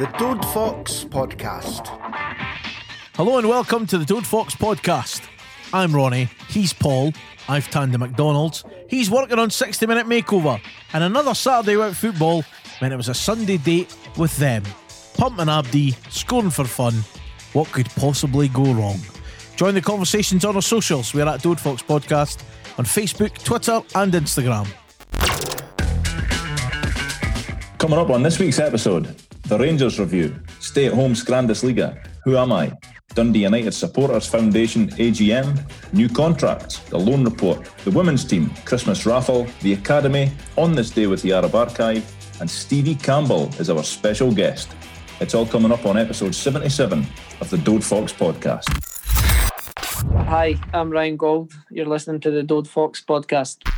The Dode Fox Podcast. Hello and welcome to the Dode Fox podcast. I'm Ronnie, he's Paul, I've tanned the McDonald's, he's working on 60 Minute Makeover, and another Saturday without football meant it was a Sunday date with them. Pump and Abdi, scoring for fun. What could possibly go wrong? Join the conversations on our socials. We're at Dode Fox Podcast on Facebook, Twitter, and Instagram. Coming up on this week's episode, the Rangers review, stay at home Scrandesliga, Who Am I? Dundee United Supporters Foundation AGM, new contracts, the loan report, the women's team, Christmas raffle, the academy, on this day with the Arab Archive, and Stevie Campbell is our special guest. It's all coming up on episode 77 of the Dode Fox podcast. Hi, I'm Ryan Gold. You're listening to the Dode Fox podcast.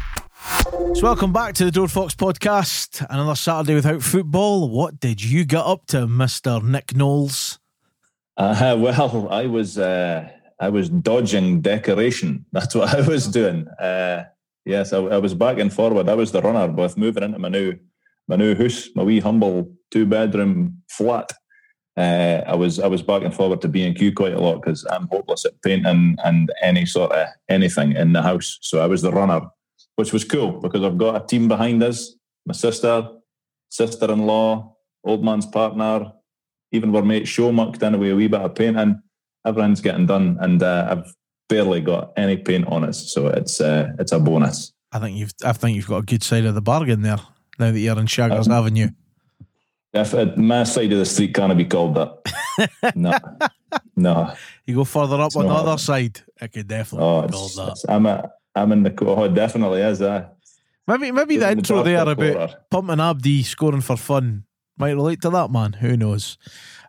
So, welcome back to the Dode Fox podcast. Another Saturday without football. What did you get up to, Mr. Nick Knowles? Uh, well, I was uh, I was dodging decoration. That's what I was doing. Uh, yes, I, I, was back and forward. I was the runner, both moving into my new my new house, my wee humble two bedroom flat. Uh, I was I was back and forward to B and Q quite a lot because I'm hopeless at painting and any sort of anything in the house. So I was the runner, which was cool because I've got a team behind us. My sister, sister-in-law, old man's partner, even our mate show mucked in away a wee bit of paint and everything's getting done and uh, I've barely got any paint on us so it's uh, it's a bonus. I think you've I think you've got a good side of the bargain there now that you're in Shaggers um, Avenue. if uh, my side of the street can't be called that. No. No. You go further up on the other side it could definitely oh, be called that. I'm a, I'm in the oh it definitely is uh, maybe maybe the intro there about pumping Abdi scoring for fun might relate to that man. Who knows?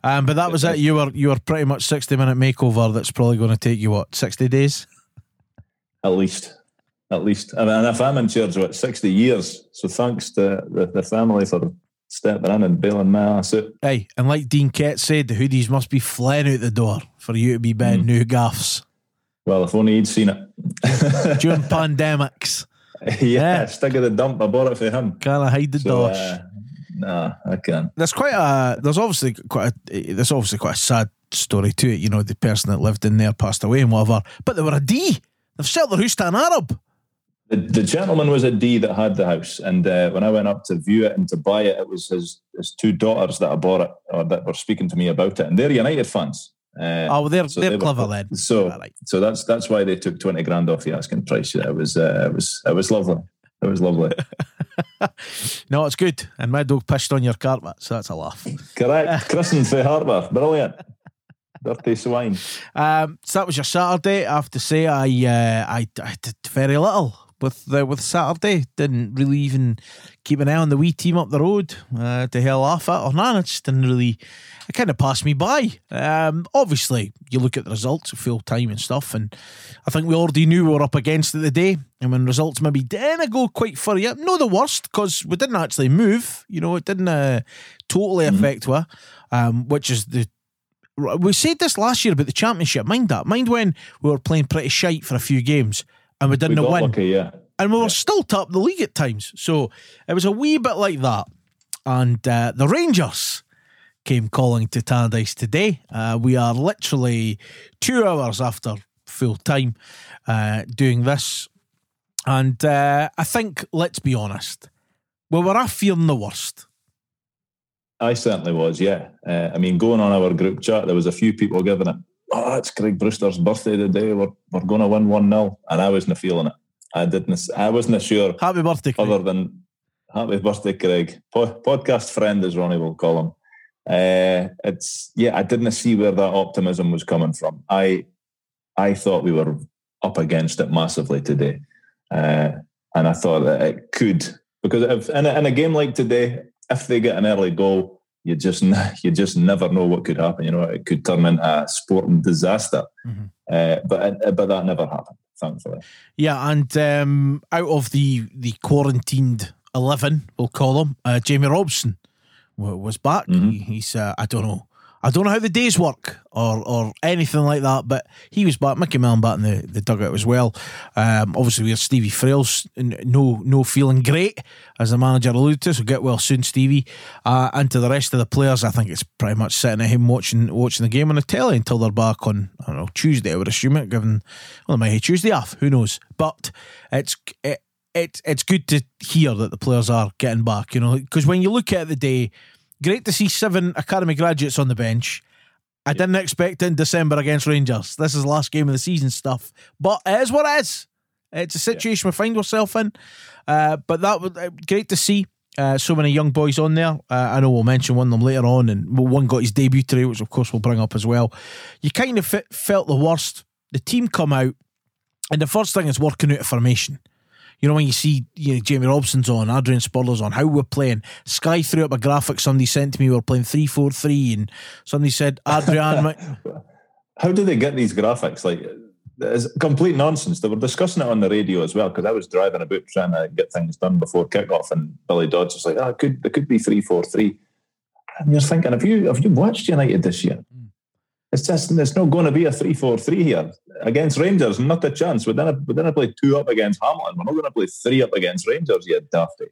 Um, but that was it. You were you were pretty much sixty minute makeover. That's probably going to take you what sixty days? At least, at least. I mean, and if I'm in charge, what sixty years? So thanks to the, the family for stepping in and bailing my ass out. Hey, and like Dean Kett said, the hoodies must be flying out the door for you to be buying mm. new gaffs. Well, if only he'd seen it during pandemics. yeah, yeah, stick of the dump. I bought it for him. Can't hide the so, dosh. Uh, Nah, I can't. There's quite a. There's obviously quite a. There's obviously quite a sad story to it. You know, the person that lived in there passed away and whatever. But they were a D. They've sold their house to an Arab. The, the gentleman was a D that had the house, and uh, when I went up to view it and to buy it, it was his his two daughters that I bought it or that were speaking to me about it, and they're United fans. Uh, oh, well, they're so they're they clever were, then. So, right. so that's that's why they took twenty grand off the asking price. It was uh, it was it was lovely. It was lovely. no, it's good. And my dog pissed on your carpet, so that's a laugh. Correct. Christened for Harbour. Brilliant. Dirty swine. Um, so that was your Saturday. I have to say, I uh, I, I did very little with the, with Saturday. Didn't really even keep an eye on the wee team up the road uh, to hell off it or none. It just didn't really. It kind of passed me by. Um, obviously, you look at the results full time and stuff, and I think we already knew we were up against it the day. And when results maybe didn't go quite far yet, no, the worst because we didn't actually move. You know, it didn't uh, totally mm-hmm. affect us, um, which is the we said this last year about the championship. Mind that. Mind when we were playing pretty shite for a few games and we didn't we win. Lucky, yeah. And we were yeah. still top the league at times. So it was a wee bit like that. And uh, the Rangers came calling to Tannadice today. Uh, we are literally two hours after full time uh, doing this. And uh, I think, let's be honest, we were all feeling the worst. I certainly was, yeah. Uh, I mean, going on our group chat, there was a few people giving it oh, it's Craig Brewster's birthday today. We're, we're going to win 1 0. And I wasn't feeling it. I didn't, I wasn't sure. Happy birthday, Craig. Other than happy birthday, Craig. Po- podcast friend, as Ronnie will call him. Uh, it's, yeah, I didn't see where that optimism was coming from. I, I thought we were up against it massively today. Uh, and I thought that it could, because if, in, a, in a game like today, if they get an early goal, you just you just never know what could happen. You know, it could turn into a sporting disaster. Mm-hmm. Uh, but uh, but that never happened, thankfully. Yeah, and um, out of the the quarantined eleven, we'll call them, uh, Jamie Robson was back. Mm-hmm. He, he's uh, I don't know. I don't know how the days work or or anything like that, but he was back. Micky Mellon back in the, the dugout as well. Um, obviously, we have Stevie Frail's no no feeling great, as the manager alluded to. So get well soon, Stevie. Uh, and to the rest of the players, I think it's pretty much sitting at him watching watching the game on the telly until they're back on I don't know Tuesday. I would assume it, given well, they might have Tuesday off. Who knows? But it's it, it it's good to hear that the players are getting back. You know, because when you look at the day Great to see seven academy graduates on the bench. I didn't expect in December against Rangers. This is the last game of the season stuff, but it is what it is. It's a situation yeah. we find ourselves in. Uh, but that was uh, great to see. Uh, so many young boys on there. Uh, I know we'll mention one of them later on, and one got his debut today, which of course we'll bring up as well. You kind of fit, felt the worst. The team come out, and the first thing is working out a formation. You know, when you see you know, Jamie Robson's on, Adrian Sporle's on, how we're playing. Sky threw up a graphic somebody sent to me, we are playing 3 4 3, and somebody said, Adrian. how do they get these graphics? Like, it's complete nonsense. They were discussing it on the radio as well because I was driving about trying to get things done before kickoff, and Billy Dodds was like, "Oh, it could it could be three four three. And you're thinking, have you have you watched United this year? Mm. It's just there's not going to be a three four three here against Rangers. Not a chance. We're gonna we're gonna play two up against Hamilton. We're not going to play three up against Rangers yet, Dafty.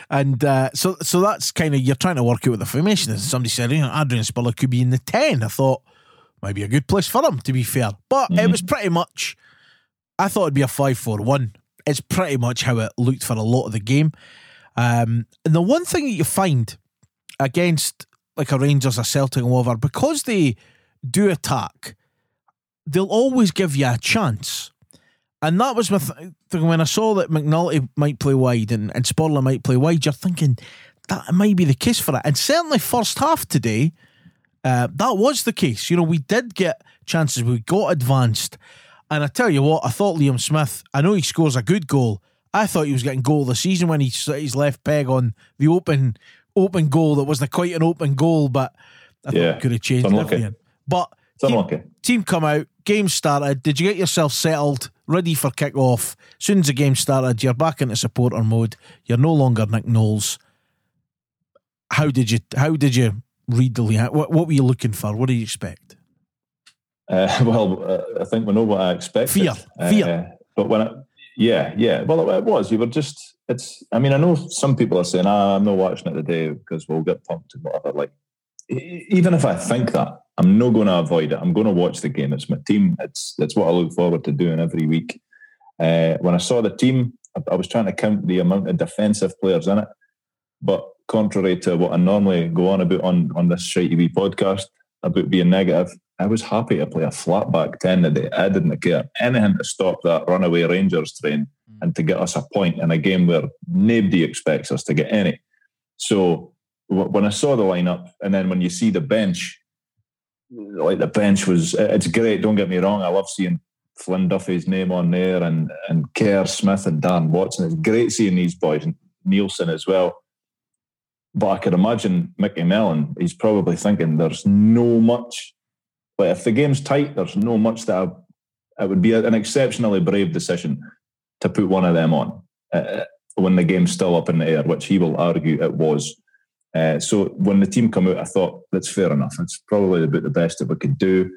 and uh, so so that's kind of you're trying to work out with the formation. And somebody said, you know, Adrian Sporle could be in the ten. I thought might be a good place for him to be fair, but mm-hmm. it was pretty much. I thought it'd be a five four one. It's pretty much how it looked for a lot of the game. Um, and the one thing that you find against like a Rangers, a Celtic, and whatever, because they do attack, they'll always give you a chance. And that was my when I saw that McNulty might play wide and, and might play wide, you're thinking that might be the case for it. And certainly, first half today, uh, that was the case. You know, we did get chances, we got advanced. And I tell you what, I thought Liam Smith, I know he scores a good goal. I thought he was getting goal of the season when he set his left peg on the open open goal that wasn't quite an open goal, but I thought it could have changed everything. But team, team come out, game started. Did you get yourself settled, ready for kick off? As soon as the game started, you're back into supporter mode. You're no longer Nick Knowles. How did you how did you read the? What, what were you looking for? What do you expect? Uh, well, uh, I think we know what I expected. Fear, fear. Uh, but when, I, yeah, yeah. Well, it, it was. You were just it's. I mean, I know some people are saying, ah, "I'm not watching it today because we'll get pumped and whatever." Like, even if I think that, I'm not going to avoid it. I'm going to watch the game. It's my team. It's that's what I look forward to doing every week. Uh, when I saw the team, I, I was trying to count the amount of defensive players in it, but contrary to what I normally go on about on on this shitty wee podcast about being negative, I was happy to play a flat back ten today. I didn't care anything to stop that runaway Rangers train mm. and to get us a point in a game where nobody expects us to get any. So when I saw the lineup, and then when you see the bench, like the bench was, it's great. Don't get me wrong. I love seeing Flynn Duffy's name on there, and and Kerr Smith and Dan Watson. It's great seeing these boys, and Nielsen as well. But I could imagine Micky Mellon. He's probably thinking there's no much. But if the game's tight, there's no much that I, it would be an exceptionally brave decision to put one of them on uh, when the game's still up in the air, which he will argue it was. Uh, so when the team come out, I thought that's fair enough. It's probably about the best that we could do.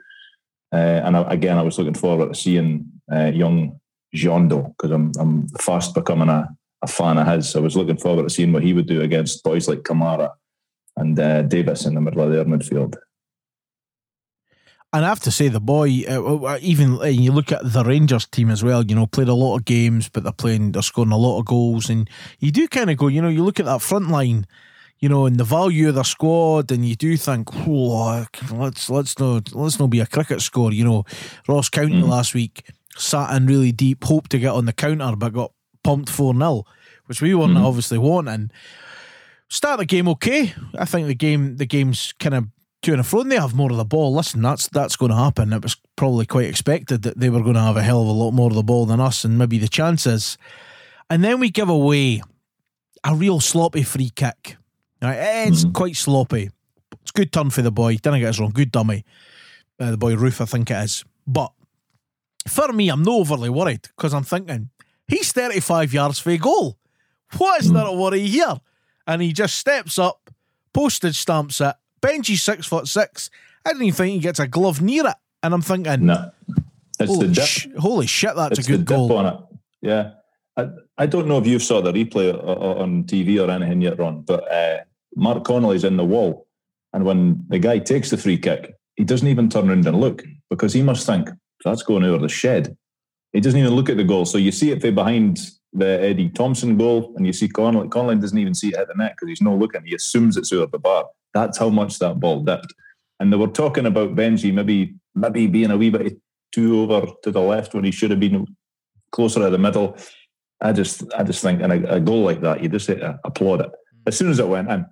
Uh, and I, again, I was looking forward to seeing uh, young Jeando because I'm I'm fast becoming a, a fan of his. I was looking forward to seeing what he would do against boys like Kamara and uh, Davis in the middle of their midfield. And I have to say, the boy, uh, even uh, you look at the Rangers team as well, you know, played a lot of games, but they're playing, they're scoring a lot of goals. And you do kind of go, you know, you look at that front line, you know, and the value of their squad, and you do think, oh, let's let's not let's not be a cricket score. You know, Ross County mm. last week sat in really deep, hoped to get on the counter, but got pumped 4 0, which we weren't mm. obviously wanting. Start the game okay. I think the game the game's kind of to and fro, and they have more of the ball. Listen, that's that's going to happen. It was probably quite expected that they were going to have a hell of a lot more of the ball than us, and maybe the chances. And then we give away a real sloppy free kick. Right, it's mm-hmm. quite sloppy. It's good turn for the boy. Didn't get us wrong. Good dummy. Uh, the boy Roofe, I think it is. But for me, I'm not overly worried because I'm thinking he's 35 yards for a goal. What is mm. there to worry here? And he just steps up, Postage stamps it. Benji's six foot six. I didn't even think he gets a glove near it. And I'm thinking, No, it's the holy, dip. sh- holy shit, that's it's a good the goal. on it. Yeah, I, I don't know if you've saw the replay o- o- on TV or anything yet, Ron, but uh, Mark Connolly's in the wall, and when the guy takes the free kick, he doesn't even turn around and look because he must think that's going over the shed. He doesn't even look at the goal. So you see it from behind the Eddie Thompson goal, and you see Connolly. Connolly doesn't even see it hit the net because he's not looking. He assumes it's over the bar. That's how much that ball dipped. And they were talking about Benji maybe maybe being a wee bit too over to the left when he should have been closer to the middle. I just I just think in a, a goal like that, you just applaud it. As soon as it went in,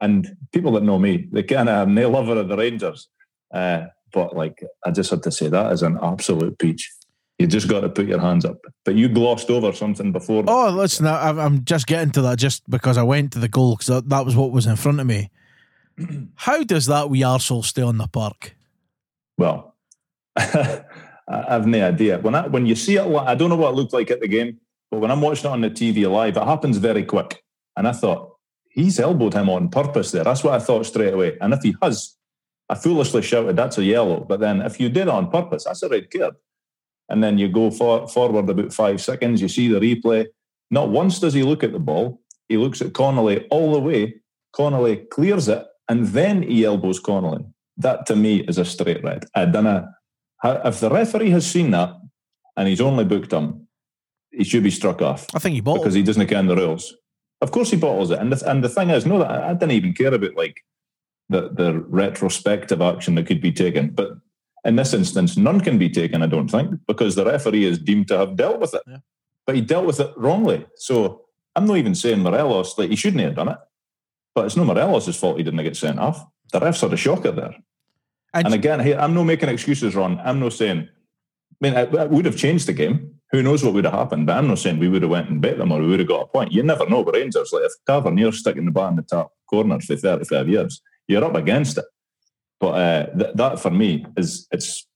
and people that know me, they kind of they love it at the Rangers. Uh, but like I just had to say that is an absolute peach. You just got to put your hands up. But you glossed over something before. Oh, listen, I, I'm just getting to that just because I went to the goal because that, that was what was in front of me. How does that wee arsehole stay on the park? Well, I have no idea. When I, when you see it, I don't know what it looked like at the game, but when I'm watching it on the TV live, it happens very quick. And I thought he's elbowed him on purpose there. That's what I thought straight away. And if he has, I foolishly shouted that's a yellow. But then if you did it on purpose, that's a red card. And then you go for, forward about five seconds, you see the replay. Not once does he look at the ball. He looks at Connolly all the way. Connolly clears it, and then he elbows Connolly. That to me is a straight red. I don't know. If the referee has seen that and he's only booked him, he should be struck off I think he bought because he doesn't ken the rules. Of course, he bottles it, and the, and the thing is, no, I, I didn't even care about like the the retrospective action that could be taken. But in this instance, none can be taken. I don't think because the referee is deemed to have dealt with it, Yeah. but he dealt with it wrongly. So I'm not even saying Morelos like he shouldn't have done it, but it's no Morelos' fault he didn't get sent off. The refs had a shocker there. And- And again, hey, I'm not making excuses, Ron. I'm not saying. I mean, it, it would have changed the game. Who knows what would have happened? But I'm not saying we would have went and bet them or we would have got a point. You never know with Rangers. Like if Tavernier's sticking the ball in the top corner for 35 years, you're up against it. But uh, th- that for me is it's.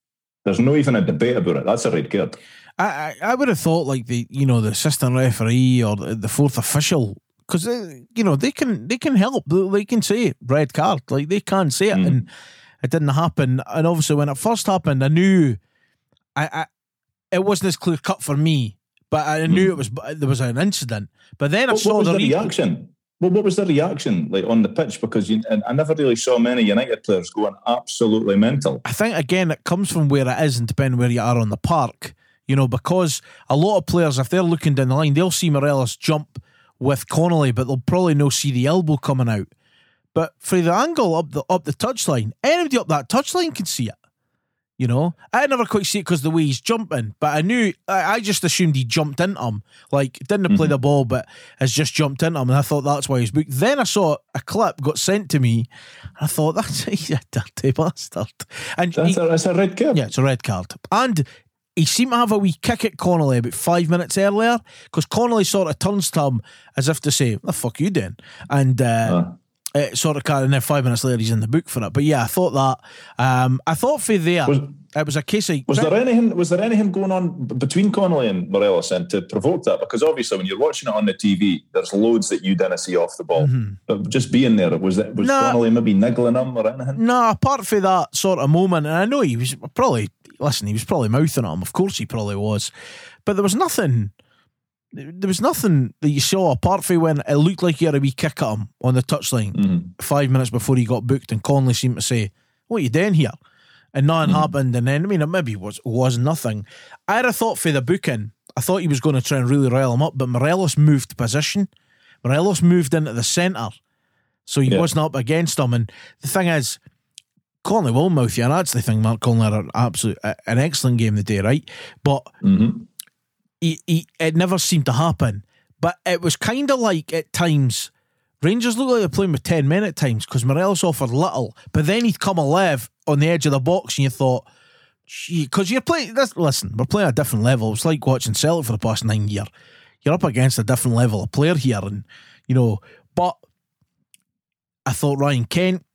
There's no even a debate about it. That's a red card. I, I would have thought like the you know the assistant referee or the, fourth official because you know they can they can help they can say red card like they can't say it Mm. and it didn't happen and obviously when it first happened I knew I, I it wasn't as clear cut for me but I knew it was there was an incident but then I Mm. What, saw what was the, the re- reaction? Well, what was the reaction like on the pitch? Because you, I never really saw many United players going absolutely mental. I think again it comes from where it is and depending where you are on the park. You know, because a lot of players, if they're looking down the line, they'll see Morelos jump with Connolly, but they'll probably no see the elbow coming out. But for the angle up the up the touchline, anybody up that touchline can see it. You know, I never quite see it because the way he's jumping, but I knew I, I just assumed he jumped into him, like didn't play the ball, but has just jumped into him, and I thought that's why he's booked. Then I saw a clip got sent to me, and I thought that's he's a dirty bastard. And he- That's a, that's a red card. yeah, it's a red card. And he seemed to have a wee kick at Connolly about five minutes earlier because Connolly sort of turns to him as if to say, "What the fuck you doing?" And uh, it sort of kind and then five minutes later he's in the book for it. But yeah, I thought that. Um, I thought for there Was- it was a case of Was there anything? Was there anything going on between Connolly and Morelos and to provoke that? Because obviously, when you're watching it on the TV, there's loads that you didn't see off the ball. But just being there, was it was. Connolly maybe niggling him or anything? No, apart from that sort of moment, and I know he was probably listen, he was probably mouthing at him. Of course, he probably was, but there was nothing. There was nothing that you saw apart from when it looked like you had a wee kick at him on the touchline Mhm. five minutes before he got booked, and Connolly seemed to say, "What are you doing here?" And nothing happened, and then I mean, it maybe was was nothing. I had a thought for the booking, I thought he was going to try and really rile him up, but Morelos moved position. Morelos moved into the centre, so he Yeah. wasn't up against him. And the thing is, Connolly will mouth you, and that's the thing. Mark Connolly had an absolute an excellent game the day, right? But hmm he, he it never seemed to happen. But it was kind of like at times Rangers looked like they're playing with ten men at times because Morelos offered little, but then he'd come alive on the edge of the box, and you thought, because you're playing this. Listen, we're playing a different level. It's like watching Celtic for the past nine year. You're up against a different level of player here, and you know. But I thought Ryan Kent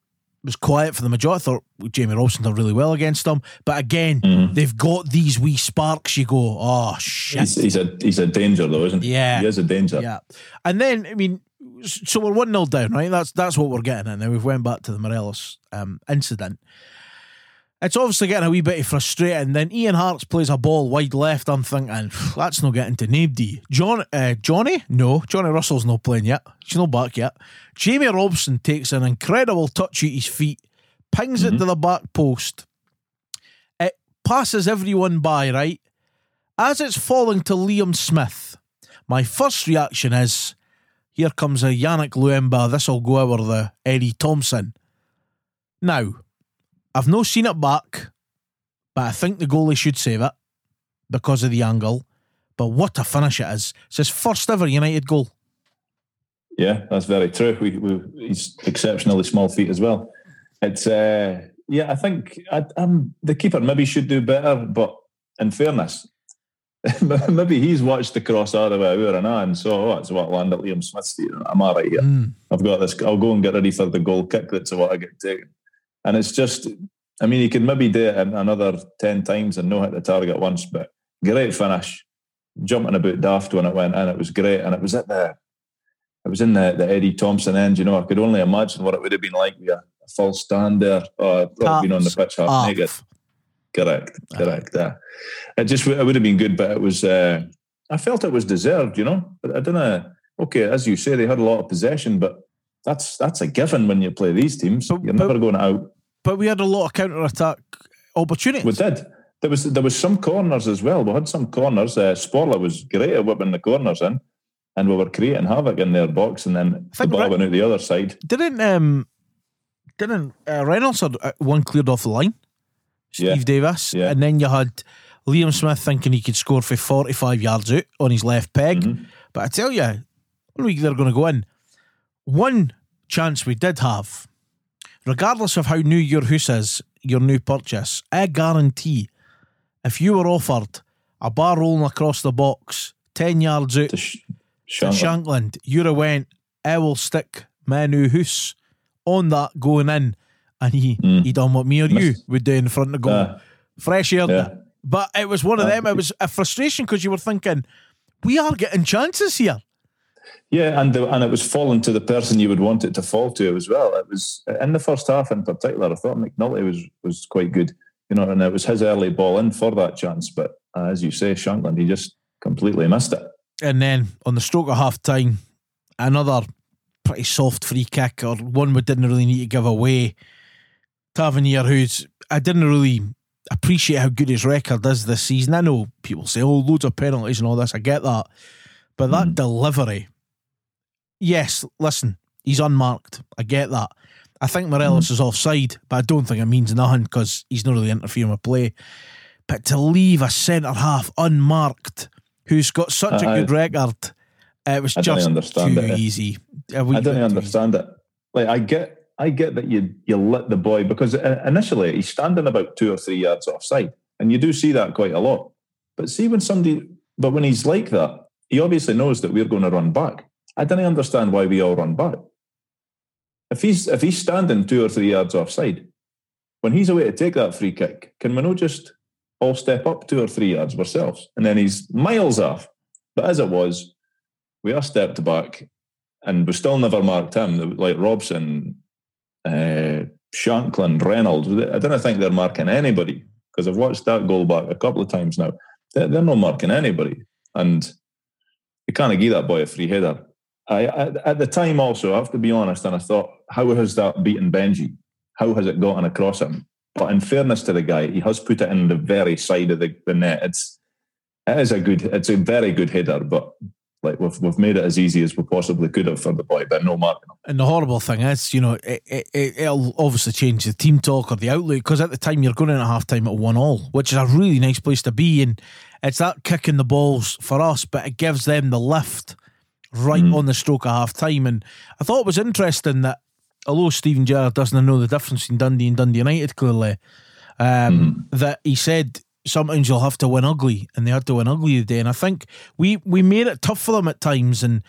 was quiet for the majority. I thought Jamie Robson did really well against them. But again, Mhm. they've got these wee sparks. You go, oh shit. He's, he's a he's a danger though, isn't he? Yeah. he is a danger. Yeah. And then, I mean, so we're one 0 down, right? That's that's what we're getting at now. We've went back to the Morelos um, incident. It's obviously getting a wee bit frustrating. Then Ian Harkes plays a ball wide left. I'm thinking that's not getting to nobody. John, uh, Johnny, no, Johnny Russell's not playing yet. She's not back yet. Jamie Robson takes an incredible touch at his feet, pings mm-hmm. it to the back post. It passes everyone by, right? As it's falling to Liam Smith, my first reaction is, here comes a Yannick Luemba. This will go over the Eddie Thompson. Now, I've no seen it back, but I think the goalie should save it because of the angle. But what a finish it is. It's his first ever United goal. Yeah, that's very true. We, we, he's exceptionally small feet as well. It's uh, yeah, I think I, um, the keeper maybe should do better. But in fairness, maybe he's watched the cross the way over and on. So oh, that's what landed Liam Smith's feet. I'm all right here. Mm. I've got this. I'll go and get ready for the goal kick. That's what I get taken. And it's just, I mean, he could maybe do it another 10 times and no hit the target once, but great finish. Jumping about daft when it went in. It was great. And it was at the, it was in the, the Eddie Thompson end. You know, I could only imagine what it would have been like with a, a full stand there or uh, been on the pitch half off. naked. Correct, correct. Uh, it just it would have been good, but it was. Uh, I felt it was deserved, you know. But I don't know. Okay, as you say, they had a lot of possession, but that's that's a given when you play these teams. But, You're but, never going out. But we had a lot of counter attack opportunities. We did. There was there was some corners as well. We had some corners. Uh, Sporle was great at whipping the corners in, and we were creating havoc in their box. And then the ball went out the other side. Didn't um didn't uh, Reynolds had uh, one cleared off the line? Steve yeah. Davis, yeah. and then you had Liam Smith thinking he could score for forty five yards out on his left peg. Mm-hmm. But I tell you, one week they're going to go in one chance we did have, regardless of how new your house is, your new purchase, I guarantee if you were offered a bar rolling across the box, 10 yards out to, Sh- to Shankland, you'd have went, I will stick my new house on that going in. And he, mm. he done what me or you would do in front of goal. Uh, Fresh air. Yeah. But it was one of uh, them. It was a frustration because you were thinking, we are getting chances here. Yeah, and the, and it was falling to the person you would want it to fall to as well. It was in the first half in particular. I thought McNulty was was quite good, you know, and it was his early ball in for that chance. But uh, as you say, Shankland, he just completely missed it. And then on the stroke of half time, another pretty soft free kick, or one we didn't really need to give away. Tavernier, who's I didn't really appreciate how good his record is this season. I know people say, "Oh, loads of penalties and all this." I get that, but that mm. delivery yes, listen, he's unmarked. I get that. I think Morelos mm. is offside, but I don't think it means nothing because he's not really interfering with play. But to leave a centre half unmarked who's got such a good record, it was I just too it. easy. I don't understand easy. it. Like I get, I get that you you let the boy because uh, initially he's standing about two or three yards offside, and you do see that quite a lot. But see when somebody, but when he's like that, he obviously knows that we're going to run back. I don't understand why we all run back. If he's if he's standing two or three yards offside, when he's away to take that free kick, can we not just all step up two or three yards ourselves? And then he's miles off. But as it was, we are stepped back and we still never marked him. Like Robson, uh, Shankland, Reynolds, I don't think they're marking anybody because I've watched that goal back a couple of times now. They're, they're not marking anybody. And you can't give that boy a free header. I, at the time also, I have to be honest, and I thought, how has that beaten Benji? How has it gotten across him? But in fairness to the guy, he has put it in the very side of the, the net. It's it is a good, it's a very good header, but like we've we've made it as easy as we possibly could have for the boy, but no marking And the horrible thing is, you know, it, it, it'll obviously change the team talk or the outlook because at the time you're going in at half time at one all, which is a really nice place to be, and it's that kicking the balls for us, but it gives them the lift right mm. on the stroke of half time. And I thought it was interesting that although Steven Gerrard doesn't know the difference in Dundee and Dundee United clearly, um, mm. that he said sometimes you'll have to win ugly, and they had to win ugly today. And I think we we made it tough for them at times, and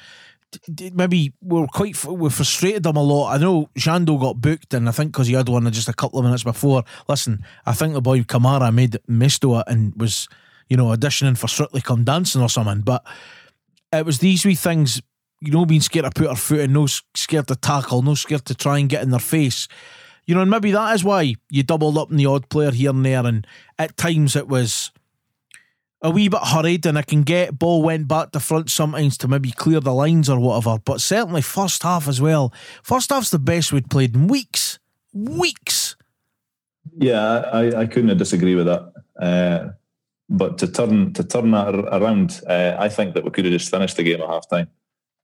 maybe we are quite we frustrated them a lot. I know Jeando got booked, and I think because he had one just a couple of minutes before. Listen, I think the boy Kamara made Misto it and was you know auditioning for Strictly Come Dancing or something, but it was these wee things you know, being scared to put her foot in, no scared to tackle, no scared to try and get in their face. You know, and maybe that is why you doubled up in the odd player here and there, and at times it was a wee bit hurried, and I can get ball went back to front sometimes to maybe clear the lines or whatever. But certainly first half as well. First half's the best we'd played in weeks, weeks. Yeah, I, I couldn't disagree with that. Uh, but to turn to turn that around, uh, I think that we could have just finished the game at half time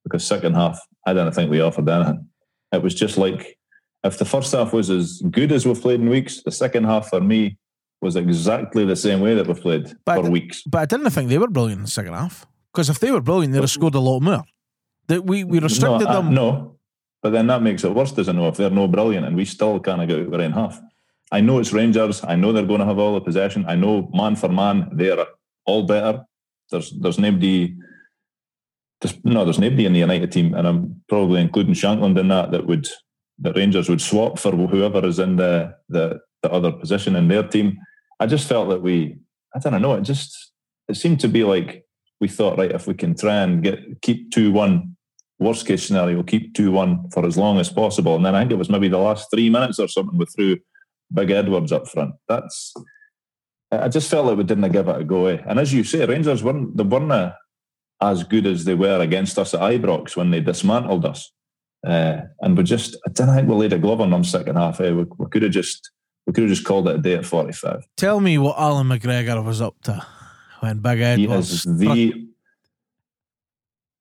because second half, I don't think we offered anything. It was just like if the first half was as good as we've played in weeks, the second half for me was exactly the same way that we've played But for weeks. But I didn't think they were brilliant in the second half. Because if they were brilliant, they'd have scored a lot more. That we, we restricted no, I- them. no, but then that makes it worse, doesn't it? If they're no brilliant and we still can't get out in half. I know it's Rangers. I know they're going to have all the possession. I know man for man they're all better. There's there's nobody. There's, no, there's nobody in the United team, and I'm probably including Shankland in that that would that Rangers would swap for whoever is in the the, the other position in their team. I just felt that we, I don't know, it just it seemed to be like we thought, right, if we can try and get keep two one, worst case scenario, keep two one for as long as possible, and then I think it was maybe the last three minutes or something we threw Big Edwards up front. That's I just felt like we didn't give it a go. Eh? And as you say, Rangers weren't they weren't uh, as good as they were against us at Ibrox when they dismantled us. Uh, and we just I don't think we laid a glove on them second half. Eh? We, we could have just we could have just called it a day at forty five. Tell me what Alan McGregor was up to when Big He Edwards. is the.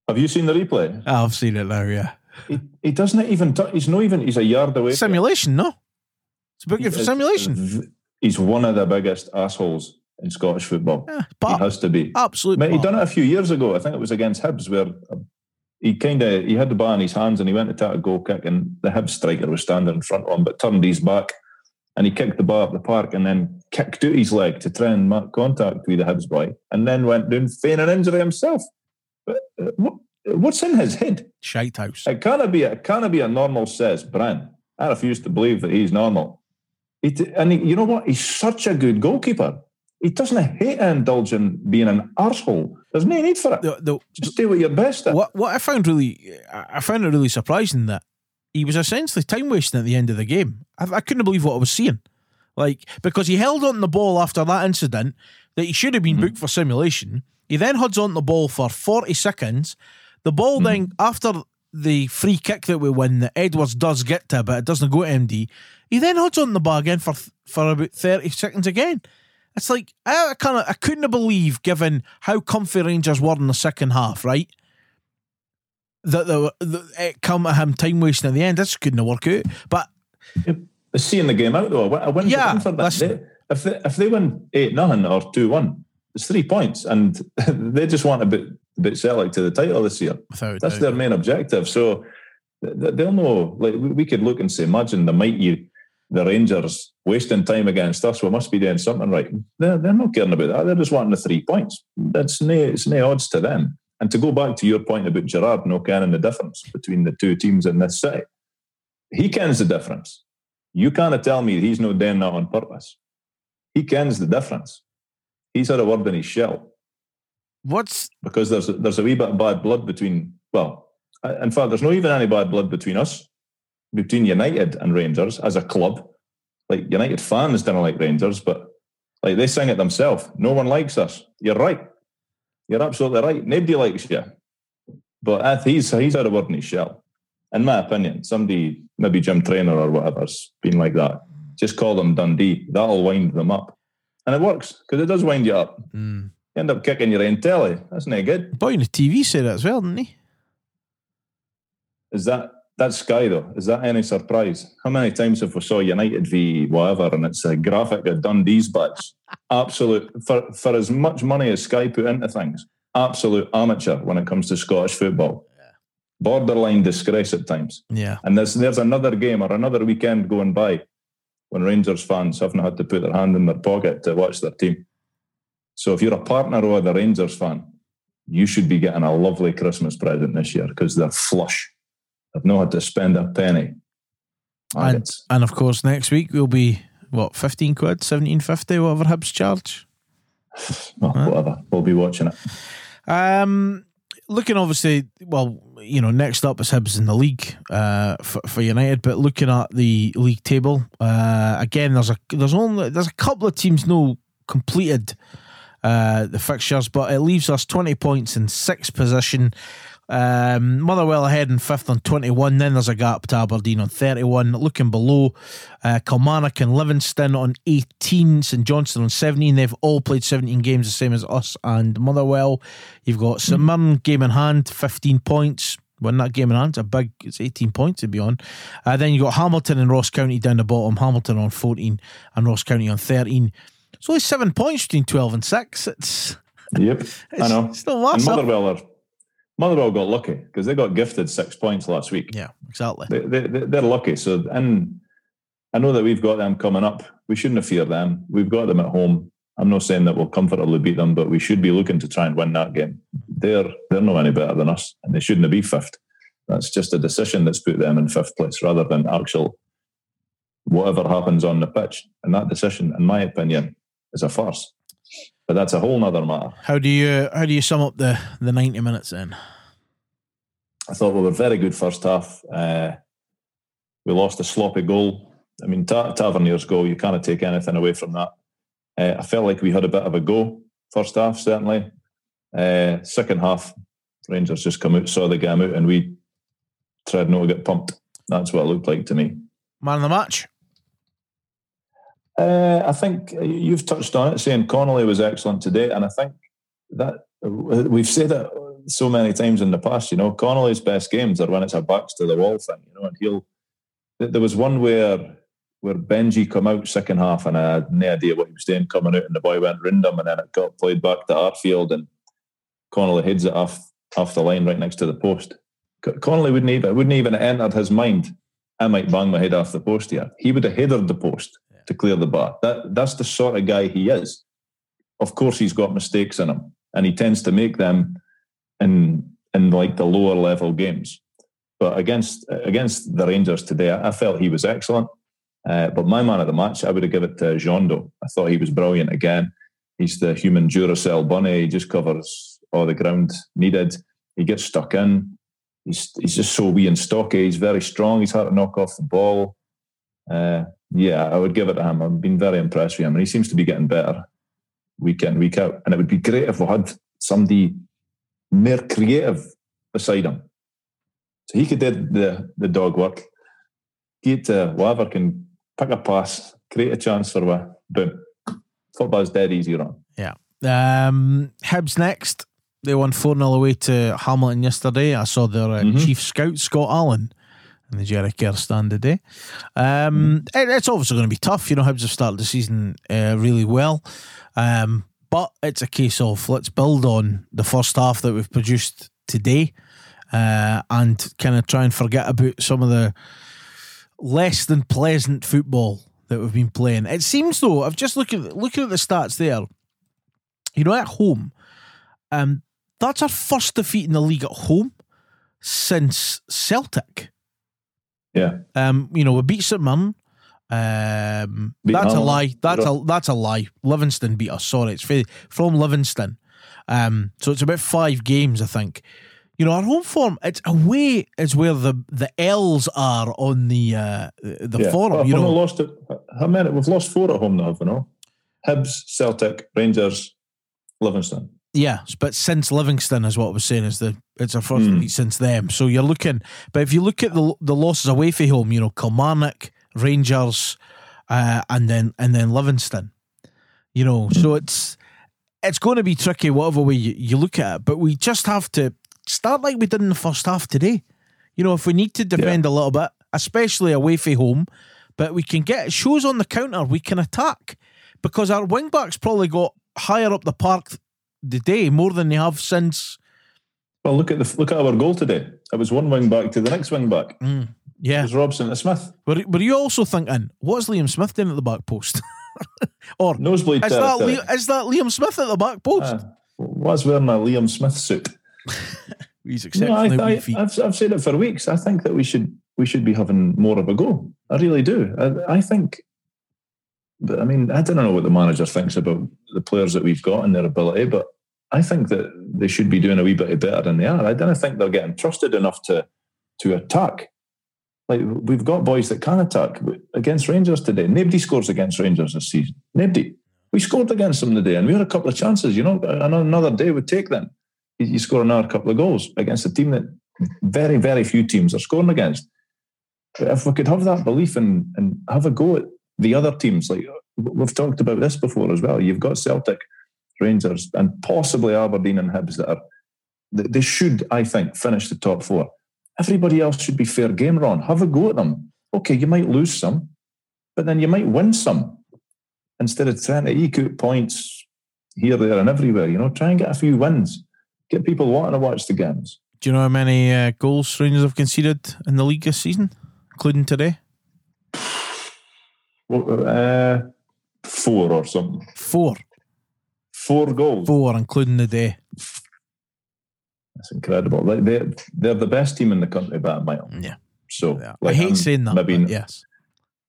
Have you seen the replay? I've seen it now, yeah. He, he doesn't even. T- he's not even. He's a yard away. Simulation, no? It's a He for simulation. He's one of the biggest assholes in Scottish football. Yeah, He has to be. absolute. Mate, he done it a few years ago. I think it was against Hibs where uh, he kind of he had the ball in his hands and he went to take a goal kick and the Hibs striker was standing in front of him but turned his back and he kicked the ball up the park and then kicked out his leg to try and mark contact with the Hibs boy and then went down feigning an injury himself. But, uh, what, what's in his head? Shite house. It can't be. It can't be a normal says Bran. I refuse to believe that he's normal. He, t- and you know what? He's such a good goalkeeper. He doesn't hate to indulge in being an arsehole. There's no need for it. The, the, Just do what you're best at. what what I found really, I found it really surprising that he was essentially time wasting at the end of the game. I, I couldn't believe what I was seeing, like because he held on the ball after that incident that he should have been mm-hmm. booked for simulation. He then holds on the ball for forty seconds. The ball mm-hmm. then after the free kick that we win that Edwards does get to, but it doesn't go to MD. He then holds on the ball again for for about thirty seconds again. It's like I kind of I couldn't believe, given how comfy Rangers were in the second half, right? That the, the it come at him time wasting at the end. This couldn't work out. But Seeing the game out though, a win- Yeah, for that. They, if they, if they win eight nothing or two one, it's three points, and they just want a bit a bit Celtic to the title this year. without That's doubt. their main objective. So th- th- they'll know. Like we could look and say, imagine the mighty the Rangers wasting time against us. We must be doing something right. They're, they're not caring about that. They're just wanting the three points. That's no, it's no odds to them. And to go back to your point about Gerrard no caring the difference between the two teams in this city, he kens the difference. You can't tell me he's not doing that on purpose. He kens the difference. He's had a word in his shell What's because there's a, there's a wee bit of bad blood between. Well, in fact, there's not even any bad blood between us, between United and Rangers as a club. Like United fans don't like Rangers, but like they sing it themselves. No one likes us. You're right. You're absolutely right. Nobody likes you. But he's he's had a word in his shell. In my opinion, somebody maybe Jim Traynor or whatever's been like that. Just call them Dundee. That'll wind them up, and it works because it does wind you up. mm, You end up kicking your own telly. That's not good. boy in the TV said that as well, didn't he? Is that that's Sky though? Is that any surprise? How many times have we saw United v whatever and it's a graphic of Dundee's badge? Absolute for for as much money as Sky put into things, absolute amateur when it comes to Scottish football. Borderline disgrace at times. Yeah. And there's there's another game or another weekend going by when Rangers fans haven't had to put their hand in their pocket to watch their team. So if you're a partner or a Rangers fan, you should be getting a lovely Christmas present this year because they're flush. Not had to spend a penny. And And, and of course, next week we'll be what fifteen quid, seventeen fifty, whatever Hibs charge. well, whatever. We'll be watching it. Um, looking obviously, well, you know, next up is Hibs in the league uh, for, for United. But looking at the league table, uh, again, there's a there's only there's a couple of teams no completed uh, the fixtures, but it leaves us 20 points in sixth position. Um, Motherwell ahead in fifth on 21. Then there's a gap to Aberdeen on 31. Looking below, uh, Kilmarnock and Livingston on 18. St Johnstone on 17. They've all played 17 games, the same as us and Motherwell. You've got St Mirren, game in hand, 15 points. Win that game in hand, it's a big, it's 18 points to be on. Uh, then you've got Hamilton and Ross County down the bottom. Hamilton on 14 and Ross County on 13. It's only seven points between 12 and 6. It's, Yep, it's I know. Still And massive. Motherwell are Motherwell got lucky because they got gifted six points last week. Yeah, exactly. They, they, they- they're lucky. So, and I know that we've got them coming up. We shouldn't have feared them. We've got them at home. I'm not saying that we'll comfortably beat them, but we should be looking to try and win that game. They're they're not any better than us, and they shouldn't be fifth. That's just a decision that's put them in fifth place rather than actual whatever happens on the pitch. And that decision, in my opinion, is a farce. But that's a whole nother matter. How do you how do you sum up the the 90 minutes then? I thought we were very good first half. Uh, we lost a sloppy goal. I mean, Ta- Tavernier's goal, you can't take anything away from that. Uh, I felt like we had a bit of a go first half, certainly. Uh, second half, Rangers just come out, saw the game out, and we tried not to get pumped. That's what it looked like to me. Man of the match? Uh, I think you've touched on it, saying Connolly was excellent today, and I think that we've said it so many times in the past. You know, Connolly's best games are when it's a backs to the wall thing. You know, and he'll. There was one where where Benji come out second half, and I had no idea what he was doing coming out, and the boy went random, and then it got played back to Artfield, and Connolly heads it off off the line right next to the post. Connolly wouldn't even wouldn't even entered his mind. I might bang my head off the post here. He would have headed the post to clear the bar. That that's the sort of guy he is. Of course, he's got mistakes in him, and he tends to make them in in like the lower level games. But against against the Rangers today, I, felt he was excellent. Uh, but my man of the match, I would have given it to Jeando. I thought he was brilliant again. He's the human Duracell bunny. He just covers all the ground needed. He gets stuck in. He's he's just so wee and stocky. He's very strong. He's hard to knock off the ball. Uh, yeah, I would give it to him. I've been very impressed with him, and he seems to be getting better week in, week out. And it would be great if we had somebody more creative beside him. So he could do the, the dog work, get to whoever can pick a pass, create a chance for a boom. Football's dead easy run. Yeah. Um, Hibs next. They won 4 0 away to Hamilton yesterday. I saw their uh, Mhm. chief scout, Scott Allen, the Kerr stand today. Um, it- it's obviously going to be tough. You know, Hibs have started the season uh, really well. Um, but it's a case of let's build on the first half that we've produced today uh, and kind of try and forget about some of the less than pleasant football that we've been playing. It seems though, I've just looked at looking at the stats there. You know, at home, um, that's our first defeat in the league at home since Celtic. Yeah. Um, you know, we beat St Mirren. Um, Beat that's a lie. That's a that's a lie. Livingston beat us. Sorry, it's from Livingston. Um, so it's about five games, I think. You know, our home form. It's away is where the the L's are on the uh, the Yeah. forum. Well, you know, lost it. How many? We've lost four at home now, we not? Hibs, Celtic, Rangers, Livingston. Yeah, but since Livingston is what I was saying is the it's our first Hmm. defeat since them. So you're looking, but if you look at the the losses away from home, you know Kilmarnock, Rangers, uh, and then and then Livingston. You know, so it's it's going to be tricky whatever way you, you look at it. But we just have to start like we did in the first half today. You know, if we need to defend a little bit, especially away from home, but we can get shows on the counter, we can attack because our wing backs probably got higher up the park the day more than they have since. Well, look at the look at our goal today. It was one wing back to the next wing back. It Mm, Yeah. was Robson to Smith. Were, were you also thinking, what's Liam Smith doing at the back post? or is Nosebleed that, territory. Li- is that Liam Smith at the back post? Ah, was wearing my Liam Smith suit. He's No, I, I've, I've said it for weeks. I think that we should we should be having more of a go. I really do. I, I think. But I mean, I don't know what the manager thinks about the players that we've got and their ability, but I think that they should be doing a wee bit better than they are. I don't think they're getting trusted enough to to attack. Like we've got boys that can attack against Rangers today. Nobody scores against Rangers this season. Nobody. We scored against them today, and we had a couple of chances. You know, another day would take them. You score another couple of goals against a team that very, very few teams are scoring against. But if we could have that belief and and have a go at the other teams, like we've talked about this before as well. You've got Celtic, Rangers, and possibly Aberdeen and Hibs that are they should, I think, finish the top four. Everybody else should be fair game, Ron. Have a go at them. Okay, you might lose some, but then you might win some. Instead of trying to eke out points here, there, and everywhere, you know, try and get a few wins. Get people wanting to watch the games. Do you know how many uh, goals Rangers have conceded in the league this season, including today? Uh, four or something. Four. Four goals. Four, including the day. That's incredible. Like they're they're the best team in the country by a mile. Yeah. So yeah. like, I hate I'm saying that. Maybe yes.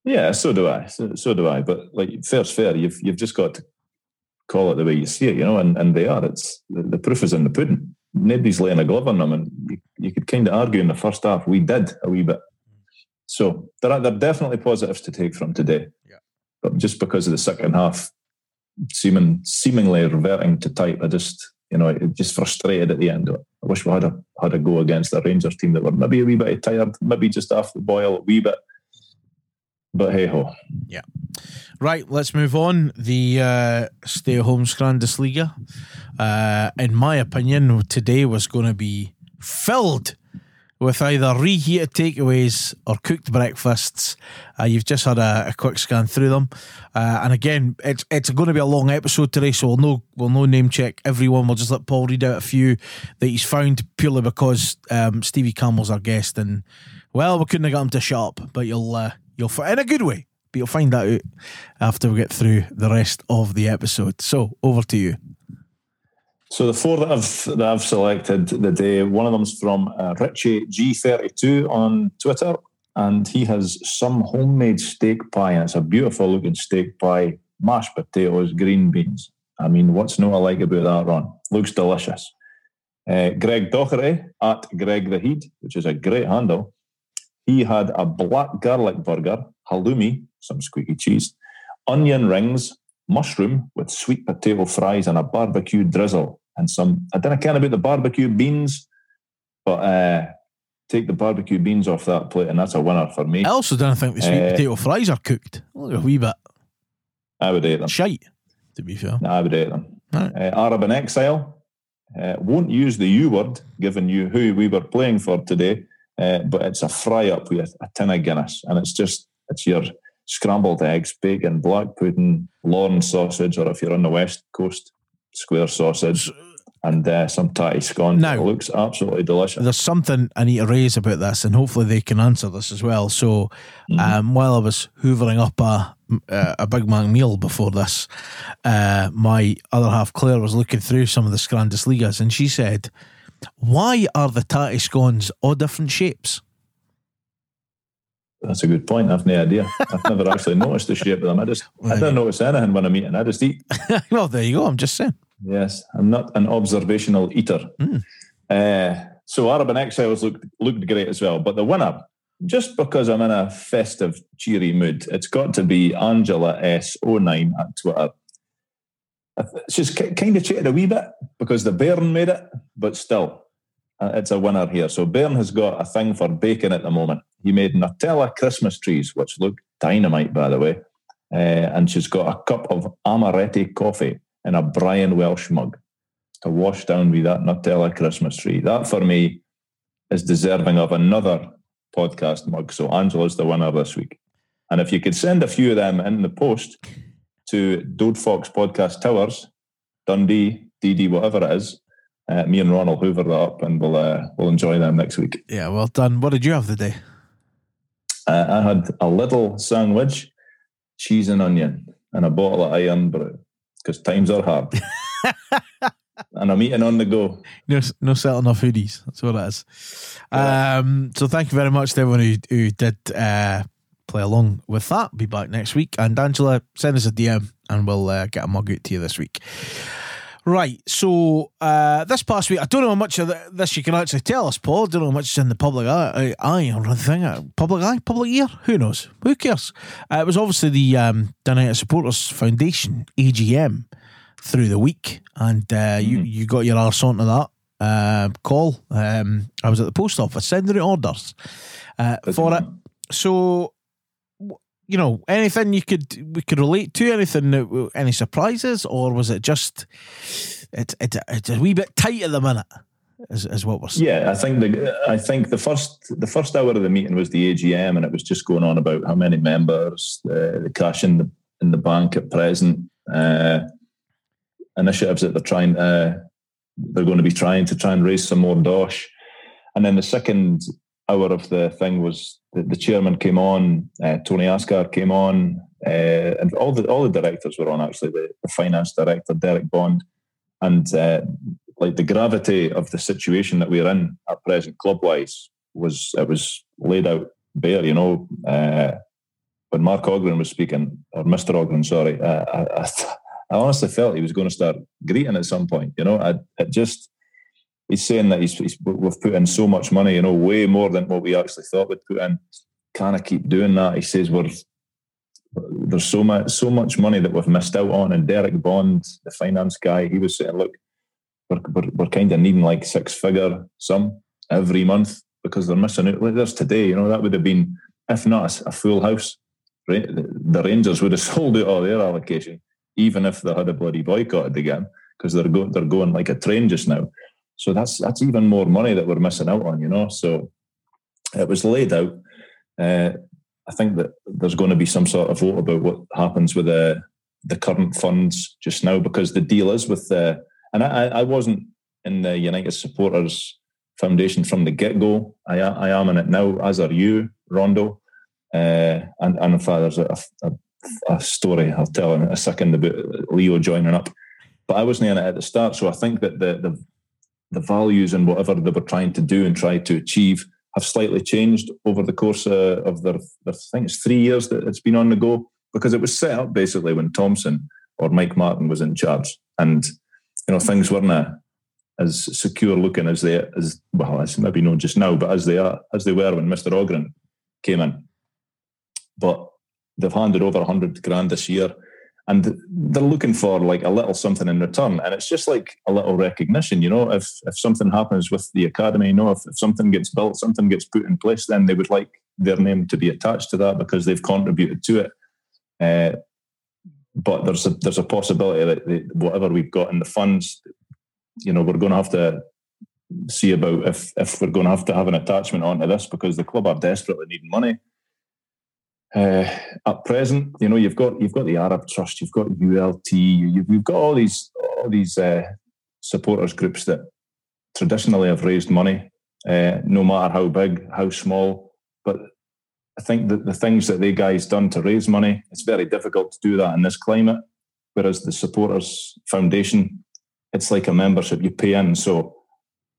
Yeah, so do I. So, so, do I. But like fair's fair. You've you've just got to call it the way you see it, you know. And and they are. It's the, the proof is in the pudding. Nobody's laying a glove on them, and you, you could kind of argue in the first half we did a wee bit. So there are there are definitely positives to take from today. Yeah. But just because of the second half seeming seemingly reverting to type, I just you know, it just frustrated at the end. I wish we had a had a go against the Rangers team that were maybe a wee bit tired, maybe just off the boil a wee bit. But hey ho. Yeah. Right, let's move on. The uh, stay at home Scrandesliga, uh, in my opinion, today was going to be filled with either reheated takeaways or cooked breakfasts. Uh, you've just had a, a, quick scan through them, uh, and again, it's it's going to be a long episode today, so we'll no we'll no name check everyone. We'll just let Paul read out a few that he's found purely because um, Stevie Campbell's our guest, and well, we couldn't have got him to shut up, but you'll uh, you'll in a good way. But you'll find that out after we get through the rest of the episode. So over to you. So the four that I've that I've selected the day, one of them's from uh, Richie G32 on Twitter, and he has some homemade steak pie, and it's a beautiful looking steak pie, mashed potatoes, green beans. I mean, what's not I like about that, Ron? Looks delicious. Uh, Greg Doherty at Greg the Heat, which is a great handle. He had a black garlic burger, halloumi, some squeaky cheese, onion rings, mushroom with sweet potato fries and a barbecue drizzle and some. I don't care about the barbecue beans, but uh, take the barbecue beans off that plate, and that's a winner for me. I also don't think the sweet uh, potato fries are cooked. Look a wee bit. I would eat them. Shite, to be fair. I would eat them. Right. Uh, Arab in exile. Uh, won't use the U word, given you who we were playing for today, uh, but it's a fry up with a tin of Guinness, and it's just it's your scrambled eggs, bacon, black pudding, Lorne sausage, or if you're on the west coast, square sausage, and uh, some tatty scone. Now, it looks absolutely delicious. There's something I need to raise about this, and hopefully they can answer this as well. So, mm-hmm. um, while I was hoovering up a a Big Mac meal before this, uh, my other half Claire was looking through some of the Scrandesligas, and she said, "Why are the tatty scones all different shapes?" That's a good point. I've no idea. I've never actually noticed the shape of them. I just right. I don't notice anything when I'm eating. I just eat. well, there you go. I'm just saying. Yes, I'm not an observational eater. Mm. Uh, so Arab in Exiles looked looked great as well. But the winner, just because I'm in a festive, cheery mood, it's got to be Angela S09 at Twitter. She's kind of cheated a wee bit because the Bairn made it, but still, uh, it's a winner here. So Bairn has got a thing for bacon at the moment. He made Nutella Christmas trees, which look dynamite, by the way. Uh, and she's got a cup of amaretti coffee in a Brian Welsh mug to wash down with that Nutella Christmas tree. That for me is deserving of another podcast mug. So Angela's the winner this week. And if you could send a few of them in the post to Dode Fox Podcast Towers, Dundee, DD, whatever it is, uh, me and Ron will hoover that up and we'll uh, we'll enjoy them next week. Yeah, well done. What did you have today? Uh, I had a little sandwich, cheese and onion, and a bottle of Irn-Bru because times are hard. and I'm eating on the go. No, no selling off hoodies. That's what it is. Yeah. Um, so thank you very much to everyone who, who did uh, play along with that. Be back next week. And Angela, send us a DM and we'll uh, get a mug out to you this week. Right. So uh, this past week, I don't know how much of this you can actually tell us, Paul. I don't know how much is in the public eye, eye or anything. Uh, public eye, public ear. Who knows? Who cares? Uh, it was obviously the um, United Supporters Foundation AGM through the week, and uh, mm-hmm. you you got your arse onto that uh, call. Um, I was at the post office sending out orders uh, for it. So you know, anything you could we could relate to, anything, any surprises, or was it just it's it's it's a wee bit tight at the minute? Is, is what we're saying. Yeah, I think the I think the first the first hour of the meeting was the AGM, and it was just going on about how many members, uh, the cash in the in the bank at present, uh, initiatives that they're trying uh, they're going to be trying to try and raise some more dosh, and then the second hour of the thing was the, the chairman came on, uh, Tony Asghar came on, uh, and all the all the directors were on. Actually, the, the finance director Derek Bond, and uh, like the gravity of the situation that we're in at present, club wise, was it was laid out bare. You know, uh, when Mark Ogren was speaking, or Mister Ogren, sorry, I, I, I, honestly felt he was going to start greeting at some point. You know, I, it just he's saying that he's, he's, we've put in so much money, you know, way more than what we actually thought we'd put in. Can I keep doing that? He says we're there's so much so much money that we've missed out on. And Derek Bond, the finance guy, he was saying, look, we're, we're, we're kind of needing like six figure sum every month because they're missing out. Like there's today, you know, that would have been, if not a full house? The Rangers would have sold out all their allocation, even if they had a bloody boycotted again, because they're going they're going like a train just now. So that's that's even more money that we're missing out on, you know. So it was laid out. Uh, I think that there's going to be some sort of vote about what happens with the the current funds just now because the deal is with the and I, I wasn't in the United Supporters Foundation from the get go. I I am in it now, as are you, Rondo. Uh, and and in fact, there's a, a, a story I'll tell in a second about Leo joining up. But I wasn't in it at the start, so I think that the the the values and whatever they were trying to do and try to achieve have slightly changed over the course uh, of their, their, I think it's three years that it's been on the go because it was set up basically when Thompson or Mike Martin was in charge, and you know things weren't uh, as secure looking as they as well as maybe not just now, but as they are as they were when Mister Ogren came in. But they've handed over a hundred grand this year and they're looking for like a little something in return. And it's just like a little recognition you know? If if something happens with the academy you know if, if something gets built something gets put in place then they would like their name to be attached to that because they've contributed to it. Uh, but there's a there's a possibility that they, whatever we've got in the funds you know we're going to have to see about if if we're going to have to have an attachment onto this because the club are desperately needing money uh, at present, you know, you've got you've got the Arab Trust, you've got ULT, you've, you've got all these all these uh, supporters groups that traditionally have raised money, uh, no matter how big, how small. But I think that the things that they guys done to raise money, it's very difficult to do that in this climate. Whereas the supporters foundation, it's like a membership you pay in, so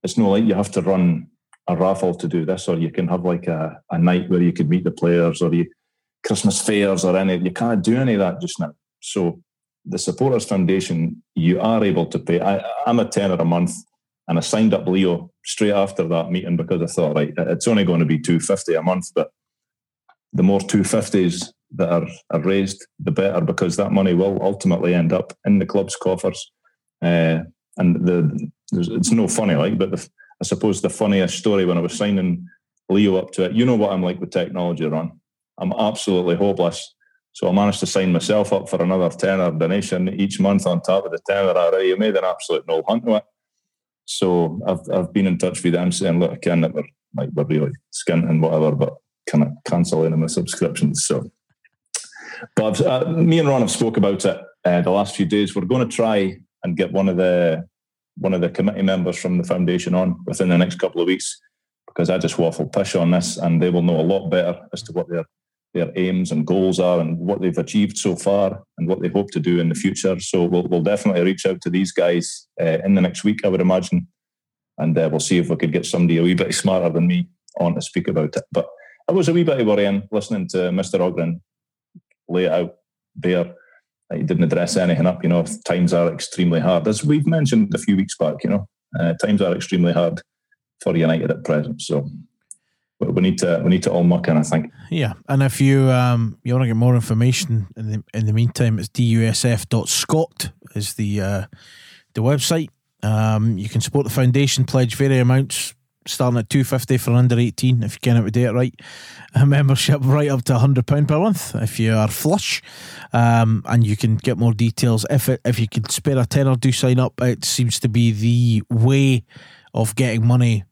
it's not like you have to run a raffle to do this, or you can have like a, a night where you could meet the players, or you Christmas fairs or any. You can't do any of that just now. So the Supporters Foundation, you are able to pay. I, I'm a tenner a month, and I signed up Leo straight after that meeting because I thought, right, it's only going to be two fifty a month, but the more two fifties that are, are raised, the better, because that money will ultimately end up in the club's coffers. Uh, and the it's no funny, like, but the, I suppose the funniest story when I was signing Leo up to it, you know what I'm like with technology, Ron. I'm absolutely hopeless. So I managed to sign myself up for another tenner donation each month on top of the tenner already. You made an absolute no hunt to it. So I've I've been in touch with them saying, look, I can that we're like we're really skint and whatever, but can I cancel any of my subscriptions? So, but uh, me and Ron have spoke about it uh, the last few days. We're going to try and get one of the one of the committee members from the foundation on within the next couple of weeks because I just waffle pish on this, and they will know a lot better as to what their their aims and goals are and what they've achieved so far and what they hope to do in the future. So we'll, we'll definitely reach out to these guys uh, in the next week, I would imagine, and uh, we'll see if we could get somebody a wee bit smarter than me on to speak about it. But I was a wee bit worrying listening to Mr. Ogren lay it out there he didn't address anything up. You know, times are extremely hard, as we've mentioned a few weeks back. You know, uh, times are extremely hard for United at present. So we need to we need to all muck in. I think. Yeah, and if you um you want to get more information in the in the meantime, it's dusf.scot is the uh, the website. Um, you can support the foundation, pledge vary amounts starting at two fifty for under eighteen if you can it do it right. A membership right up to hundred pound per month if you are flush, um, and you can get more details if it, if you can spare a tenner. Do sign up. It seems to be the way of getting money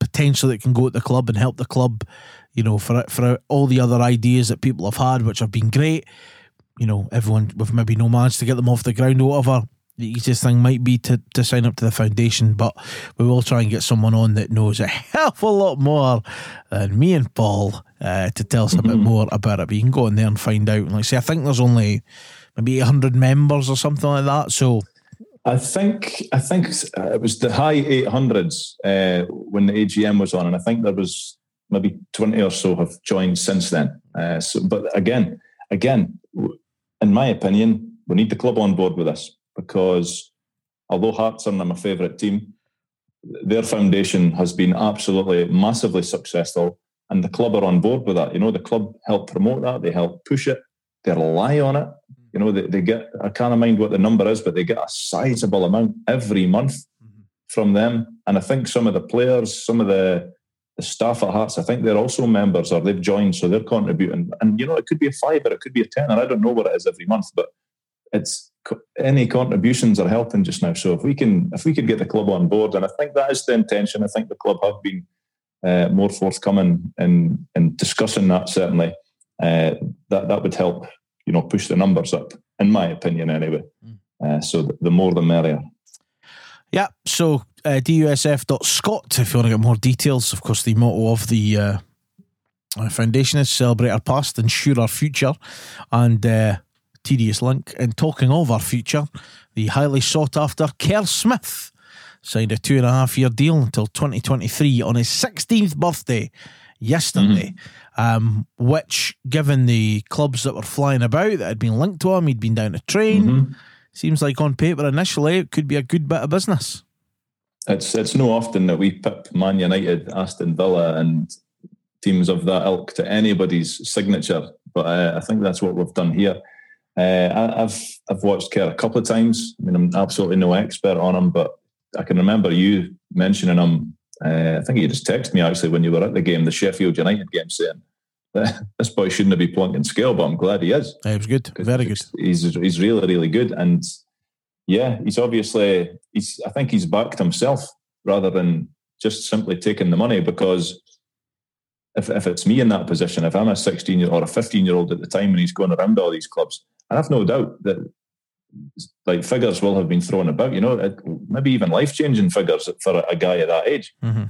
potentially that can go at the club and help the club. You know, for for all the other ideas that people have had, which have been great. You know, everyone with maybe no managed to get them off the ground or whatever the easiest thing might be to, to sign up to the foundation, but we will try and get someone on that knows a hell of a lot more than me and Paul uh, to tell us a bit mm-hmm. more about it. But you can go in there and find out. like I say, I think there's only maybe 800 members or something like that. So I think I think uh, it was the high 800s uh, when the AGM was on, and I think there was maybe 20 or so have joined since then. Uh, so, but again, again, in my opinion, we need the club on board with us because although Hearts are my favourite team, their foundation has been absolutely massively successful, and the club are on board with that. You know, the club help promote that, they help push it, they rely on it. You know, they, they get, I can't mind what the number is, but they get a sizable amount every month mm-hmm. from them. And I think some of the players, some of the, the staff at Hearts, I think they're also members or they've joined, so they're contributing. And, you know, it could be a five or it could be a 10, and I don't know what it is every month, but it's any contributions are helping just now. So if we can if we could get the club on board, and I think that is the intention. I think the club have been uh, more forthcoming in in discussing that. Certainly, uh, that that would help. You know, push the numbers up. In my opinion, anyway. Mm. Uh, so the, the, more the merrier. Yeah. So uh, dusf.scot if you want to get more details. Of course, the motto of the uh, foundation is celebrate our past, ensure our future, and uh, tedious link. And talking of our future, the highly sought after Kerr Smith signed a two and a half year deal until 2023 on his 16th birthday yesterday. Mm-hmm. Um, which, given the clubs that were flying about that had been linked to him, he'd been down to train. Mm-hmm. Seems like on paper initially it could be a good bit of business. It's it's no often that we pip Man United, Aston Villa, and teams of that ilk to anybody's signature, but uh, I think that's what we've done here. Uh, I, have I've watched Kerr a couple of times. I mean, I'm absolutely no expert on him, but I can remember you mentioning him. Uh, I think you just texted me actually when you were at the game, the Sheffield United game, saying this boy shouldn't have be plunking scale, but I'm glad he is. He was good, very good. He's he's really really good, and yeah, he's obviously he's. I think he's backed himself rather than just simply taking the money because if, if it's me in that position, if I'm a 16 year old or a 15 year old at the time and he's going around all these clubs, I have no doubt that like figures will have been thrown about, you know, maybe even life changing figures for a, guy at that age. Mm-hmm.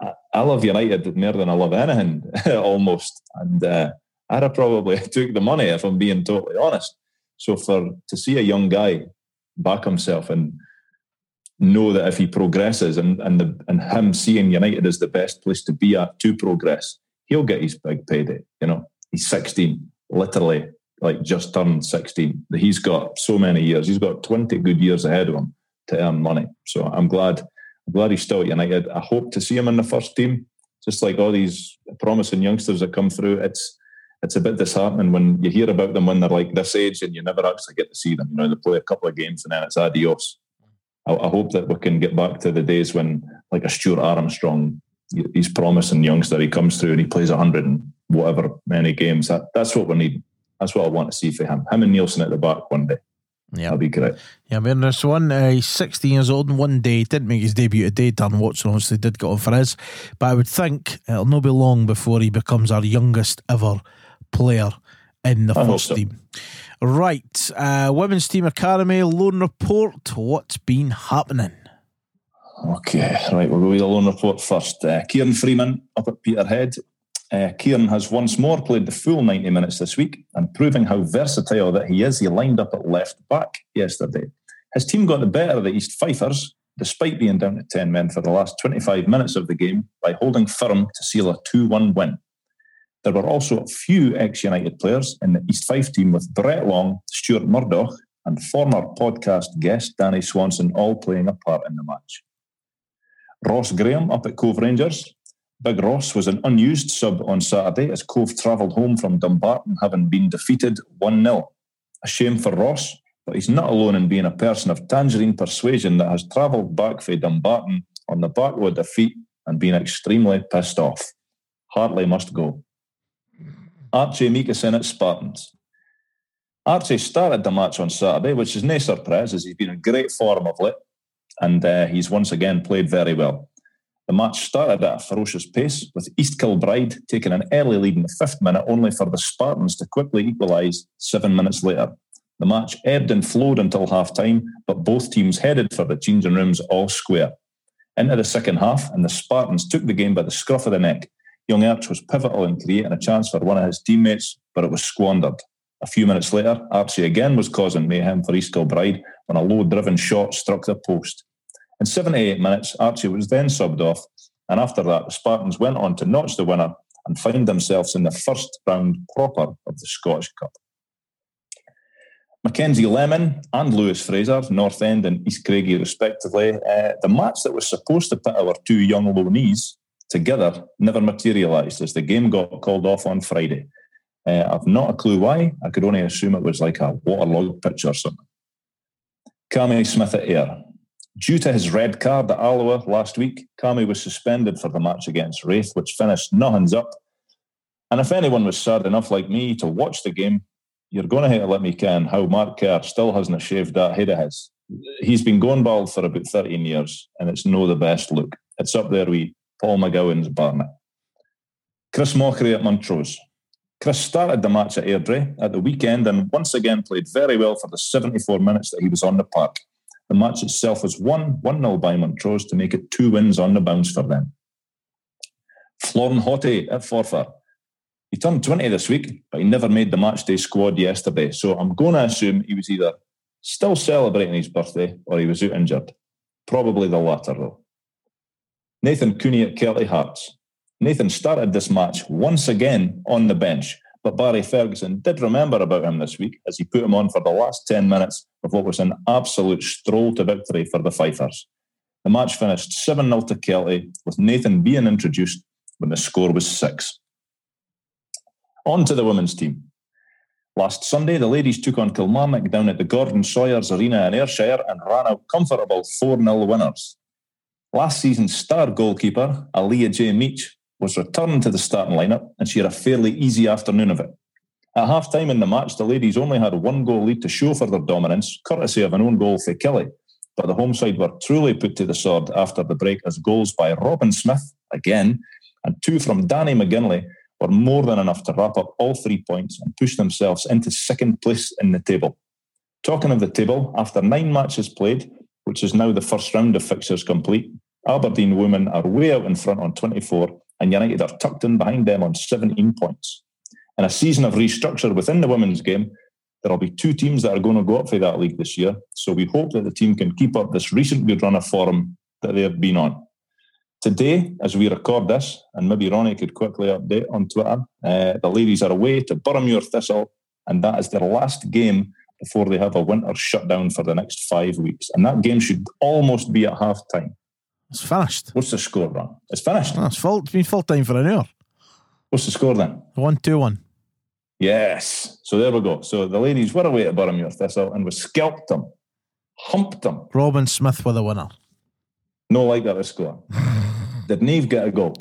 I, I, love United more than I love anything, almost. And uh, I'd have probably took the money if I'm being totally honest. So for to see a young guy back himself and know that if he progresses and and the, and him seeing United as the best place to be at to progress, he'll get his big payday. You know, he's 16, literally like just turned 16. He's got so many years. He's got 20 good years ahead of him to earn money. So I'm glad. I'm glad he's still at United. I hope to see him in the first team. Just like all these promising youngsters that come through, it's it's a bit disheartening when you hear about them when they're like this age and you never actually get to see them. You know, they play a couple of games and then it's adios. I, I hope that we can get back to the days when, like a Stuart Armstrong, he's promising youngster, he comes through and he plays 100 and whatever many games. That, that's what we need. That's what I want to see for him. Him and Neilson at the back one day. Yeah, that'll be great. Yeah, I mean, there's one. Uh, he's 16 years old, and one day didn't make his debut today. Dan Watson obviously did get on for his, but I would think it'll not be long before he becomes our youngest ever player in the I first so. team. Right, uh, women's team academy loan report. What's been happening? Okay, right. We'll go with the loan report first. Uh, Kieran Freeman up at Peterhead uh, Kieran has once more played the full 90 minutes this week and proving how versatile that he is, he lined up at left back yesterday. His team got the better of the East Fifers, despite being down to 10 men for the last 25 minutes of the game, by holding firm to seal a 2 1 win. There were also a few ex United players in the East Fife team with Brett Long, Stuart Murdoch, and former podcast guest Danny Swanson all playing a part in the match. Ross Graham up at Cove Rangers. Big Ross was an unused sub on Saturday as Cove travelled home from Dumbarton having been defeated 1 0. A shame for Ross, but he's not alone in being a person of tangerine persuasion that has travelled back from Dumbarton on the back of a defeat and been extremely pissed off. Hartley must go. Archie Meekison at Spartans. Archie started the match on Saturday, which is no surprise as he's been in great form of late and uh, he's once again played very well. The match started at a ferocious pace, with East Kilbride taking an early lead in the fifth minute, only for the Spartans to quickly equalise seven minutes later. The match ebbed and flowed until half time, but both teams headed for the changing rooms all square. Into the second half, and the Spartans took the game by the scruff of the neck. Young Arch was pivotal in creating a chance for one of his teammates, but it was squandered. A few minutes later, Archie again was causing mayhem for East Kilbride when a low driven shot struck the post. In 78 minutes, Archie was then subbed off, and after that, the Spartans went on to notch the winner and find themselves in the first round proper of the Scottish Cup. Mackenzie Lemon and Lewis Fraser, North End and East Craigie respectively, uh, the match that was supposed to put our two young loanees together never materialised as the game got called off on Friday. Uh, I've not a clue why. I could only assume it was like a waterlogged pitch or something. Cammy Smith at Ayr. Due to his red card at Alloa last week, Cammy was suspended for the match against Raith, which finished nothings up. And if anyone was sad enough like me to watch the game, you're going to have to let me ken how Mark Kerr still hasn't shaved that head of his. He's been going bald for about 13 years, and it's no the best look. It's up there with Paul McGowan's Barnet. Chris Mochrie at Montrose. Chris started the match at Airdrie at the weekend and once again played very well for the 74 minutes that he was on the park. The match itself was won 1 0 by Montrose to make it two wins on the bounce for them. Florin Hottie at Forfar. He turned 20 this week, but he never made the matchday squad yesterday. So I'm going to assume he was either still celebrating his birthday or he was out injured. Probably the latter, though. Nathan Cooney at Kelty Hearts. Nathan started this match once again on the bench but Barry Ferguson did remember about him this week as he put him on for the last 10 minutes of what was an absolute stroll to victory for the Fifers. The match finished 7 0 to Kelty, with Nathan being introduced when the score was 6. On to the women's team. Last Sunday, the ladies took on Kilmarnock down at the Gordon Sawyers Arena in Ayrshire and ran out comfortable 4 0 winners. Last season's star goalkeeper, Aliyah J. Meach, was returned to the starting lineup, and she had a fairly easy afternoon of it. At half time in the match, the ladies only had one goal lead to show for their dominance, courtesy of an own goal for Kelly. But the home side were truly put to the sword after the break as goals by Robin Smith, again, and two from Danny McGinley were more than enough to wrap up all three points and push themselves into second place in the table. Talking of the table, after nine matches played, which is now the first round of fixtures complete, Aberdeen women are way out in front on 24 and United are tucked in behind them on 17 points. In a season of restructure within the women's game, there will be two teams that are going to go up for that league this year. So we hope that the team can keep up this recent good run of form that they have been on. Today, as we record this, and maybe Ronnie could quickly update on Twitter, uh, the ladies are away to Boroughmuir Thistle, and that is their last game before they have a winter shutdown for the next five weeks. And that game should almost be at half time. It's finished. What's the score, Ron? It's finished. No, it's full. It's been full time for an hour. What's the score then? One two one. Yes. So there we go. So the ladies were away at Boroughmuir Thistle and we scalped them, humped them. Robin Smith with the winner. No like that a score. Did Neve get a goal?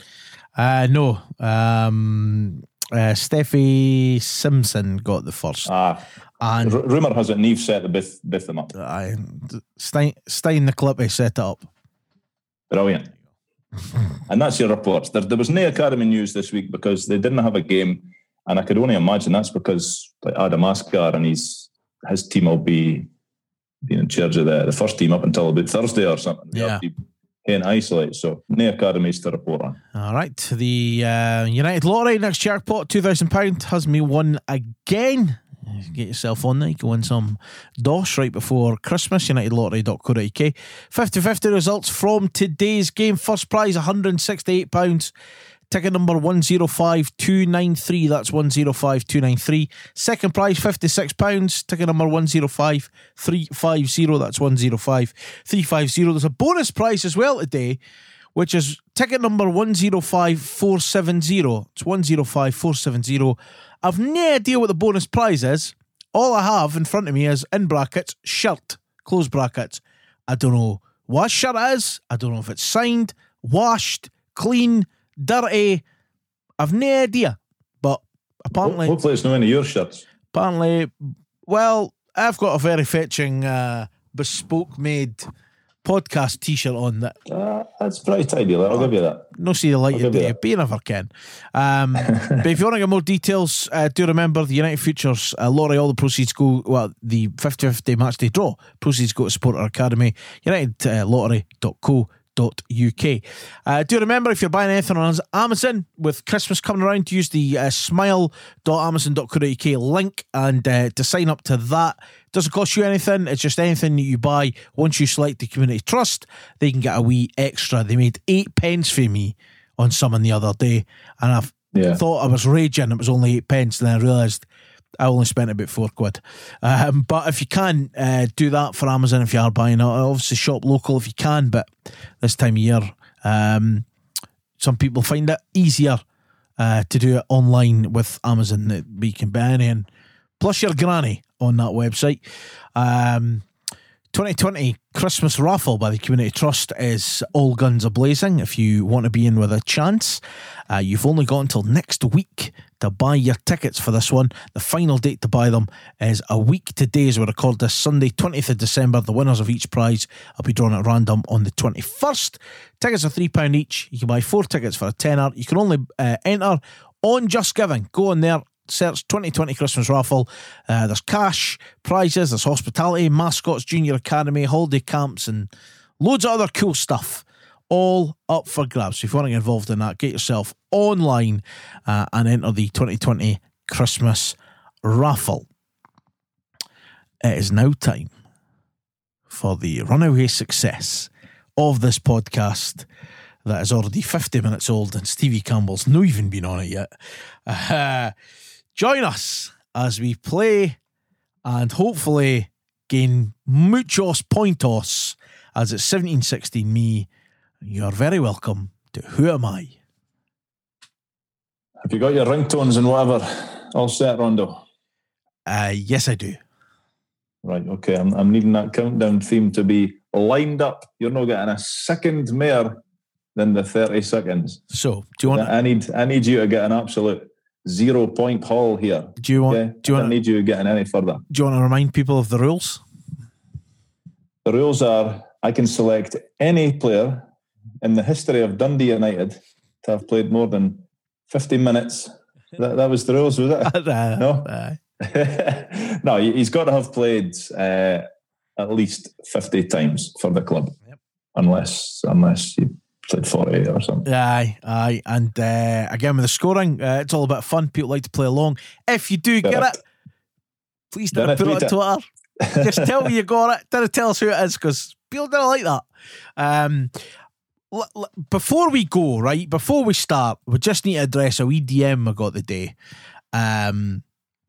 Uh, no. Um, uh, Steffi Simpson got the first. Ah, and r- rumour has it Neve set the bith, bith them up. I Stein, Stein the Clippy set it up. Brilliant. and that's your reports. There, there was no academy news this week because they didn't have a game, and I could only imagine that's because like Adam Asghar and his his team will be being in charge of the, the first team up until about Thursday or something. Yeah. In isolate, so no academies to report on. All right, the uh, United Lottery next jackpot two thousand pound has me won again. Get yourself on there. You can win some DOS right before Christmas. UnitedLottery.co.uk. 50 50 results from today's game. First prize £168. Ticket number 105293. That's 105293. Second prize, £56. Ticket number 105350. That's 105350. There's a bonus prize as well today, which is ticket number 105470. It's 105470. I've no idea what the bonus prize is. All I have in front of me is, in brackets, shirt, close brackets. I don't know what shirt it is. I don't know if it's signed, washed, clean, dirty. I've no idea. But apparently, Hopefully, it's not any of your shirts. apparently, well, I've got a very fetching, uh, bespoke made podcast t shirt on that Uh, that's pretty tidy. I'll give you that. no see the light of day, but you never can. Um, but if you want to get more details, uh, do remember the United Futures uh, lottery. All the proceeds go well. The 50-50 match day draw proceeds go to support our academy. United uh. UK. Uh, do remember if you're buying anything on Amazon with Christmas coming around, to use the uh, smile.amazon.co.uk link and uh, to sign up to that. Doesn't cost you anything. It's just anything that you buy. Once you select the community trust, they can get a wee extra. They made eight pence for me on someone the other day, and I Yeah. thought I was raging. It was only eight pence, and then I realised I only spent about four quid. Um, but if you can uh, do that for Amazon, if you are buying it, obviously shop local if you can. But this time of year, um, some people find it easier uh, to do it online with Amazon. That we can buy anything, plus your granny on that website. Um, 2020 Christmas raffle by the Community Trust is all guns a blazing. If you want to be in with a chance, uh, you've only got until next week to buy your tickets for this one. The final date to buy them is a week today as we record this Sunday, 20th of December. The winners of each prize will be drawn at random on the 21st. Tickets are £3 each. You can buy four tickets for a tenner. You can only uh, enter on Just Giving. Go on there, search 2020 Christmas raffle. Uh, there's cash, prizes, there's hospitality, mascots, junior academy, holiday camps, and loads of other cool stuff. All up for grabs. So if you want to get involved in that, get yourself online uh, and enter the 2020 Christmas raffle. It is now time for the runaway success of this podcast that is already 50 minutes old and Stevie Campbell's not even been on it yet. Uh, join us as we play and hopefully gain muchos pointos as it's 1716 me. You're very welcome to Who Am I? Have you got your ringtones and whatever all set, Rondo? Uh, yes, I do. Right, okay. I'm, I'm needing that countdown theme to be lined up. You're not getting a second more than the 30 seconds. So, do you want? I need I need you to get an absolute zero point haul here. Do you want? Okay? Do you I want? don't need you getting any further. Do you want to remind people of the rules? The rules are I can select any player in the history of Dundee United to have played more than 50 minutes. That, that was the rules, was it? No? No, he- he's got to have played uh, at least 50 times for the club. Yep. Unless unless he played 40 or something. Aye, aye. And uh, again, with the scoring, uh, it's all about fun. People like to play along. If you do get it, please don't Don't put it on Twitter. Just tell me you got it. Don't tell us who it is because people don't like that. Um, before we go, right, before we start, we just need to address a wee DM I got the day. Um,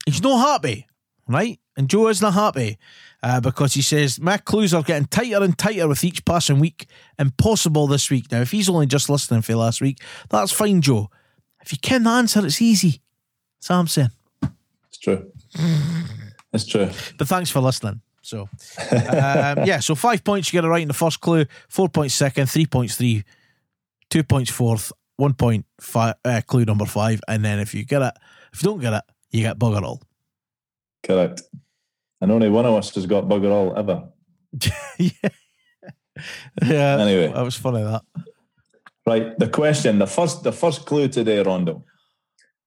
he's not happy, right? And Joe is not happy uh, because he says my clues are getting tighter and tighter with each passing week. Impossible this week. Now, if he's only just listening for last week, that's fine, Joe. If you can the answer, it's easy. That's all I'm saying. It's true. it's true. But thanks for listening. So, um, yeah, so five points you get it right in the first clue, four points second, three points three, two points fourth, one point five, uh, clue number five, and then if you get it, if you don't get it, you get bugger all. Correct. And only one of us has got bugger all ever. yeah, yeah. Anyway. that was funny. That Right. The question, the first the first clue today, Rondo.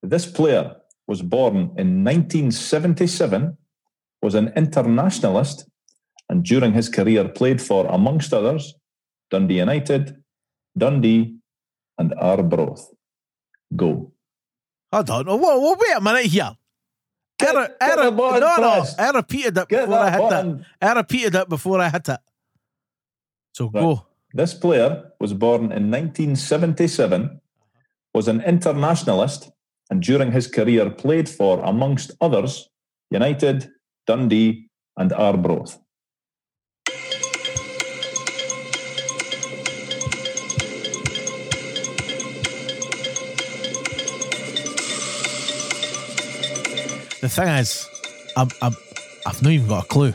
This player was born in 1977, was an internationalist, and during his career played for, amongst others, Dundee United, Dundee, and Arbroath. Go. I don't know. Whoa, whoa, wait a minute here. Get- I, re- I re- no, no. I repeated it Get before I that hit button. it. I repeated it before I hit it. So Right. go. This player was born in 1977, was an internationalist and during his career played for, amongst others, United, Dundee, and Arbroath. The thing is, I'm, I'm, I've not even got a clue.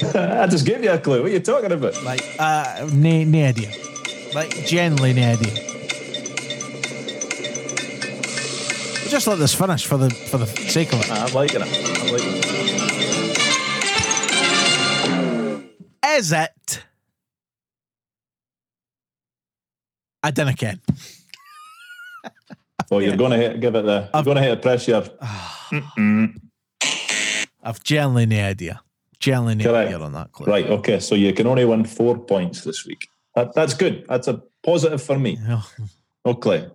I just gave you a clue. What are you talking about? Like, uh, no, no idea. Like, generally, no idea. Just let this finish for the for the sake of it. I'm liking it. I'm liking it. Is it? I didn't ken. Oh, you're going to hit, give it the. You're going to hit the pressure. I've generally no idea. Generally no Correct. idea on that clue. Right. Okay. So you can only win four points this week. That, that's good. That's a positive for me. Okay.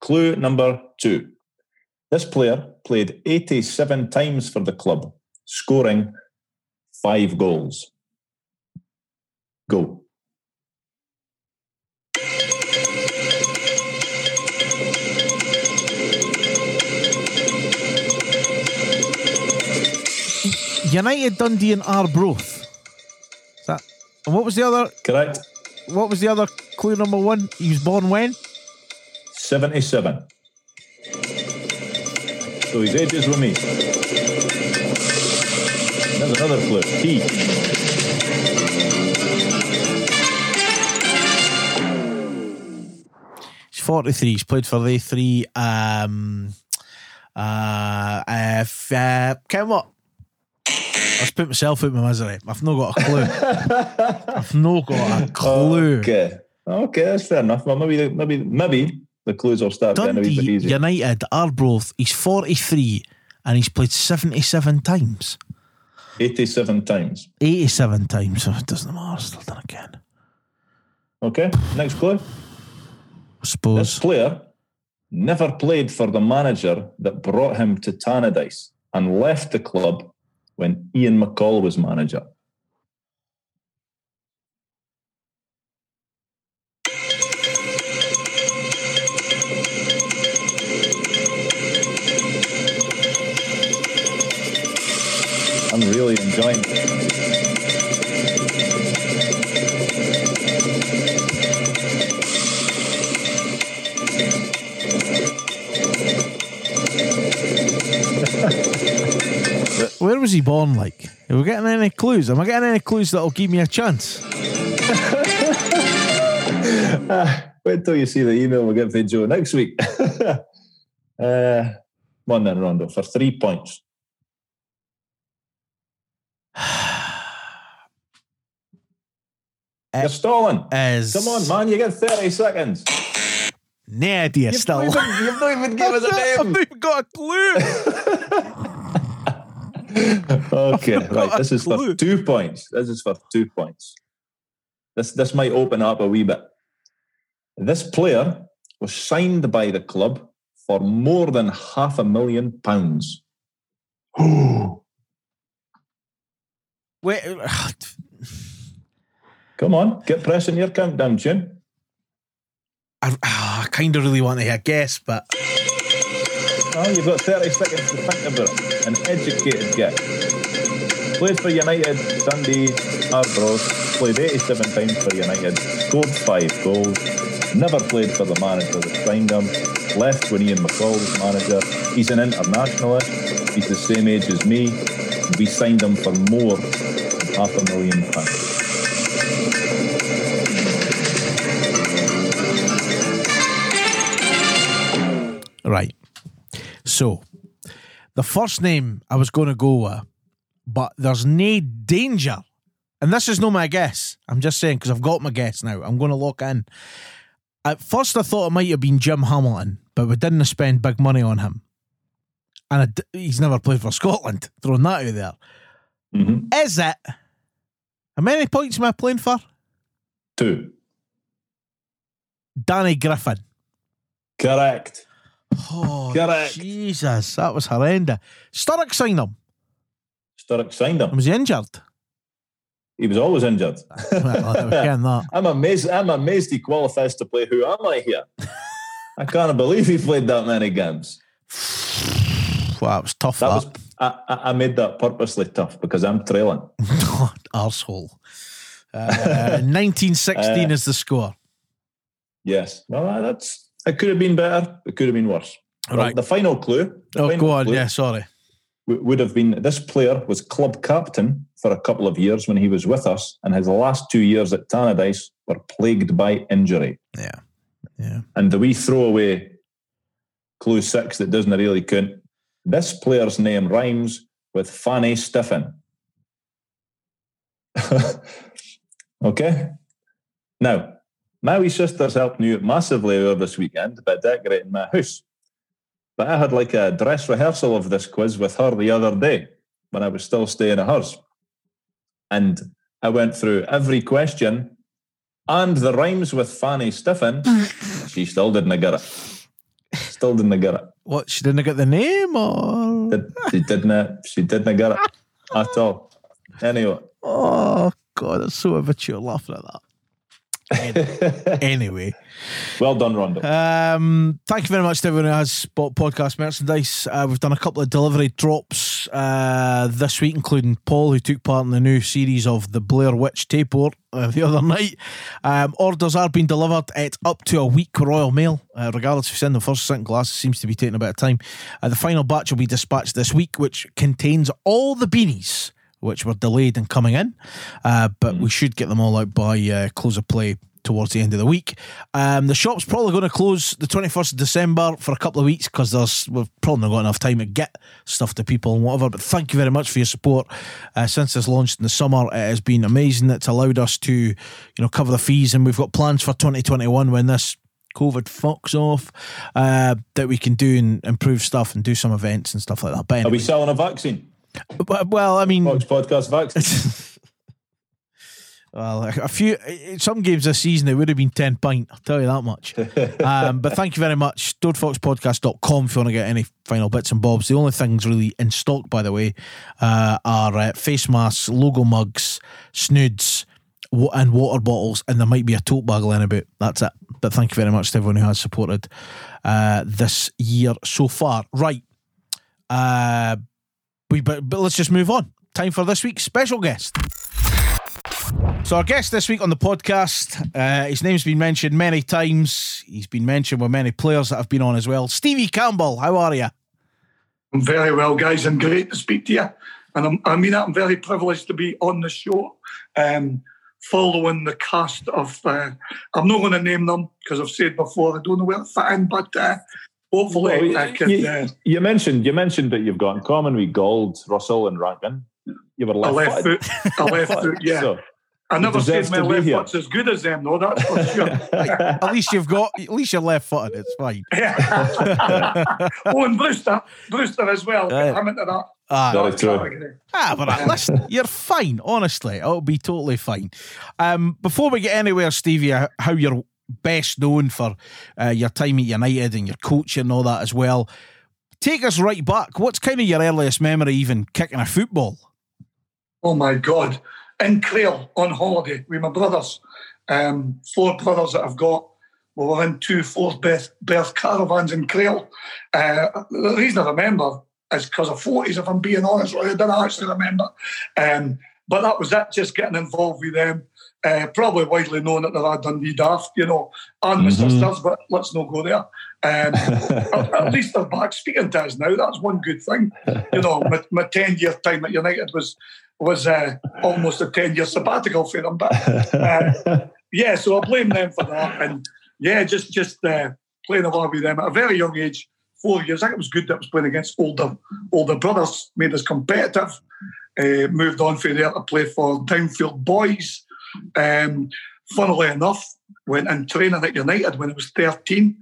Clue number two. This player played 87 times for the club, scoring five goals. Go. United, Dundee, and Arbroath. Is that? And what was the other? Correct? What was the other clue number one? He was born when? 77. So his is with me. There's another flip. T. He's 43. He's played for the three. Um, uh, uh, f- uh, Ken what? I've put myself out my misery. I've not got a clue. I've not got a clue. Okay. Okay, that's fair enough. Well, maybe, maybe, maybe the clues will start getting a wee bit Dundee easier. United, Arbroath. He's 43 and he's played 77 times. 87 times. 87 times. So it doesn't matter. Still done again. Okay, next clue. I This suppose. player never played for the manager that brought him to Tannadice and left the club when Ian McCall was manager. I'm really enjoying it. Where was he born like? Are we getting any clues? Am I getting any clues that'll give me a chance? Wait till you see the email we'll get from Joe next week. uh, come on then, Rondo, for three points. You're stalling. Is Come on, man, you get 30 seconds. No idea You've still. not even, you've not even given us a I've name. not even got a clue. Okay, right. This is clue. for two points. This is for two points. This this might open up a wee bit. This player was signed by the club for more than half a million pounds. Wait, Come on, get pressing your countdown, Jim. I, ah, I kind of really want to hear a guess, but Oh, you've got 30 seconds to think about it. An educated guess. Played for United, Dundee, Arbroath. Played 87 times for United. Scored five goals. Never played for the manager that signed him. Left when Ian McCall was manager. He's an internationalist. He's the same age as me. We signed him for more half a million pounds. right. So, the first name I was going to go with, but there's no danger. And this is not my guess. I'm just saying because I've got my guess now. I'm going to lock in. At first, I thought it might have been Jim Hamilton, but we didn't spend big money on him. And I d- he's never played for Scotland. Throwing that out there. Mhm. Is it? How many points am I playing for? Two. Danny Griffin. Correct. Oh, Correct. Jesus, that was horrendous. Sturrock signed him. Sturrock signed him. He Was he injured? He was always injured. Ah, well, that. I'm amazed. I'm amazed he qualifies to play. Who am I here? I can't believe he played that many games. Wow, it was tough. That That, was I, I made that purposely tough because I'm trailing. arsehole. Uh, uh 1916 uh, is the score. Yes. Well, uh, that's it. Could have been better. It could have been worse. Well, the final clue. the Oh, final go on. clue Yeah, sorry. would have been this player was club captain for a couple of years when he was with us, and his last two years at Tannadice were plagued by injury. Yeah. Yeah. And the wee throwaway clue six that doesn't really count. This player's name rhymes with Fanny Stiffen. okay. Now, my wee sisters helped me out massively over this weekend by decorating my house. But I had like a dress rehearsal of this quiz with her the other day when I was still staying at hers. And I went through every question and the rhymes with Fanny Stiffen. she still didn't get it. Still didn't get it. What? She didn't get the name or? She didn't. Uh, she didn't get it at all. Anyway, Oh, God. It's so immature laughing at that. Anyway. well done, Rondo. Um, thank you very much to everyone who has bought podcast merchandise. Uh, we've done a couple of delivery drops uh, this week, including Paul, who took part in the new series of the Blair Witch Tape uh, the other night. Um, orders are being delivered at up to a week Royal Mail, uh, regardless if you send them first or second class. It seems to be taking a bit of time. Uh, the final batch will be dispatched this week, which contains all the beanies. Which were delayed in coming in, uh, but we should get them all out by uh, close of play towards the end of the week. Um, the shop's probably going to close the 21st of December for a couple of weeks because there's we've probably not got enough time to get stuff to people and whatever. But thank you very much for your support uh, since it's launched in the summer. It has been amazing. It's allowed us to, you know, cover the fees, and we've got plans for 2021 when this. COVID fucks off, uh, that we can do and improve stuff and do some events and stuff like that. But Are we selling a vaccine? But- well, I mean, Fox Podcast vaccine. Well, a a few some games this season it would have been ten pint. I'll tell you that much. um, but thank you very much. DodeFoxPodcast.com if you want to get any final bits and bobs. The only things really in stock, by the way, uh, are uh, face masks, logo mugs, snoods, and water bottles, and there might be a tote bag lying about. That's it. But thank you very much to everyone who has supported uh, this year so far. Right. Uh, we but, but let's just move on. Time for this week's special guest. So our guest this week on the podcast, uh, his name's been mentioned many times. He's been mentioned with many players that have been on as well. Stevie Campbell, how are you? I'm very well, guys, and great to speak to you. And I'm, I mean, I'm very privileged to be on the show, um, following the cast of. Uh, I'm not going to name them because I've said before I don't know where to fit in, but uh, hopefully Well, I can. you, Uh, you mentioned you mentioned that you've got in common with Gold, Russell, and Rankin. You were a left, left foot, a left foot, yeah. So, I never said my left here. foot's as good as them, though. That's for sure. At least you've got, at least you're left footed. It's fine. oh, and Brewster, Brewster as well. Right. I'm into that. Ah, Very that true. ah, but uh, listen, you're fine. Honestly, it'll be totally fine. Um, before we get anywhere, Stevie, uh, how you're best known for uh, your time at United and your coaching and all that as well. Take us right back. What's kind of your earliest memory, even kicking a football? Oh my God. In Crail on holiday with my brothers. Um, four brothers that I've got. We were in two fourth berth, berth caravans in Crail. Uh, the reason I remember is because of 40s, if I'm being honest. I don't actually remember. Um, but that was it, just getting involved with them. Uh, probably widely known that they're a Dundee daft, you know, and my Mhm. sisters, but let's not go there. Um, at, at least they're back speaking to us now. That's one good thing. You know, my, my 10 year time at United was was uh, almost a 10 year sabbatical for them. But uh, yeah, so I blame them for that. And yeah, just just uh, playing away with them at a very young age, four years. I think it was good that I was playing against older older brothers, made us competitive. Uh, moved on from there to play for Townfield Boys. Um, funnily enough, went in training at United when I was 13.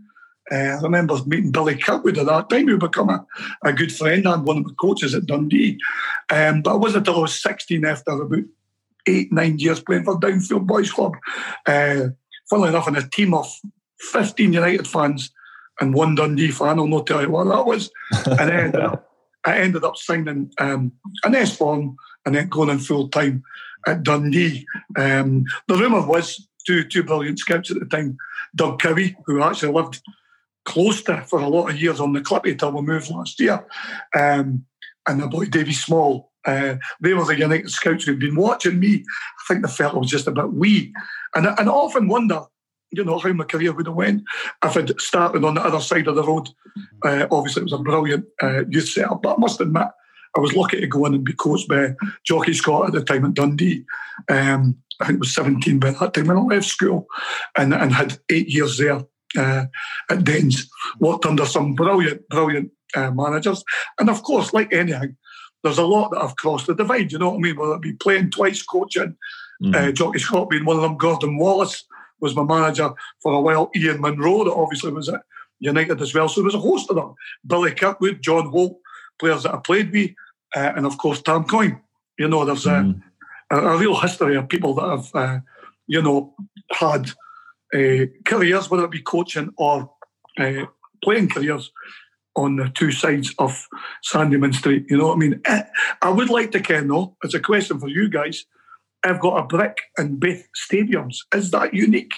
Uh, I remember meeting Billy Kirkwood at that time, who became a, a good friend and one of my coaches at Dundee. Um, but it wasn't until I was 16 after about eight, nine years playing for Downfield Boys Club. Uh, funnily enough, in a team of 15 United fans and one Dundee fan, I'll not tell you what that was. And then I ended up signing um, an S form and then going in full time at Dundee. Um, the rumour was two two brilliant scouts at the time, Doug Cowie, who actually lived close to for a lot of years on the Clippy till we moved last year. Um, and the boy Davy Small, uh, they were the United scouts who'd been watching me. I think the fella was just a bit wee. And, and I often wonder, you know, how my career would have went if I'd started on the other side of the road. Uh, obviously, it was a brilliant uh, youth setup, but I must admit, I was lucky to go in and be coached by Jocky Scott at the time at Dundee. Um, I think it was 17 by that time when I left school and, and had eight years there uh, at Dens. Worked under some brilliant, brilliant uh, managers. And of course, like anything, there's a lot that have crossed the divide, you know what I mean? Whether it be playing twice, coaching, mm. uh, Jocky Scott being one of them, Gordon Wallace was my manager for a while, Ian Munro, that obviously was at United as well. So there was a host of them. Billy Kirkwood, John Holt, players that I played with, uh, and of course Tam Coyne. You know, there's mm. a, a, real history of people that have, uh, you know, had uh, careers, whether it be coaching or uh, playing careers on the two sides of Sandeman Street. You know what I mean? Eh, I would like to ken though, it's a question for you guys. I've got a brick in both stadiums. Is that unique?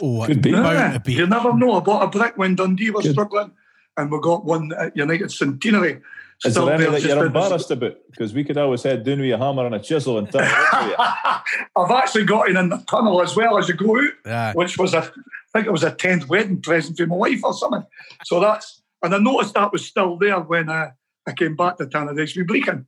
Oh, Could be. Yeah, you never know. I bought a brick when Dundee was Good. struggling, and we got one at United Centenary. Is there any that you're embarrassed about? Because we could always head down with a hammer and a chisel and turn I've actually got in in the tunnel as well as you go out, yeah. which was a, I think it was a 10th wedding present for my wife or something. So that's and I noticed that was still there when uh, I came back to Tannadice with Brechin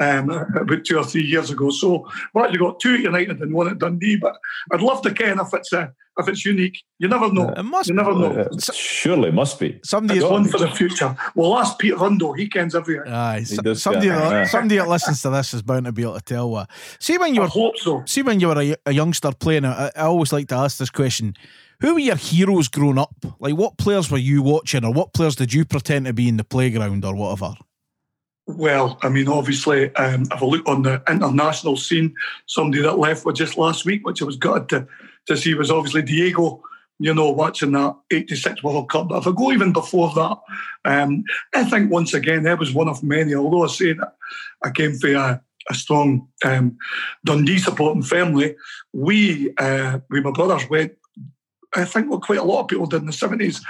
um, about two or three years ago. So we actually got two at United and one at Dundee. But I'd love to ken if it's uh, if it's unique. You never know. It must. You never know. It surely must be. Somebody one for the future. Well, ask Pete Rundo. He kens everything. Aye. does, somebody, that, somebody that listens to this is bound to be able to tell what. See when you were. I hope so. See when you were a, a youngster playing. I, I always like to ask this question who were your heroes growing up? Like, what players were you watching, or what players did you pretend to be in the playground, or whatever? Well, I mean, obviously, um, if I look on the international scene, somebody that left was just last week, which I was gutted to, to see, was obviously Diego. You know, watching that '86 World Cup. But if I go even before that, um, I think once again there was one of many. Although I say that I came from a, a strong um, Dundee supporting family, we, uh, we my brothers went I think what quite a lot of people did in the 70s.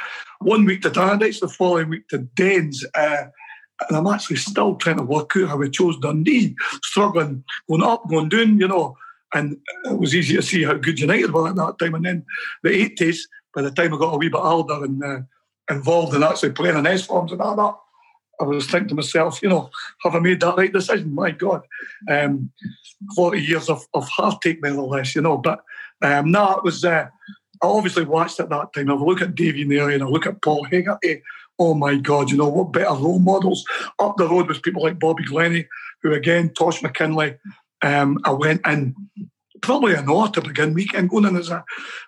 One week to Tannadice, the following week to Dens. Uh, and I'm actually still trying to work out how we chose Dundee, struggling, going up, going down, you know. And it was easy to see how good United were at that time. And then the 80s, by the time I got a wee bit older and uh, involved in actually playing in S forms and all that, I was thinking to myself, you know, have I made that right decision? My God. Um, 40 years of, of heartache, more or less, you know. But um, no, it was. Uh, I obviously watched at that time. I look at Davy Narey and I look at Paul Hegarty. Oh my God, you know, what better role models? Up the road was people like Bobby Glennie, who again, Tosh McKinley. Um, I went in probably an hour to begin weekend, going in as a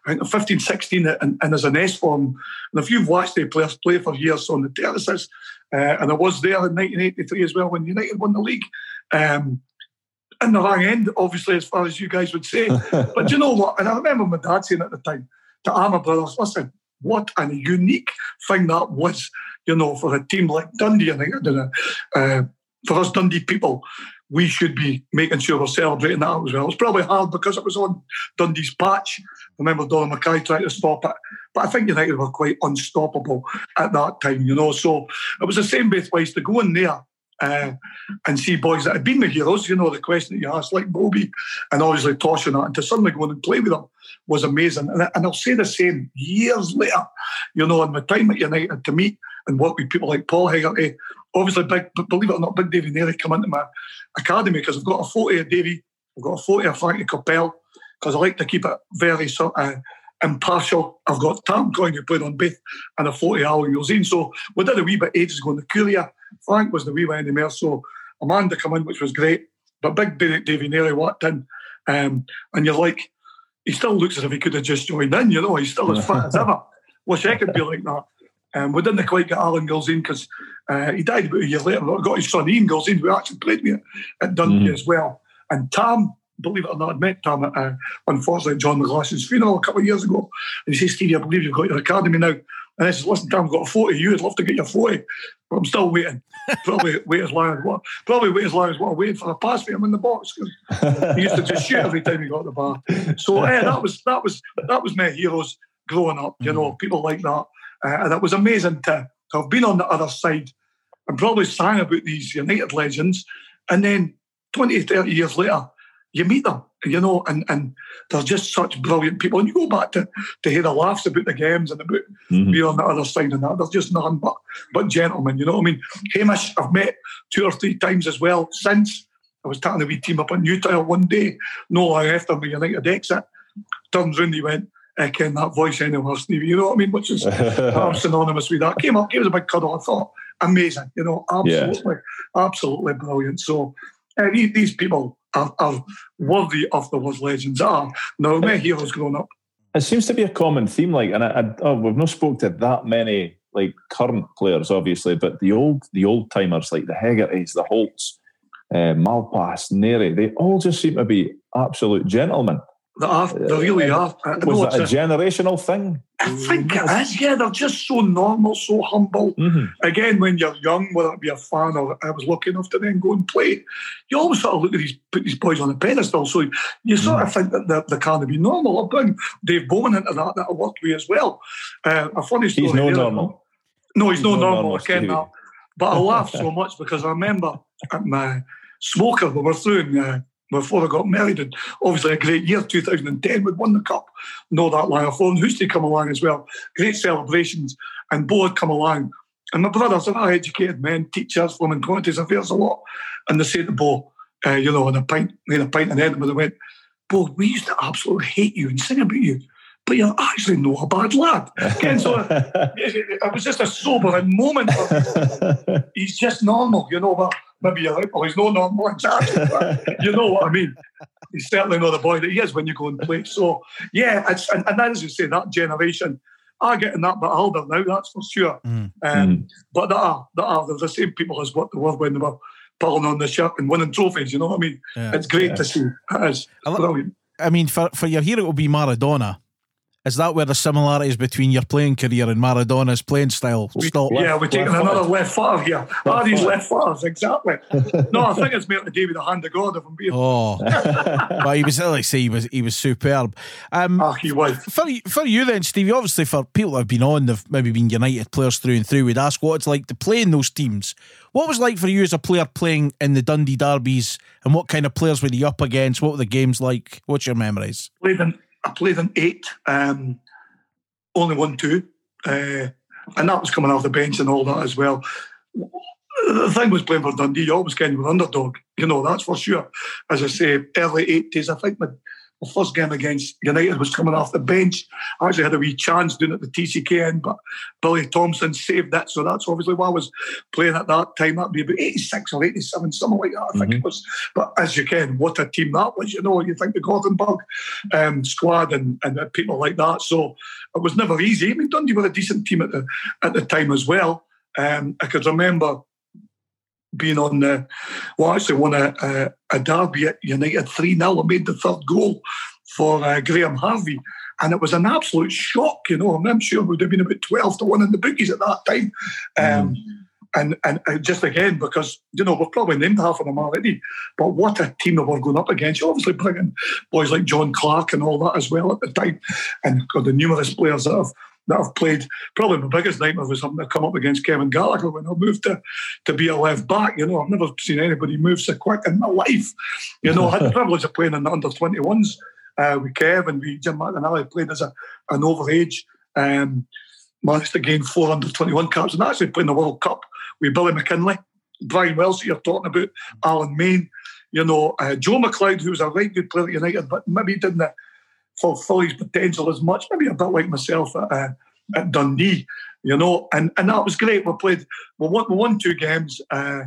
I think 15, 16 and, and as an S form. And if you've watched the players play for years on the terraces, uh, and I was there in 1983 as well when United won the league. Um, in the wrong end, obviously, as far as you guys would say. but you know what? And I remember my dad saying at the time, to Armour Brothers, listen, what a unique thing that was, you know, for a team like Dundee. I think, uh, for us Dundee people, we should be making sure we're celebrating that as well. It's probably hard because it was on Dundee's patch. I remember Donald Mackay trying to stop it. But I think United were quite unstoppable at that time, you know. So it was the same both ways to go in there uh, and see boys that had been the heroes, you know, the question that you asked, like Bobby and obviously Tosh and that, and to suddenly go and play with them was amazing. And, and I'll say the same years later, you know, in my time at United to meet and work with people like Paul Hegarty, obviously, big, believe it or not, Big Davy Narey come into my academy because I've got a photo of Davy, I've got a photo of Frankie Kopel because I like to keep it very sort of impartial. I've got Tom going who played on both and a Alan Gilzean. So we did a wee bit ages ago in the Courier Frank was the wee way in the mail. So Amanda come in, which was great. But big Davy Narey walked in, um, and you're like, he still looks as if he could have just joined in, you know, he's still as fit as ever. Wish I could be like that. Um, we didn't quite get Alan Gilzean because uh, he died about a year later. We got his son Ian Gilzean, who actually played me at Dundee mm. as well. And Tam, believe it or not, I met Tom at, uh, unfortunately, John McGlass's funeral a couple of years ago. And he says, Stevie, I believe you've got your academy now. And I says, listen, Tom, I've got a photo of you. I'd love to get your photo. But I'm still waiting. Probably wait as long as what probably wait as long as what I'm waiting for a pass for him in the box because he used to just shoot every time he got the bar. So yeah, that was that was that was my heroes growing up. You know, people like that. Uh, and it was amazing to, to have been on the other side and probably sang about these United legends. And then 20, 30 years later, you meet them, you know, and, and they're just such brilliant people. And you go back to, to hear the laughs about the games and about Mhm. being on the other side and that. They're just nothing but, but gentlemen, you know what I mean? Hamish, I've met two or three times as well since. I was taking a wee team up in Newtyle one day, no long after my United exit. Turns round, he went, I ken that voice anywhere, Stevie. You know what I mean? Which is I'm synonymous with that. Came up, gave us a big cuddle. I thought, amazing, you know, absolutely, absolutely brilliant. So uh, these, these people are, are worthy of the words legends are. Now, my heroes growing up. it seems to be a common theme. Like, and I, I, oh, we've not spoke to that many like current players, obviously, but the old the old timers like the Hegartys, the Holts, uh, Malpas, Narey, they all just seem to be absolute gentlemen. They, are, they really are. I know Was that a a- generational thing? I think it is, yeah. They're just so normal, so humble. Mm-hmm. Again, when you're young, whether it be a fan or I was lucky enough to then go and play, you always sort of look at these put these boys on a pedestal. So you sort of think that they're, they can't be normal. I bring Dave Bowman into that that I worked with as well. Uh, a funny story. He's no normal. No, he's, He's no, no normal. normal, I Stevie. that. But I laughed so much because I remember at my smoker we were through uh, before I got married, and obviously a great year, 2010, we'd won the cup. and all that long ago. And Hoosty come along as well. Great celebrations. And Bo had come along. And my brothers are all educated men, teachers, women, quantities affairs a lot. And they say to Bo, uh, you know, in a pint, in a pint in Edinburgh, they went, Bo, we used to absolutely hate you and sing about you. But you're actually not a bad lad. So it, it was just a sobering moment. He's just normal, you know. But maybe you're like, he's not normal exactly. you know what I mean? He's certainly not the boy that he is when you go and play. So yeah, it's, and, and as you say, that generation are getting that bit older now. That's for sure. Mm. Um, But they are, are they're the same people as what they were when they were pulling on the shirt and winning trophies. You know what I mean? Yeah. It's great Yeah. to see. It is I brilliant. I mean, for, for your hero, it will be Maradona. Is that where the similarities between your playing career and Maradona's playing style stop? Yeah, we're taking left another footed. left footer here. Ah, these left footers, exactly. No, I think it's made to do with the hand of God, if I'm being Oh, but he was like say he was he was superb. Um, Ah, he was. for for you then, Stevie. Obviously, for people that have been on, they've maybe been United players through and through. We'd ask what it's like to play in those teams. What was it like for you as a player playing in the Dundee derbies, and what kind of players were you up against? What were the games like? What's your memories? Played in, I played in eight, um, only one two. Uh, and that was coming off the bench and all that as well. The thing was playing for Dundee, you always kind of an underdog, you know, that's for sure. As I say, early 80s, I think my, my first game against United was coming off the bench. I actually had a wee chance doing it at the TCKN, but Billy Thomson saved that. So that's obviously why I was playing at that time. That'd be about 86 or 87, something like that, I think it was. But as you can, what a team that was, you know, you think the Gothenburg um, squad and, and people like that. So it was never easy. I mean, Dundee were a decent team at the at the time as well. Um, I could remember being on the, well, I actually won a, a, a derby at United 3 0. I made the third goal for uh, Graham Harvey. And it was an absolute shock, you know. I'm sure would have been about 12 to 1 in the bookies at that time. Um, and, and and just again, because, you know, we're probably named half of them already, but what a team that we're going up against. You obviously bringing boys like John Clark and all that as well at the time, and got the numerous players that have that I've played. Probably my biggest nightmare was having to come up against Kevin Gallagher when I moved to, to be a left back. You know, I've never seen anybody move so quick in my life. You know, I had the privilege of playing in the under 21s uh, with Kev and with Jim McNally. played as a, an overage. Um, managed to gain four under 21 caps and actually playing the World Cup with Billy McKinlay, Brian Wells, that you're talking about, Alan Main, you know, uh, Joe McLeod, who was a right good player at United, but maybe didn't uh, fulfill his potential as much, maybe a bit like myself at, uh, at Dundee, you know, and, and that was great. We played, we won, we won two games. Uh,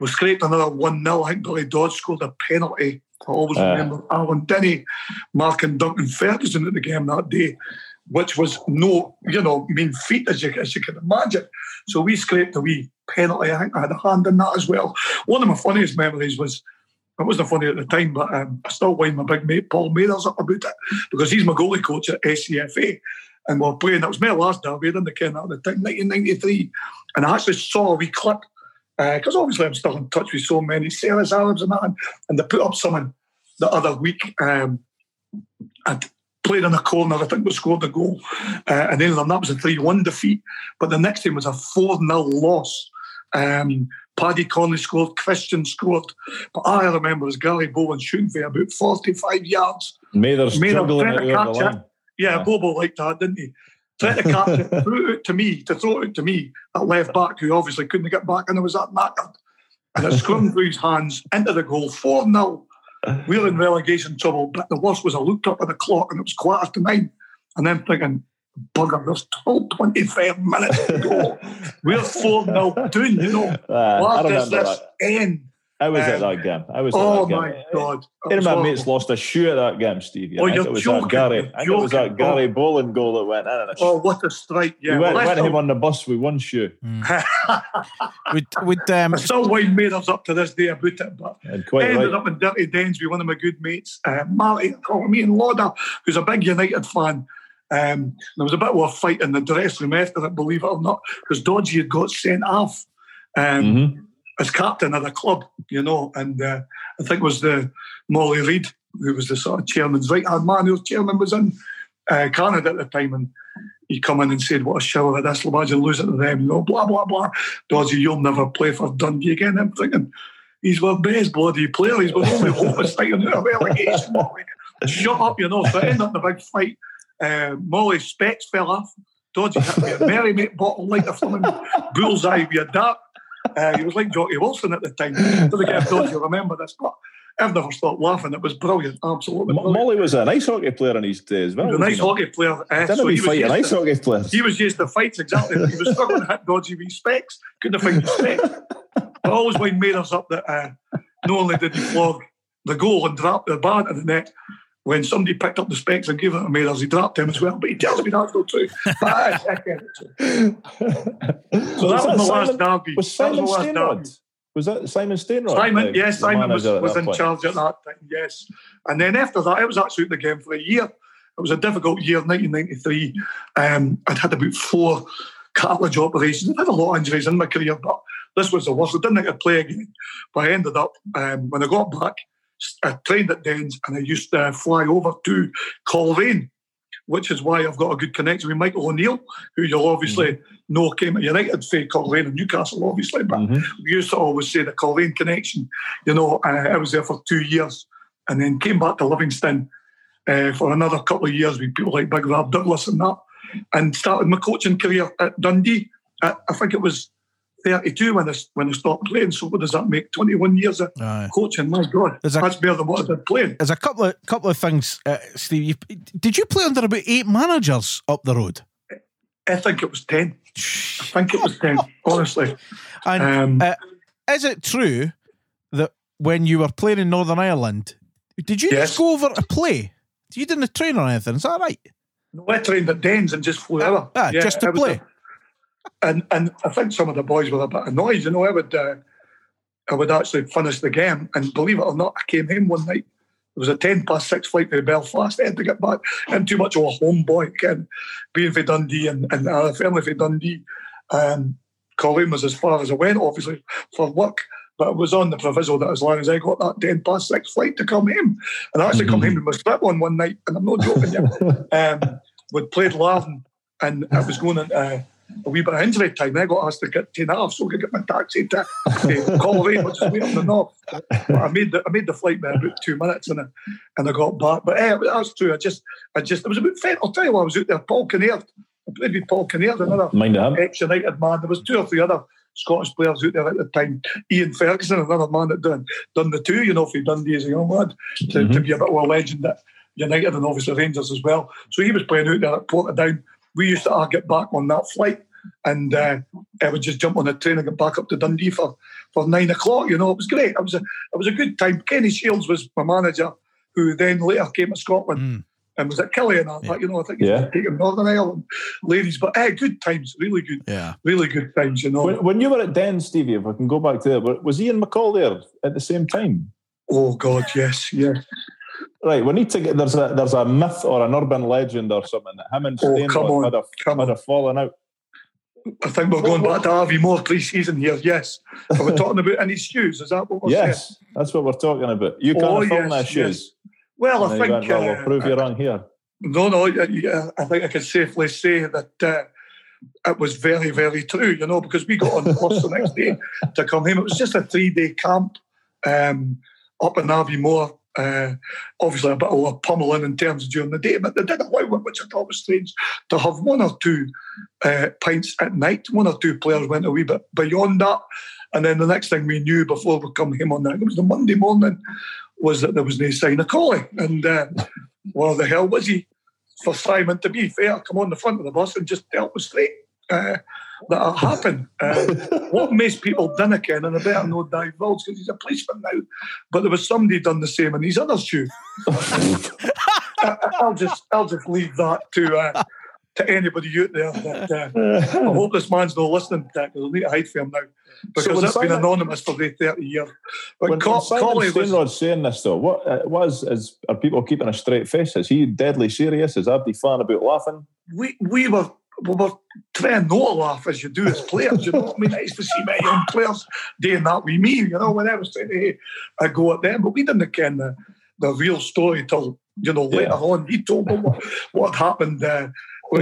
we scraped another 1 0. I think Billy Dodge scored a penalty. I always Uh. remember Alan Denny Mark and Duncan Ferguson at the game that day, which was no, you know, mean feat as you, as you can imagine. So we scraped a wee penalty. I think I had a hand in that as well. One of my funniest memories was, it wasn't funny at the time, but um, I still wind my big mate Paul Mathers up about it because he's my goalie coach at SCFA. And we we're playing, that was my last derby in the Ken at the time, 1993. And I actually saw a wee clip because obviously I'm still in touch with so many Sarah's Arabs and that, and, and they put up something the other week. Um, and played in a corner. I think we scored the goal, uh, and then that was a three-one defeat. But the next game was a four 0 loss. Um, Paddy Connolly scored, Christian scored. But all I remember is Gary Bollan shooting for about 45 yards. Mather's Mather tried to the catch line. Yeah, Yeah. Bobo liked that, didn't he? Tried to catch it, threw it to me, to throw it to me, that left back who obviously couldn't get back, and it was that knackered. And it scrummed through his hands into the goal, 4 0. We were in relegation trouble, but the worst was I looked up at the clock and it was quarter to nine. And then thinking, bugger, there's still 25 minutes to go. We're 4 0 doing, you know. Uh, I What does remember this that. end? I was at Um, that game. I was Oh at that game. Oh my God. It Any of my horrible. mates lost a shoe at that game, Stevie. Oh, you're it was joking, that Gary. you're I think it was that joking. Gary Bollan goal that went in. And it. Oh, what a strike. Yeah, we went, well, went him on the bus with one shoe Would would um, I still wind made us up to this day about it, but and quite ended right. up in Dirty Dens with one of my good mates, uh, Marty, call me and Lauder, who's a big United fan. Um, there was a bit of a fight in the dressing room after it, believe it or not, because Dodgy had got sent off um, Mhm. as captain of the club, you know, and uh, I think it was the Molly Reid, who was the sort of chairman's right hand man, whose chairman was in uh, Canada at the time, and he come in and said, "What a shower of this! Imagine losing to them." You know, blah blah blah. Dodgy, you'll never play for Dundee again. I'm thinking he's our best bloody player. He's my only hope of staying out of relegation. Shut up, you know. So it ended up in a big fight. Uh, Molly's specs fell off. Dodgy hit me a Mary Mate bottle like a flipping bullseye with a dart. Uh, he was like Jocky Wilson at the time. Don't think if Dodgy remember this, but I've never stopped laughing. It was brilliant, absolutely brilliant. Molly was an ice hockey player in his day as well. He was a nice wasn't hockey player. Uh, he? Didn't so he fight an ice to- hockey players? he was used to fights, exactly. He was struggling to hit dodgy with specs, couldn't find the specs. But always when made us up that uh, not only did he flog the goal and drop the bar to the net, when somebody picked up the specs and gave it to Mathers, he dropped him as well. But he tells me that's not true. But I second it. So that was my last derby. was That Simon last derby. Was that Simon Stainrod? Simon, the- yes, the Simon was, was in point? charge at that time, yes. And then after that, I was actually in the game for a year. It was a difficult year, 1993. Um, I'd had about four cartilage operations. I'd had a lot of injuries in my career, but this was the worst. I didn't think I'd play again. But I ended up, um, when I got back, I trained at Dens and I used to fly over to Coleraine, which is why I've got a good connection with Michael O'Neill, who you'll obviously know came at United for Coleraine and Newcastle, obviously. But Mhm. we used to always say the Coleraine connection. You know, uh, I was there for two years and then came back to Livingston uh, for another couple of years with people like Big Rob Douglas and that, and started my coaching career at Dundee. I, I think it was 32 when I, when I stopped playing. So what does that make? 21 years of Aye. coaching. My God, a- that's better than what I did playing. There's a couple of couple of things, uh, Steve. You, did you play under about eight managers up the road? I think it was 10. I think it was 10, honestly. And Um, uh, is it true that when you were playing in Northern Ireland, did you Yes. just go over to play? You didn't train or anything? Is that right? No, I trained at Dens and just flew over. Ah, just to play. a- and and I think some of the boys were a bit annoyed. You know, I would uh, I would actually finish the game, and believe it or not, I came home one night. It was a ten past six flight to Belfast. I had to get back. I'm too much of a homeboy, again, being for Dundee and and uh, family for Dundee. Um, Colin was as far as I went, obviously for work. But it was on the proviso that as long as I got that 10 past six flight to come home, and I actually come home with my slip on one night, and I'm not joking you. um, we'd played Larden, and I was going into uh, a wee bit of injury time. I got asked to get 10 half so I could get my taxi to uh, Coleraine, which is way up the I made the I made the flight by about two minutes and I, and I got back. But eh, that's true. I just I just it was about fair. I'll tell you what, I was out there. Paul Kinnaird. I played with Paul Kinnaird, another Mind ex United man. There was two or three other Scottish players out there at the time. Ian Ferguson, another man that done done the two, you know, for Dundee as a young lad, to, to be a bit of a legend at United and obviously Rangers as well. So he was playing out there at Portadown. We used to all get back on that flight. And uh, I would just jump on the train and get back up to Dundee for, for nine o'clock. You know, it was great. It was a it was a good time. Kenny Shiels was my manager, who then later came to Scotland Mm. and was at Kelly and all that. You know, I think he's Yeah. taken Northern Ireland ladies, but eh, good times, really good Yeah. really good times, you know. When, when you were at Den, Stevie, if I can go back to there, wa- was Ian McCall there at the same time? oh God, yes, yes. Right, we need to get there's a there's a myth or an urban legend or something that him and Oh, come on, had a come had a falling out. I think we're going back to Aviemore pre-season here. Yes, are we talking about any shoes? Is that what we're saying? Yes, that's what we're talking about. You can't Oh, film yes, their yes. shoes. Well, And I think went, well, uh, we'll prove you wrong here. No, no, yeah, yeah, I think I can safely say that uh, it was very, very true, you know, because we got on the bus the next day to come home. It was just a three day camp um, up in Aviemore. Uh, obviously, a bit of a pummeling in terms of during the day, but they did allow it, which I thought was strange, to have one or two uh, pints at night. One or two players went a wee bit beyond that. And then the next thing we knew before we come home on that, it was the Monday morning, was that there was no sign of Collie. And uh, where the hell was he? For Simon, to be fair, come on the front of the bus and just tell us straight uh, that it happened. Uh, what most people didn't ken, and I better not divulge because he's a policeman now, but there was somebody done the same in his other shoe. I'll just I'll just leave that to uh, to anybody out there. That, uh, I hope this man's not listening to that because I need to hide from him now because when it's been anonymous for the 30 years. But When, Co- when Simon was, saying this though, what uh, was is are people keeping a straight face? Is he deadly serious? Is Abdi fan about laughing? we, we were we were trying not to laugh as you do as players. You know what I mean? I used to see my young players doing that with me, you know, when I was trying to uh, go at them. But we didn't ken the, the real story till, you know, later Yeah. on. He told me what, what happened, uh,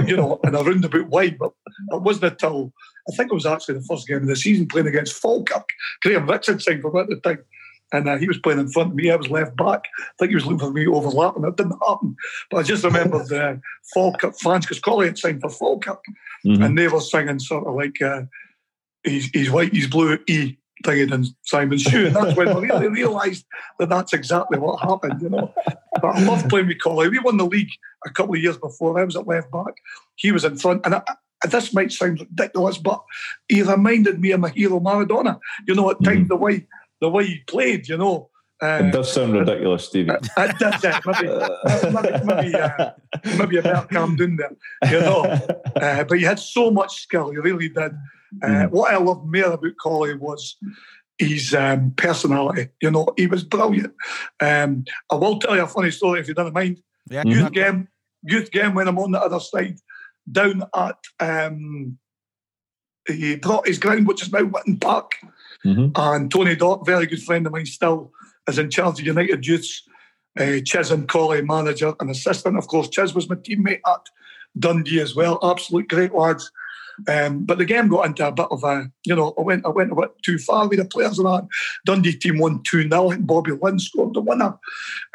you know, in a roundabout way. But it wasn't until, I think it was actually the first game of the season playing against Falkirk. Graham Richardson from at the time. And uh, he was playing in front of me. I was left back. I think he was looking for me overlapping. It didn't happen. But I just remember the Falkirk fans, because Collie had signed for Falkirk, Mhm. and they were singing sort of like uh, he's, he's white, he's blue, E thinging in Simon's shoe. And that's when I really realised that that's exactly what happened, you know. But I loved playing with Collie. We won the league a couple of years before. I was at left back. He was in front. And I, this might sound ridiculous, but he reminded me of my hero Maradona. You know, at times the way the way he played, you know. Uh, It does sound ridiculous, Stevie. uh, that's it. Maybe, maybe, maybe, uh, maybe a bit calm down there, you know. Uh, but he had so much skill, he really did. Uh, Mm. What I loved more about Collie was his um, personality. You know, he was brilliant. Um, I will tell you a funny story if you don't mind. Yeah, Mhm. Game, youth game when I'm on the other side, down at um, he brought his ground, which is now Whitton Park. Mhm. And Tony Dock, very good friend of mine still, is in charge of United Youths. Uh, Chiz and Collie, manager and assistant. Of course, Chiz was my teammate at Dundee as well. Absolute great lads. Um, but the game got into a bit of a, you know, I went I went a bit too far with the players and that. Dundee team won 2 0 and Bobby Lynn scored the winner.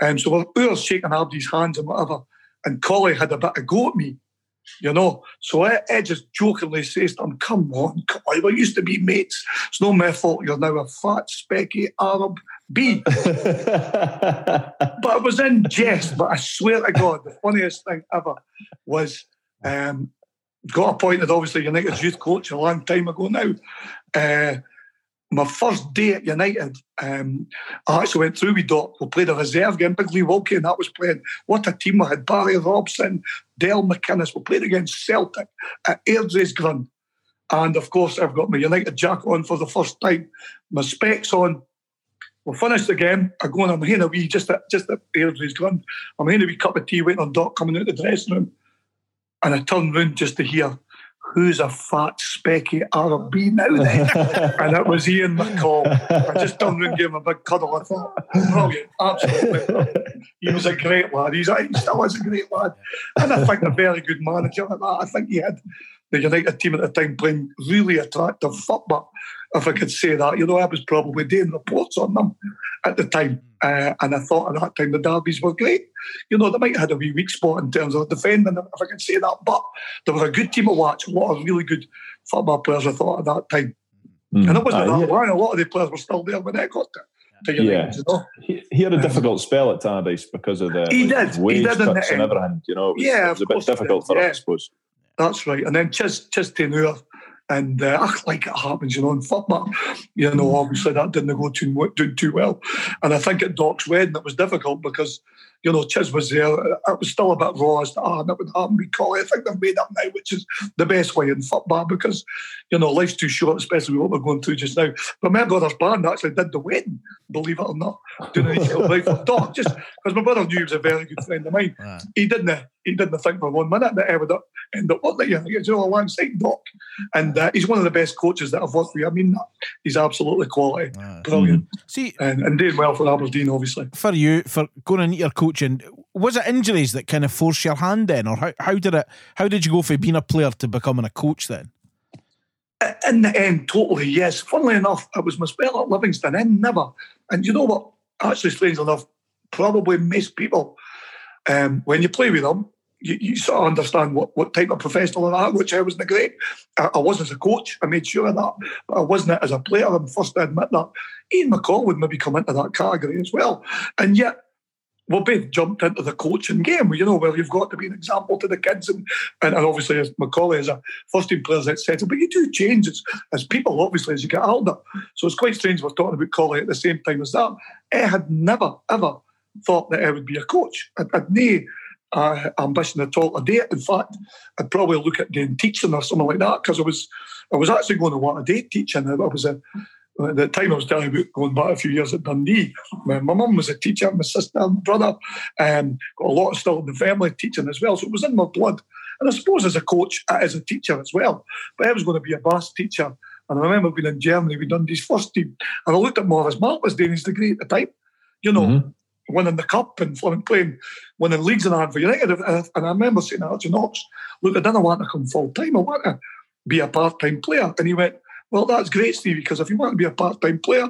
Um, so we were shaking Abdi's hands and whatever. And Collie had a bit of go at me, you know. So I, I just jokingly says to him, Come on, Collie, we used to be mates. It's not my fault you're now a fat, specky Arab bee. But it was in jest. But I swear to God, the funniest thing ever was um, got appointed, obviously, United's youth coach a long time ago now. Uh, my first day at United, um, I actually went through with Doc. We played a reserve game, Big Lee Wilkie, and that was playing. What a team we had. Barry Robson, Dale McInnes. We played against Celtic at Airdrie's Grund. And of course, I've got my United jacket on for the first time, my specs on. We finished the game. I go and I'm having a wee, just at, just at Airdrie's Grund. I'm having a wee cup of tea waiting on Doc coming out the dressing room. And I turn round just to hear, who's a fat, specky bee now then? and it was Ian McCall. I just turned and gave him a big cuddle. I thought, brilliant, absolutely brilliant. He was a great lad. He's he still is a great lad. And I think a very good manager at that. I think he had the United team at the time playing really attractive football, if I could say that. You know, I was probably doing reports on them at the time. Uh, and I thought at that time the derbies were great. You know, they might have had a wee weak spot in terms of defending, if I can say that. But they were a good team to watch. A lot of really good football players, I thought, at that time. Mm. And it wasn't Uh, that he- long. A lot of the players were still there when I got United, Yeah. you know. He, he had a difficult spell at Tannadice because of the He like, did. He wage did in the cuts and everything. You know, it was, Yeah, it was a bit difficult did, for him, yeah. I suppose. That's right. And then just just Chiz Tenure. And uh, like it happens, you know, in football. You know, obviously that didn't go too, do too well. And I think at Doc's wedding it was difficult because, you know, Chiz was there. It was still a bit raw as to, ah, that would happen with Collie. I think they've made up now, which is the best way in football because, you know, life's too short, especially what we're going through just now. But my brother's band actually did the wedding, believe it or not, doing Eagle Life Doc, just because my brother knew he was a very good friend of mine. Right. He didn't, he didn't think for one minute that I would end up working here, you know, alongside Doc. And uh, he's one of the best coaches that I've worked with. I mean, he's absolutely quality, Right. brilliant, See, and, and doing well for Aberdeen, obviously. for you, for going into your coaching coaching. Was it injuries that kind of forced your hand then, or how, how did it? How did you go from being a player to becoming a coach then? In the end, totally yes. Funnily enough, it was my spell at Livingston and never. And you know what? Actually, strange enough, probably most people, um, when you play with them, you, you, sort of understand what, what type of professional they are, which I wasn't great. I, I, was as a coach, I made sure of that, but I wasn't as a player. I'm first to admit that. Ian McCall would maybe come into that category as well. And yet, we both jumped into the coaching game, you know, where you've got to be an example to the kids. And, and, and obviously, as Macaulay is a first team player, etc. But you do change as, as people, obviously, as you get older. So it's quite strange we're talking about Collie at the same time as that. I had never, ever thought that I would be a coach. I, I'd no uh, ambition at all. A day, in fact, I'd probably look at doing teaching or something like that because I was, I was actually going to want a day teaching. I was a, at the time I was telling you about going back a few years at Dundee. My, my mum was a teacher, my sister and brother, um, got a lot of still in the family teaching as well. So it was in my blood. And I suppose as a coach, as a teacher as well. But I was going to be a bass teacher. And I remember being in Germany with Dundee's first team. And I looked at Maurice Mark was doing his degree at the time. You know, mm-hmm winning the cup and playing, winning leagues and that for United. And I remember saying to Knox, look, I didn't want to come full time. I want to be a part time player. And he went, well, that's great, Steve, because if you want to be a part time player,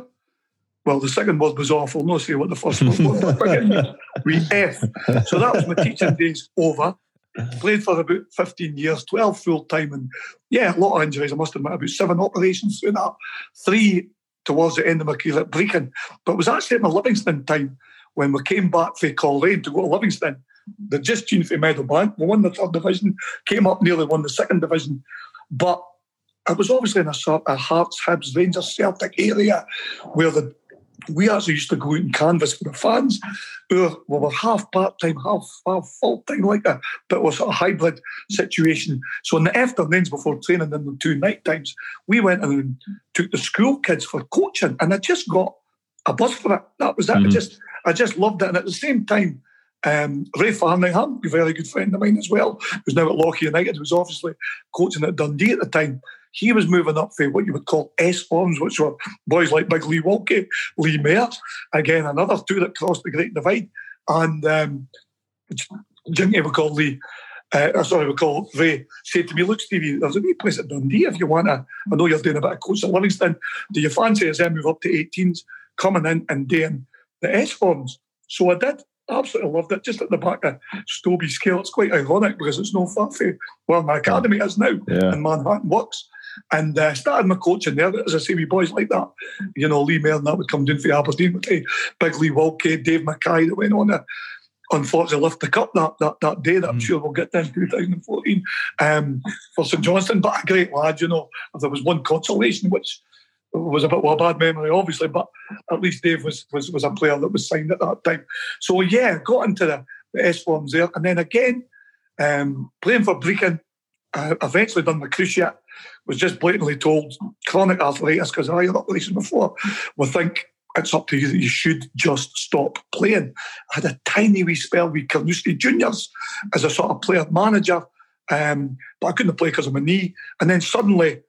well, the second word was awful. No, say what the first word was. we F. So that was my teaching days over. Played for about 15 years, 12 full time. And yeah, a lot of injuries. I must admit, about seven operations through that. Three towards the end of my career at Brechin. But it was actually at my Livingston time when we came back from Coleraine to go to Livingston, they just tuned for Meadowbank. We won the third division, came up nearly won the second division. But it was obviously in a sort of Hearts, Hibs, Rangers, Celtic area where the we actually used to go out and canvas for the fans who we were half part-time, half, half full-time like that, but it was a hybrid situation. So in the afternoons before training and the two night times, we went and took the school kids for coaching and I just got a buzz for it. That was it. Mm-hmm. I just I just loved it. And at the same time, um, Ray Farningham, a very good friend of mine as well, who's now at Lochee United, was obviously coaching at Dundee at the time. He was moving up for what you would call S forms, which were boys like Big Lee Wilkie, Lee Mair, again, another two that crossed the Great Divide. And um, Jinky would call Lee, uh, sorry, we call Ray, said to me, Look, Stevie, there's a wee place at Dundee if you want to. I know you're doing a bit of coaching at Livingston. Do you fancy as I move up to 18s, coming in and doing the S forms. So I did. Absolutely loved it. Just at the back of Stobie Scale. It's quite ironic because it's no far from where my academy is now yeah. in Manhattan Works. And uh, started my coaching there. As I say, we boys like that. You know, Lee Mair and that would come down for Aberdeen with Big Lee Wilkie, Dave Mackay that went on there unfortunately lift the cup that that, that day that I'm mm. sure we'll get there in 2014 um, for St Johnstone. But a great lad, you know. If there was one consolation, which was a bit of a bad memory, obviously, but at least Dave was was, was a player that was signed at that time. So yeah, got into the, the S forms there, and then again um, playing for Brechin. I eventually done the cruciate. Was just blatantly told chronic arthritis because I had operation before. We think it's up to you that you should just stop playing. I had a tiny wee spell with Carnoustie Juniors as a sort of player manager, um, but I couldn't play because of my knee. And then suddenly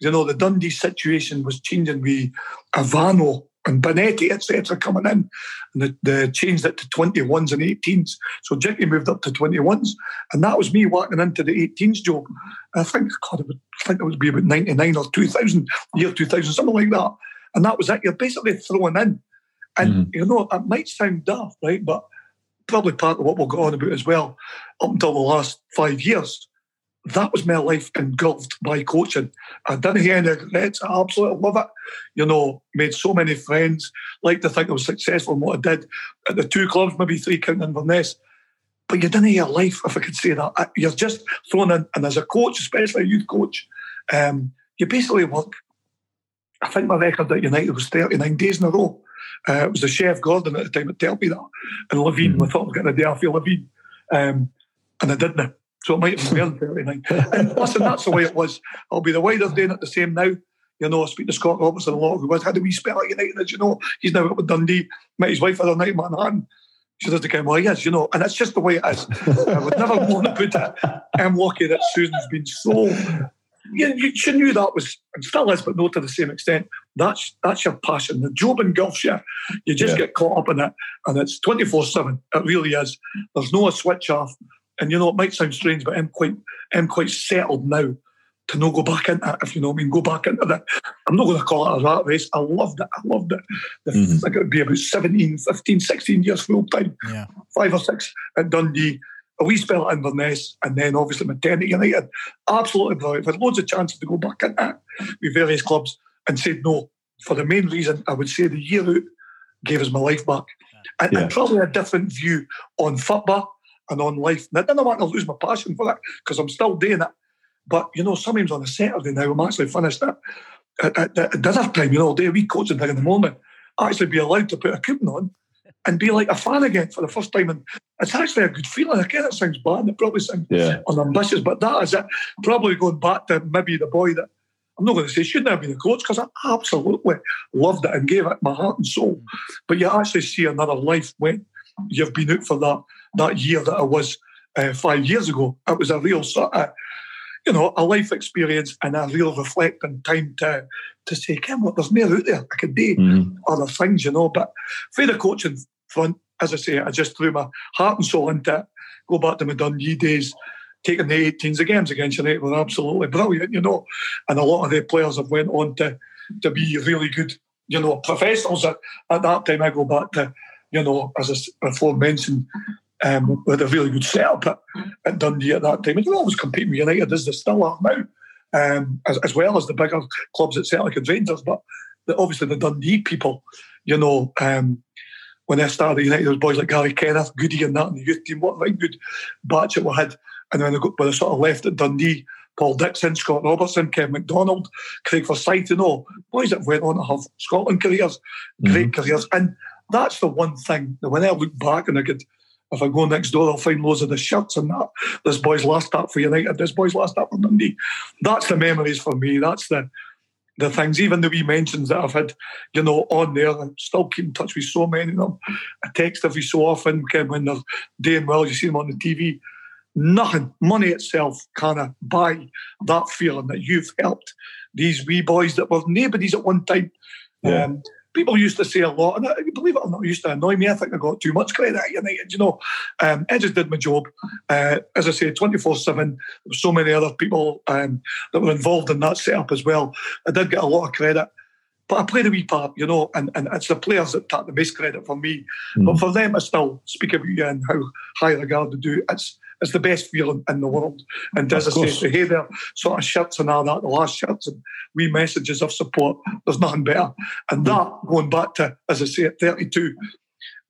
you know, the Dundee situation was changing with Ivano and Bonetti, etc., coming in. And they, changed it to 21s and 18s. So Jackie moved up to 21s. And that was me walking into the 18s job. I think, God, would, I think it would be about 99 or 2000, year 2000, something like that. And that was it. You're basically thrown in. And, mm-hmm. you know, it might sound daft, right? But probably part of what we'll go on about as well, up until the last five years that was my life engulfed by coaching. I didn't hear any regrets. I absolutely love it. You know, made so many friends. Like to think I was successful in what I did at the two clubs, maybe three counting Inverness. But you didn't hear life, if I could say that. You're just thrown in. And as a coach, especially a youth coach, um, you basically work. I think my record at United was 39 days in a row. Uh, it was the chef Gordon at the time that told me that. And Levein. mm-hmm. I thought I was getting a day off Levein. Um, and I didn't. So it might have been 39. and listen, that's the way it was. I'll be the way they're doing it the same now. You know, I speak to Scott Robertson a lot, who was, how do we spell it United? As you know, he's now up with Dundee, met his wife the other night in Manhattan. She does the game, well, yes, you know, and that's just the way it is. I would never want to put it. I'm lucky that Susan's been so. You, you, she knew that was, and still is, but not to the same extent, That's that's your passion. The job in Gulfshire, you just Yeah. get caught up in it, and it's twenty four seven. It really is. There's no a switch off, and you know it might sound strange, but I'm quite I'm quite settled now to not go back into it. If you know what I mean, go back into that. I'm not going to call it a rat race. I loved it. I loved it. The, Mhm. I think it would be about 17, 15, 16 years full time Yeah. five or six at Dundee, a wee spell at Inverness, and then obviously Maternity United. Absolutely brilliant. I've had loads of chances to go back in that with various clubs and said no. For the main reason, I would say the year out gave us my life back. And, Yeah. and probably a different view on football and on life. And I didn't want to lose my passion for that because I'm still doing it. But, you know, sometimes on a Saturday now, I'm actually finished at, at, at, dinner time, you know, all day, we coaching thing in the morning, actually be allowed to put a coupon on and be like a fan again for the first time. And it's actually a good feeling. Again, it sounds bad. It probably sounds Yeah. unambitious, but that is it. Probably going back to maybe the boy that I'm not going to say shouldn't have been a coach because I absolutely loved it and gave it my heart and soul. But you actually see another life when you've been out for that that year that I was uh, five years ago. It was a real sort of, you know, a life experience and a real reflecting time to to say, Kim, what there's more out there. I could do Mhm. other things, you know. But for the coaching front, as I say, I just threw my heart and soul into it. Go back to my Dundee days, taking the 18s, the games against United were absolutely brilliant, you know. And a lot of the players have went on to to be really good, you know, professionals. At, at that time, I go back to, you know, as I before mentioned, um, with a really good setup at, at Dundee at that time. And always compete with United as they still are now, um, as, as well as the bigger clubs at Celtic and Rangers. But the, obviously the Dundee people, you know, um, when I started at United, there was boys like Gary Kenneth, Goody and that in the youth team. What a very good batch that we had. And then when I sort of left at Dundee, Paul Dixon, Scott Robertson, Kevin McDonald, Craig Forsyth, you know, boys that went on to have Scotland careers, great careers. And that's the one thing that when I look back and I could, if I go next door, I'll find loads of the shirts and that. This boy's last start for United, this boy's last start for Dundee. That's the memories for me. That's the the things, even the wee mentions that I've had, you know, on there. I still keep in touch with so many of them. I text every so often when they're doing well, you see them on the TV. Nothing, money itself can't buy that feeling that you've helped these wee boys that were nobodies at one time. Yeah. Um, people used to say a lot, and I, believe it or not, it used to annoy me. I think I got too much credit at United. You know, um, I just did my job. Uh, as I 24 7. There were so many other people um, that were involved in that setup as well. I did get a lot of credit. But I played a wee part, you know, and, and it's the players that take the most credit for me. But for them, I still speak about you and how high regard to do. It's it's the best feeling in the world. And as I Of say, course. to hear their sort of shirts and all that, the last shirts and wee messages of support, there's nothing better. And that, going back to, as I say, at 32,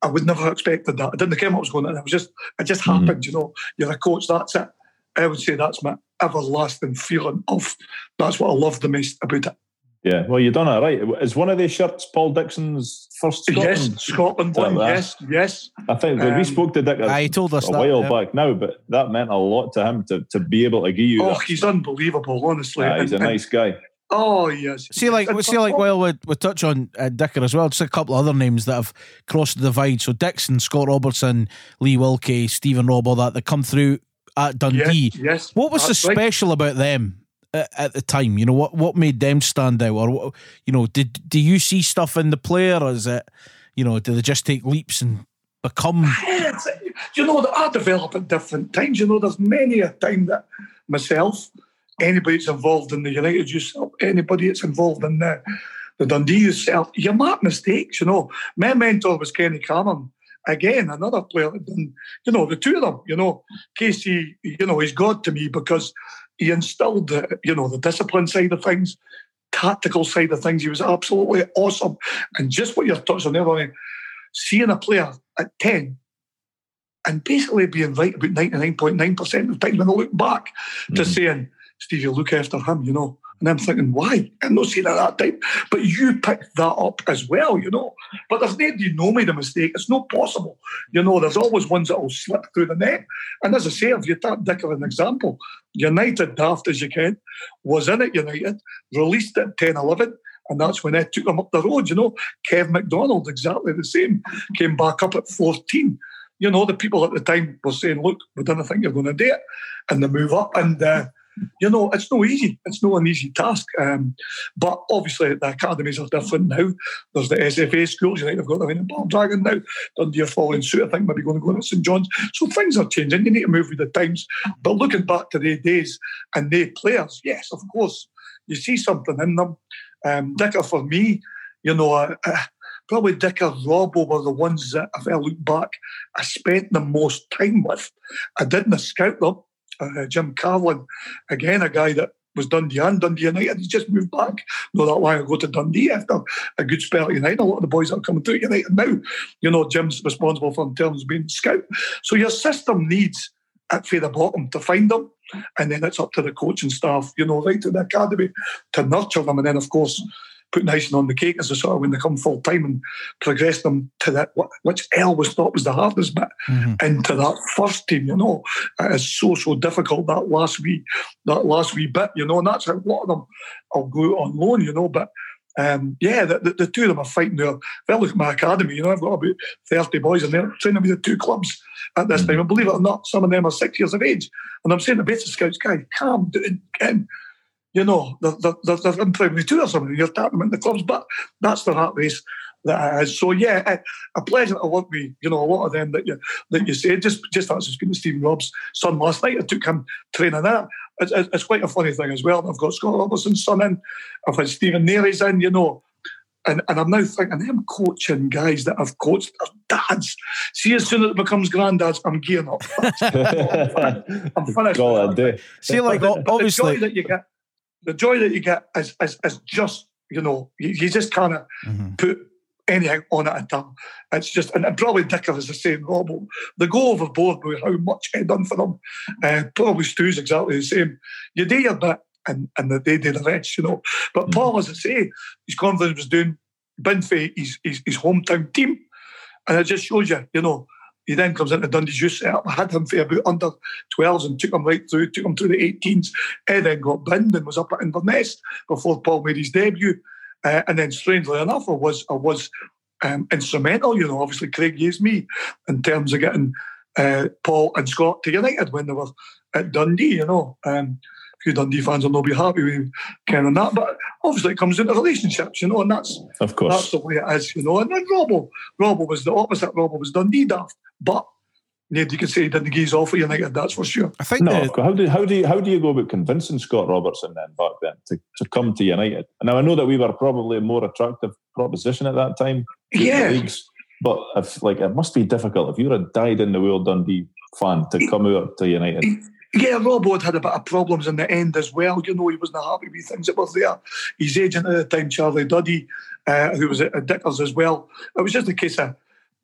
I would never have expected that. I didn't care what was going on. It was just, it just Mhm. happened, you know. You're a coach, that's it. I would say that's my everlasting feeling of that's what I love the most about it. Yeah, well, you done it right. Is one of these shirts Paul Dixon's first Scotland? Yes, Scotland one. Yes, yes. I think when we Um, spoke to Dick a, he told us a that. while yeah. back now, but that meant a lot to him to, to be able to give you Oh, that. he's unbelievable, honestly. Ah, he's a And- and- nice guy. Oh, yes. See, like, And- see, like, while we, we touch on uh, Dicker as well, just a couple of other names that have crossed the divide. So Dixon, Scott Robertson, Lee Wilkie, Stephen Robb, all that that come through at Dundee. Yes, yes. What was that's so right. special about them at, the time? You know, what what made them stand out, or you know, did do you see stuff in the player, or is it, you know, do they just take leaps and become? You know, that are develop at different times. You know, there's many a time that myself, anybody that's involved in the United yourself, anybody that's involved in the, the Dundee yourself, you make mistakes, you know. My mentor was Kenny Cameron. Again, another player and you know, the two of them, you know, Casey, you know, he's God to me because he instilled, the, you know, the discipline side of things, tactical side of things. He was absolutely awesome. And just what you're touching on there, Ronnie, seeing a player at 10 and basically being right about 99.9% of the time when I look back to Mhm. saying, Steve, you look after him, you know. And I'm thinking, why? I'm not saying it at that time. But you picked that up as well, you know. But there's nobody know made a mistake. It's not possible. You know, there's always ones that will slip through the net. And as I say, if you take Dick as an example, United, daft as you can, was in at United, released at 10 11. And that's when I took them up the road, you know. Kev McDonald, exactly the same, came back up at 14. You know, the people at the time were saying, look, we don't think you're going to do it. And they move up. And uh, you know, it's no easy. It's no an easy task. Um, but obviously, the academies are different now. There's the SFA schools. You know, they've got the in Dragon now. Dundee are following suit. I think maybe going to go to St John's. So things are changing. You need to move with the times. But looking back to the days and the players, yes, of course, you see something in them. Um, Dicker, for me, you know, uh, uh, probably Dicker, Robbo were the ones that, if I look back, I spent the most time with. I didn't scout them. Uh, Jim Carlin, again, a guy that was Dundee and Dundee United. He's just moved back not that long ago to Dundee after a good spell at United. A lot of the boys are coming through United now, you know, Jim's responsible for in terms of being scout. So your system needs at for the bottom to find them. And then it's up to the coaching staff, you know, right to the academy to nurture them. And then, of course, putting icing on the cake as a sort of when they come full time and progress them to that, which I always thought was the hardest bit, mm-hmm. into that first team. You know, it is so so difficult that last wee that last wee bit. You know, and that's how a lot of them will go on loan. You know, but. Um, yeah, the, the, the, two of them are fighting there. If I look at my academy, you know, I've got about 30 boys in there training with the two clubs at this mm-hmm. time. And believe it or not, some of them are six years of age. And I'm saying the beta scouts, guys, calm down you know, they're, they're, they're in Primary 2 or something, you're tapping them in the clubs, but that's the heart race that is. So, yeah, eh, a pleasure to work with, you know, a lot of them that you that you say. Just just as speaking to Stephen Robb's son last night, I took him training that. It's, it's, quite a funny thing as well. I've got Scott Robertson's son in, I've had Stephen Narey's in, you know. And, and I'm now thinking, I'm coaching guys that I've coached their dads. See, as soon as it becomes granddads, I'm gearing up. I'm finished. God, See, like, obviously. that you get the joy that you get is, is, is just, you know, you, you just kind of mm-hmm. put anything on it at all. It's just, and probably Dicker is the same, Rob. They go overboard with how much I done for them. Uh, probably Stu's exactly the same. You do your bit and, and the, they do the rest, you know. But mm-hmm. Paul, as I say, his confidence was doing, been for his, his, his hometown team. And it just shows you, you know, he then comes into Dundee's youth setup. I had him for about under 12s and took him right through, took him through the 18s. He then got binned and was up at Inverness before Paul made his debut. Uh, and then, strangely enough, I was I was um, instrumental. You know, obviously Craig used me in terms of getting uh, Paul and Scott to United when they were at Dundee. You know, um, few Dundee fans will not be happy with Ken and that. But obviously, it comes into relationships, you know, and that's of course that's the way it is, you know. And then Robbo, Robbo was the opposite. Robbo was Dundee daft, but nobody can say he didn't gaze off for United. That's for sure. I think. No, the, how do how do you, how do you go about convincing Scott Robertson then back then to, to come to United? Now I know that we were probably a more attractive proposition at that time. Yeah. Leagues, but if like it must be difficult if you're a dyed in the wool Dundee fan to come out to United. Yeah, Robbo had had a bit of problems in the end as well. You know, he wasn't happy with things that were there. His agent at the time, Charlie Duddy, uh, who was at Dickers as well. It was just a case of,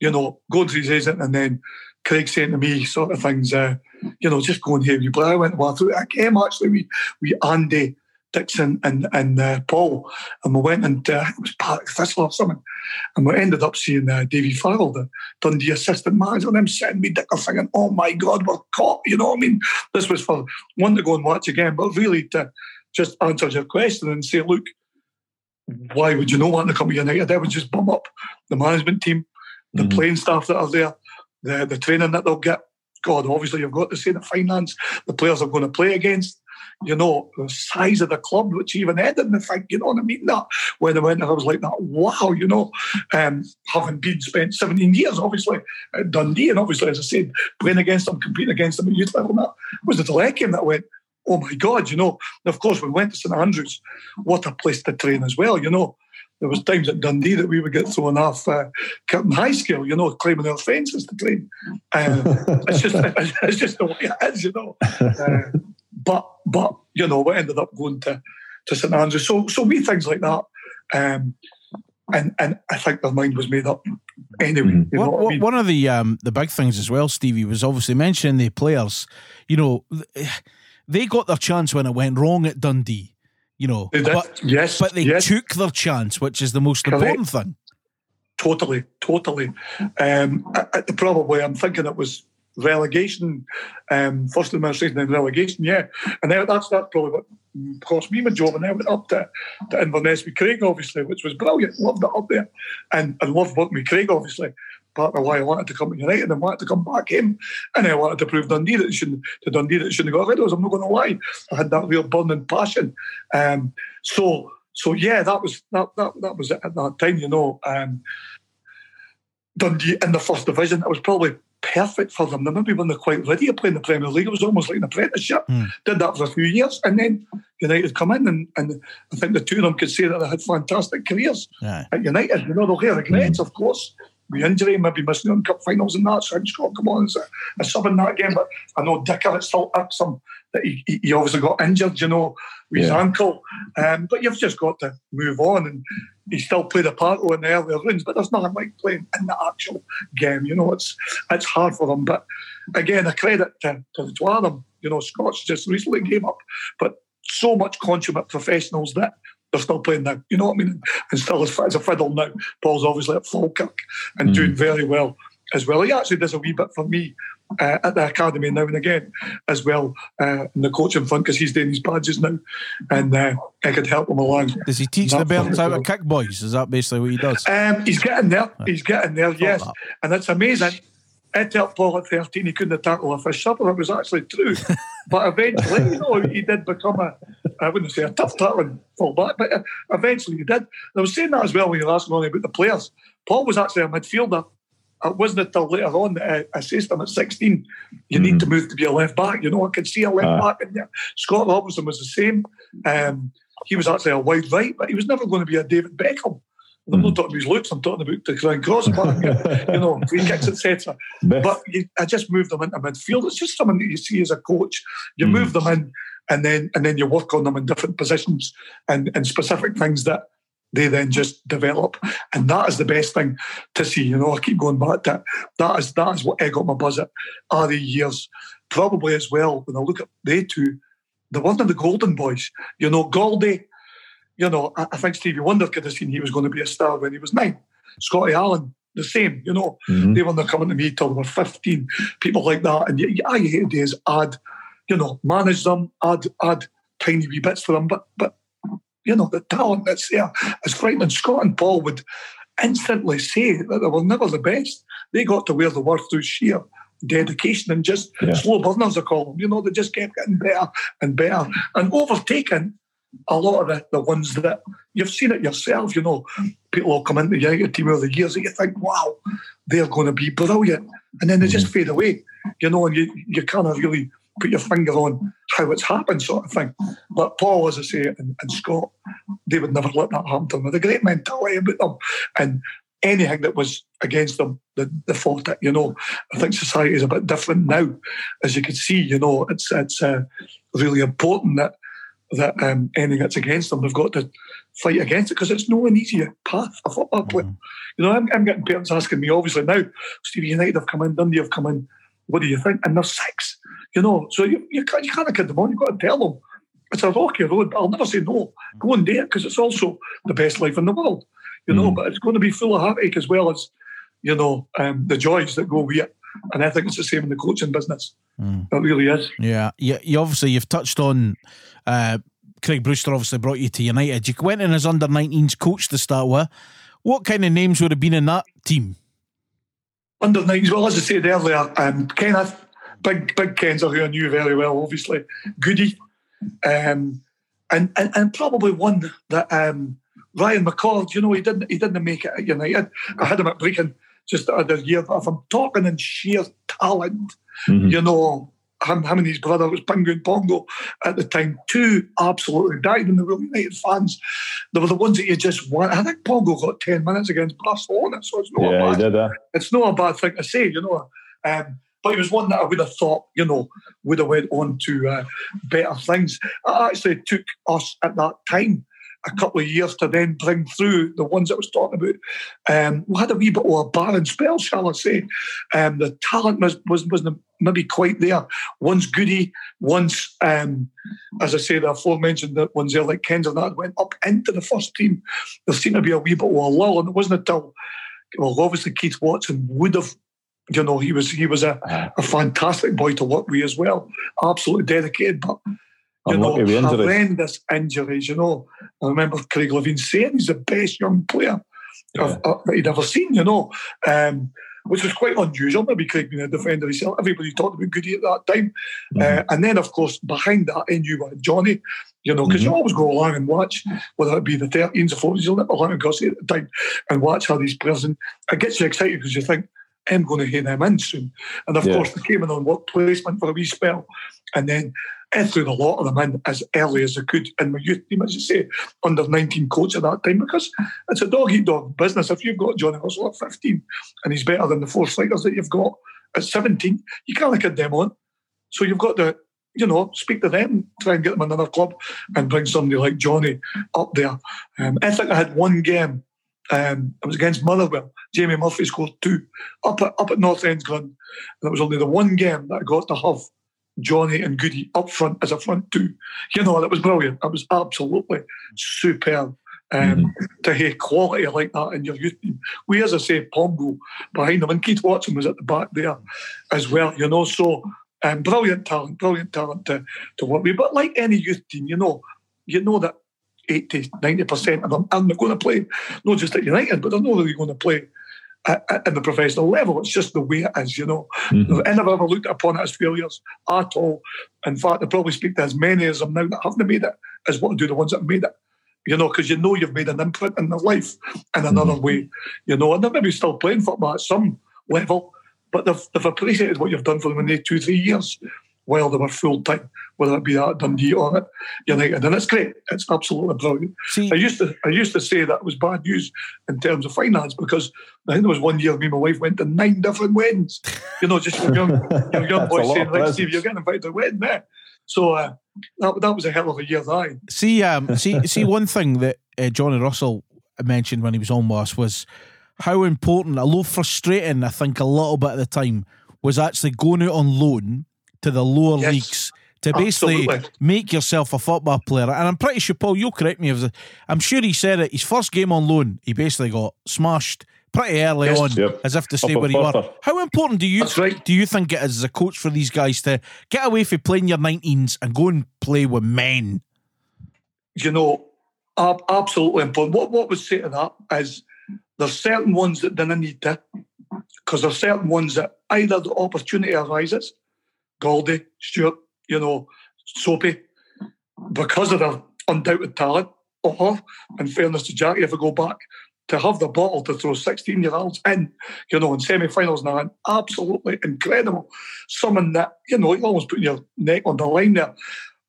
you know, going to his agent and then Craig saying to me sort of things, uh, you know, just going here. But I went well through. I came actually with, with Andy Dixon and and uh, Paul, and we went and uh, it was Partick Thistle or something, and we ended up seeing uh, Davy Farrell, the Dundee assistant manager, and him sending me Dicker thinking, "Oh my God, we're caught!" You know what I mean? This was for one to go and watch again, but really to just answer your question and say, "Look, why would you not want to come to United?" I would just bum up the management team, the mm-hmm. playing staff that are there, the the training that they'll get. God, obviously you've got to say the finance, the players are going to play against you know, the size of the club, which even Ed didn't think, you know what I mean? That when I went there, I was like, that, wow, you know, um, having been spent 17 years, obviously, at Dundee, and obviously, as I said, playing against them, competing against them at youth level, that was the delay game that went, oh my God, you know. And of course, we went to St Andrews, what a place to train as well, you know. There was times at Dundee that we would get thrown off uh, Curtin High School, you know, climbing our fences to train. Uh, it's just it's just the way it is, you know. Uh, but but you know, we ended up going to to St Andrews. So so we things like that. Um, and and I think their mind was made up anyway. Mm-hmm. You know what, what I mean? One of the um, the big things as well, Stevie, was obviously mentioning the players. You know, they got their chance when it went wrong at Dundee. You know, but, yes, but they yes. took their chance, which is the most Correct. important thing. Totally, totally. Um, I, I, probably, I'm thinking it was relegation, um, first administration and relegation, yeah. And now that's that's probably what cost me my job. And I went up to, to Inverness with Craig, obviously, which was brilliant. Loved it up there. And, and loved working with Craig, obviously. Part of why I wanted to come to United and wanted to come back in. And I wanted to prove Dundee that it shouldn't, to Dundee that it shouldn't got rid of us. I'm not going to lie. I had that real burning passion. Um, so, so yeah, that was that, that that was it at that time, you know. Um, Dundee in the first division, it was probably perfect for them. They maybe when they're quite ready to play in the Premier League. It was almost like an apprenticeship. Mm. Did that for a few years, and then United come in, and, and I think the two of them could say that they had fantastic careers Yeah. at United. You know, they'll hear regrets, of course. The injury, maybe missing on cup finals and that. So Scott, come on, it's a, a sub in that game. But I know Dicker, still irks him that he, he, obviously got injured, you know, with his ankle. Um, but you've just got to move on. And he still played a part in the earlier runs, but there's nothing like playing in the actual game. You know, it's it's hard for them. But again, a credit to, to the two of them. You know, Scott's just recently gave up, but so much consummate professionals that they're still playing now. You know what I mean? And still as as a fiddle now. Paul's obviously at Falkirk and Mhm. doing very well as well. He actually does a wee bit for me uh, at the academy now and again as well uh, in the coaching front because he's doing his badges now and uh, I could help him along. Does he teach the Burns how to kick boys? Is that basically what he does? Um, he's getting there. He's getting there, yes. that. And it's amazing. It helped Paul at 13, he couldn't tackle a fish supper. It was actually true. but eventually, you know, he did become a, I wouldn't say a tough tackling fullback, but uh, eventually he did. And I was saying that as well when you were asking me about the players. Paul was actually a midfielder. It wasn't until later on that I, I said to him at 16, you need to move to be a left back. You know, I could see a left Ah. back in there. Scott Robinson was the same. Um, he was actually a wide right, but he was never going to be a David Beckham. I'm not talking about his looks, I'm talking about the Grand Crossbar, you know, free kicks, etc. But you, I just moved them into midfield. It's just something that you see as a coach. You Mm. move them in, and then and then you work on them in different positions and, and specific things that they then just develop. And that is the best thing to see. You know, I keep going back to it. that is that is what I got my buzz at are the years. Probably as well when I look at they two, they weren't the golden boys. You know, Goldie. You know, I, I think Stevie Wonder could have seen he was going to be a star when he was nine. Scotty Allen, the same. You know, Mhm. they weren't coming to me till they were 15, people like that. And you, all you hate to add, you know, manage them, add add tiny wee bits to them. But, but you know, the talent that's there is frightening. Scott and Paul would instantly say that they were never the best. They got to where they were through sheer dedication and just Yeah. slow burners, I call them. You know, they just kept getting better and better and overtaken a lot of the, the ones that you've seen it yourself, you know. People will come into the United team over the years and you think, wow, they're going to be brilliant. And then they just mm-hmm. fade away, you know, and you, you kind of really put your finger on how it's happened, sort of thing. But Paul, as I say, and, and Scott, they would never let that happen to them. With a great mentality about them. And anything that was against them, they, they fought it, you know. I think society is a bit different now. As you can see, you know, it's it's uh, really important that that um, anything that's against them, they've got to fight against it because it's no an easy path, a football player. You know, I'm, I'm getting parents asking me, obviously now, Stevie United have come in, Dundee have come in, what do you think? And they're six, you know, so you, you, can't, you can't kid them on, you've got to tell them. It's a rocky road, but I'll never say no. Go and do it because it's also the best life in the world, you know, Mm. but it's going to be full of heartache as well as, you know, um, the joys that go with it. And I think it's the same in the coaching business. Mm. It really is. Yeah, you, you obviously you've touched on uh, Craig Brewster. Obviously brought you to United. You went in as under 19s coach to start with. What kind of names would have been in that team? under nines. Well, as I said earlier, um, Kenneth, big big Ken's who I knew very well, obviously. Goody, um, and, and and probably one that um, Ryan McCord. You know, he didn't he didn't make it at United. I had him at Brechin just the other year. But if I'm talking in sheer talent, Mhm. you know. Him, him and his brother was Pingu and Pongo at the time. Two absolutely died in the Real United fans. They were the ones that you just want. I think Pongo got 10 minutes against Barcelona, so it's not a Yeah, bad he did that. it's not a bad thing to say, you know. Um, but he was one that I would have thought, you know, would have went on to uh, better things. It actually took us at that time a couple of years to then bring through the ones I was talking about. Um, we had a wee bit of a barren spell, shall I say. Um, the talent was, was, wasn't maybe quite there. One's Goody, one's, um, as I say, the aforementioned the ones there like Ken's and that went up into the first team. There seemed to be a wee bit of a lull, and it wasn't until well, obviously Keith Watson would have, you know, he was he was a, a fantastic boy to work with as well, absolutely dedicated, but you know, Unlucky with injuries. horrendous injuries. You know, I remember Craig Levein saying he's the best young player I've- uh, that he'd ever seen. You know, um, which was quite unusual. Maybe Craig being a defender himself. Everybody talked about Goody at that time. Mm-hmm. Uh, and then, of course, behind that, I you were Johnny, you know, because you always go along and watch, whether it be the 13s or 14s, you'll never along and go see at the time and watch how these players, and it gets you excited because you think, I'm going to hear them in soon. And of Yeah. course, they came in on work placement for a wee spell. And then I threw a lot of them in as early as I could in my youth team, as you say, under 19 coach at that time, because it's a dog eat dog business. If you've got Johnny Russell at 15 and he's better than the four strikers that you've got at 17, you can't get them on. So you've got to, you know, speak to them, try and get them another club and bring somebody like Johnny up there. Um, I think I had one game. Um, it was against Motherwell. Jamie Murphy scored two up at up at North Endsglen. And it was only the one game that I got to have Johnny and Goody up front as a front two. You know, that was brilliant. It was absolutely superb. Um, To hear quality like that in your youth team. We, as I say, Pombo behind them, and Keith Watson was at the back there as well, you know. So, um, brilliant talent, brilliant talent to, to work with. But like any youth team, you know, you know that 80, 90% of them aren't going to play, not just at United, but they're not really going to play at, at, at the professional level. It's just the way it is, you know. Mhm. I never ever looked upon it as failures at all. In fact, I probably speak to as many as them now that haven't made it as what do the ones that have made it. You know, because you know you've made an imprint in their life in another way. You know, and they're maybe still playing football at some level, but they've, they've appreciated what you've done for them in the two, three years while they were full time, whether it be at Dundee or at United. And it's great. It's absolutely brilliant. See, I used to I used to say that was bad news in terms of finance because I think there was one year me and my wife went to nine different weddings. You know, just your young your young boy saying, of "Right, presents. Steve, you're getting invited to a wedding there." So uh, that that was a hell of a year, that. See, um, see, see. One thing that uh, Johnny Russell mentioned when he was on with us was how important, although frustrating, I think a little bit at the time, was actually going out on loan to the lower Yes. leagues to basically Absolutely. make yourself a football player. And I'm pretty sure, Paul, you'll correct me if I'm sure he said it. His first game on loan, he basically got smashed pretty early Yes. on, Yep. as if to say where you. Forfar. How important do you right. do you think it is as a coach for these guys to get away from playing your 19s and go and play with men? you know, ab- absolutely important. What what would say to that is there's certain ones that didn't need to, because there's certain ones that either the opportunity arises, Goldie, Stewart, you know, Soapy, because of their undoubted talent, or in fairness to Jackie, if I go back, to have the bottle to throw 16 year olds in, you know, in semi finals now, absolutely incredible. Someone that, you know, you almost putting your neck on the line there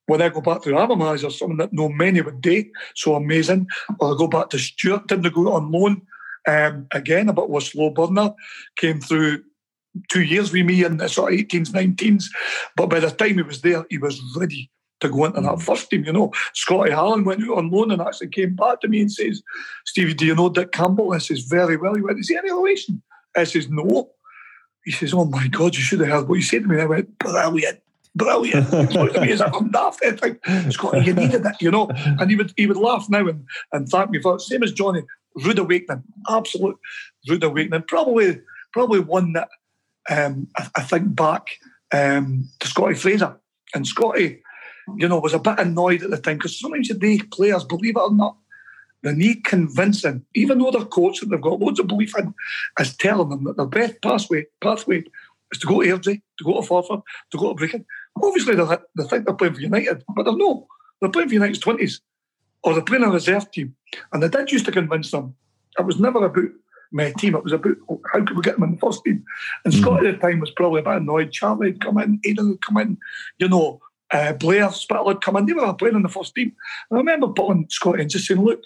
when I go back to Abermaz or someone that no many would do, so amazing. Or I go back to Stuart, didn't go on loan. Um, again, a bit of a slow burner, came through two years with me in the sort of 18s, 19s. But by the time he was there, he was ready to go into that mm. first team. You know, Scotty Allen went out on loan and actually came back to me and says, Stevie, do you know Dick Campbell? I says, very well. He went, is he any relation? I says, no. He says, oh my God, you should have heard what you said to me. I went, brilliant. Brilliant. He looked at me as if I'm daft. I think, Scotty, you needed it, you know. And he would he would laugh now and, and thank me for it. Same as Johnny, rude awakening, absolute rude awakening. Probably probably one that um, I, I think back um, to Scotty Fraser. And Scotty, you know, was a bit annoyed at the time because sometimes need players, believe it or not, they need convincing, even though they're coach and they've got loads of belief in, is telling them that their best pathway pathway is to go to Airdrie, to go to Forfar, to go to Brechin. Obviously, they, they think they're playing for United, but they're not. They're playing for United's 20s or they're playing a reserve team. And they did used to convince them. It was never about my team, it was about how could we get them in the first team. And Scott at the time was probably a bit annoyed. Charlie had come in, Aidan had come in, you know, uh, Blair, Spittal had come in. They were playing in the first team. And I remember pulling Scott in just saying, look,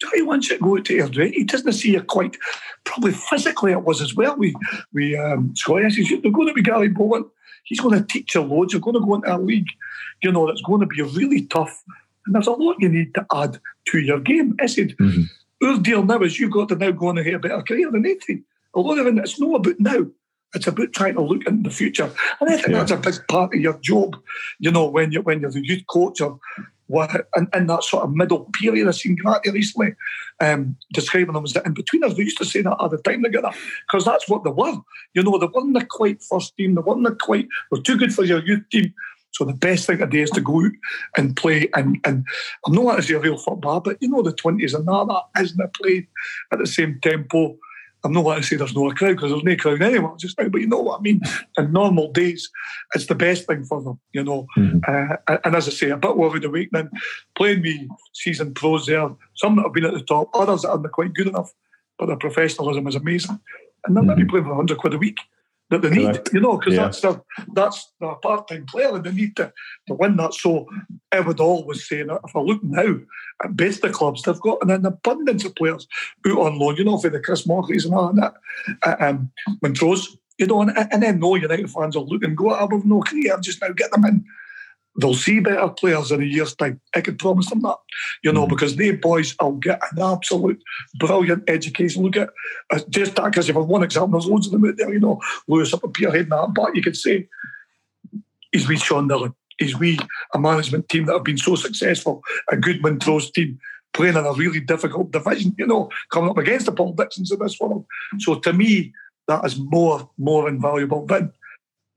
Johnny wants you to go to Airdrie. He doesn't see you quite, probably physically it was as well. We, we um, Scott, I says, they're going to be Gary Bollan. He's going to teach you loads. You're going to go into a league, you know, that's going to be really tough. And there's a lot you need to add to your game. I said, Mhm. Our deal now is you've got to now go on and get a better career than 80. A lot of it, it's not about now. It's about trying to look into the future. And I think Yeah. that's a big part of your job, you know, when you're, when you're the youth coach or what, and in that sort of middle period. I've seen Gratty recently um, describing them as the in-betweeners. They used to say that all the time together because that's what they were. You know, they weren't the quite first team. They weren't the quite, they're too good for your youth team. So the best thing to do is to go out and play. And, and I'm not as a real football, but you know the 20s and that, that isn't played at the same tempo I'm not going to say there's no crowd because there's no crowd anywhere just now, but you know what I mean. In normal days, it's the best thing for them, you know. Mhm. Uh, and as I say, a bit worried awakening, playing me season pros there, some that have been at the top, others that aren't quite good enough, but their professionalism is amazing. And they're maybe playing for 100 quid a week that they need, Correct. you know, because Yeah. that's their, that's their part time player and they need to, to win that. So Everdoll was saying that if I look now at best the clubs, they've got an abundance of players out on loan, you know, for the Chris Marleys and all that, uh, um, Montrose, you know, and, and then no United fans will look and go, I have no career, just now get them in. They'll see better players in a year's time. I can promise them that, you know, Mhm. because they boys will get an absolute brilliant education. Look at uh, just that, because if I've one example, there's loads of them out there, you know, Lewis up at Peterhead and that, but you could say he's with Sean Dillon. He's we a management team that have been so successful, a good Montrose team playing in a really difficult division, you know, coming up against the Paul Dixons of this world. So to me, that is more, more invaluable than,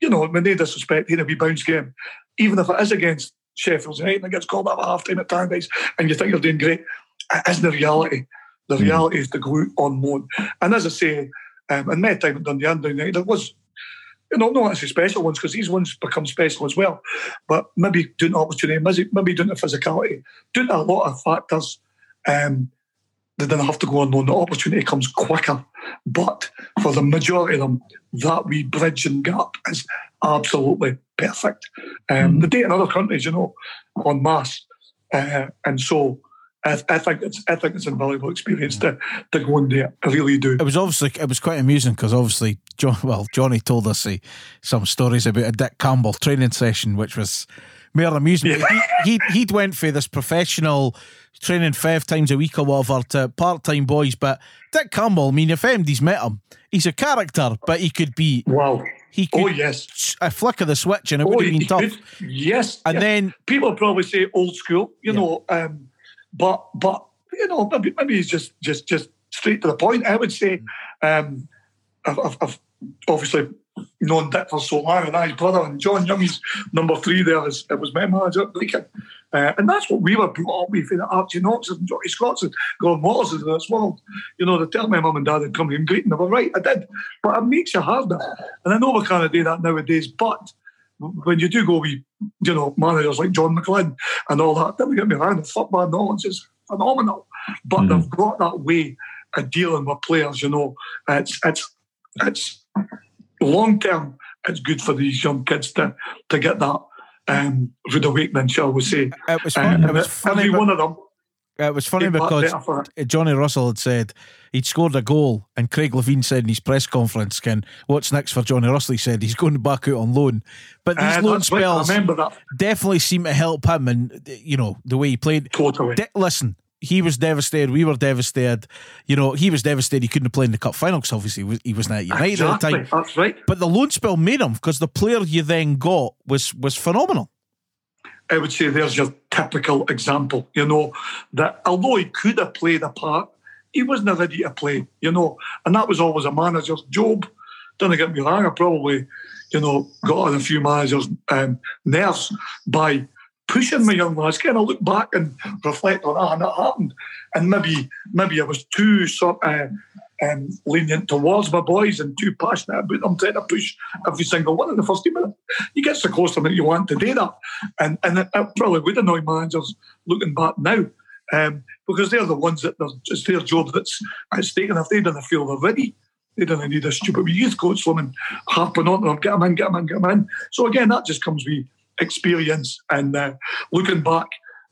you know, with no disrespect, in a wee bounce game, even if it is against Sheffield United and it gets called up at half time at Tannadice and you think you're doing great, it isn't the reality. The Mhm. reality is to go out on loan. And as I say, um, and my time at Dundee and Dundee there was you know, not actually special ones because these ones become special as well. But maybe doing the opportunity, maybe maybe doing the physicality, doing a lot of factors. Um, they didn't have to go on loan. The opportunity comes quicker. But for the majority of them, that wee bridge and gap is absolutely perfect. Um, They do it in other countries, you know, on masse. Uh, and so I, I think it's I think it's an invaluable experience to, to go and there. I really do. It was obviously it was quite amusing because obviously John well Johnny told us eh, some stories about a Dick Campbell training session which was mere amusement. Yeah. He, he'd, he'd went for this professional training five times a week or whatever to part time boys, but Dick Campbell, I mean, if MD's met him, he's a character, but he could be Wow. he could Oh yes. a flick of the switch and it Oh, would have been tough. could. Yes. And yes. then people probably say old school, you Yeah. know, um, but but you know maybe maybe he's just just just straight to the point. I would say, um, I've, I've, I've obviously known Dick for so long, and I his brother and John Young's number three there is it was my manager at Brechin. Uh, and that's what we were brought up with, the Archie Knoxes and Jocky Scotts and Gordon Waters of this world. You know, they tell my mum and dad had come here and greet, and they were right, I did. But it makes you harder. And I know we can't do that nowadays, but when you do go with, you know, managers like John McLean and all that, don't get me wrong, the football knowledge is phenomenal. But Mhm. they've got that way of dealing with players, you know. It's it's it's long term, it's good for these young kids to to get that um rude awakening, shall we say. it was Um, it was funny. every one of them It was funny because better for it. Johnny Russell had said he'd scored a goal, and Craig Levein said in his press conference, "Can what's next for Johnny Russell?" He said he's going back out on loan, but these Uh, loan spells definitely seem to help him, and you know the way he played. totally. De- listen, he was devastated. We were devastated. You know, he was devastated. He couldn't have played in the cup final because obviously he was- he wasn't at United at the time. that's right. But the loan spell made him because the player you then got was was phenomenal. I would say there's your typical example, you know, that although he could have played a part, he wasn't ready to play, you know, and that was always a manager's job. Don't get me wrong, I probably, you know, got on a few managers' um, nerves by pushing my young lads. Kind of look back and reflect on ah, and that happened, and maybe maybe I was too sort of um, lenient towards my boys and too passionate about them trying to push every single one in the first team. You get so close to them that you want to do that, and and it, it probably would annoy managers looking back now. Um, because they're the ones that it's their job that's at stake, and if they don't feel they're ready, they don't need a stupid youth coach and harping on them, get them in, get them in, get them in. So again, that just comes with experience and uh, looking back.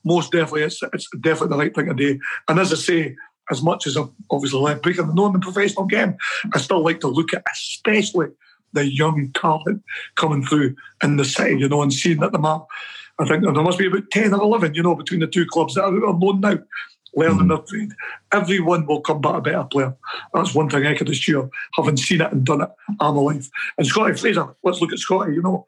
Most definitely, it's, it's definitely the right thing to do. And as I say, as much as I've obviously led Brechin and known the professional game, I still like to look at especially the young talent coming through in the city, you know, and seeing that the map. I think there must be about 10 or 11, you know, between the two clubs that are loan now, learning their trade. Everyone will come back a better player. That's one thing I could assure, having seen it and done it all my life. And Scotty Fraser, let's look at Scotty, you know,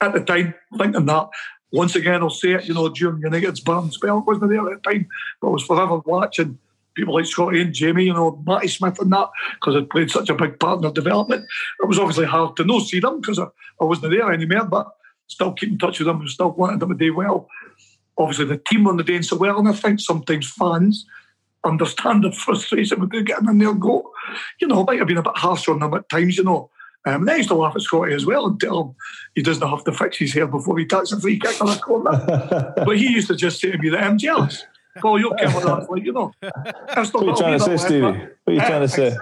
at the time, thinking that, once again, I'll say it, you know, during United's bad spell, wasn't there at the time, but I was forever watching people like Scotty and Jamie, you know, Matty Smith and that, because I'd played such a big part in their development. It was obviously hard to not see them because I, I wasn't there anymore, but still keep in touch with them and still wanted them to do well. Obviously, the team on the day so well, and I think sometimes fans understand the frustration with getting in there go. You know, might have been a bit harsh on them at times, you know. Um, and I used to laugh at Scotty as well and tell him he doesn't have to fix his hair before he takes a free kick on a corner. but he used to just say to me that I'm jealous. Paul, you're careful that, like, you know. What are you trying to say, Stevie? What are you trying to say?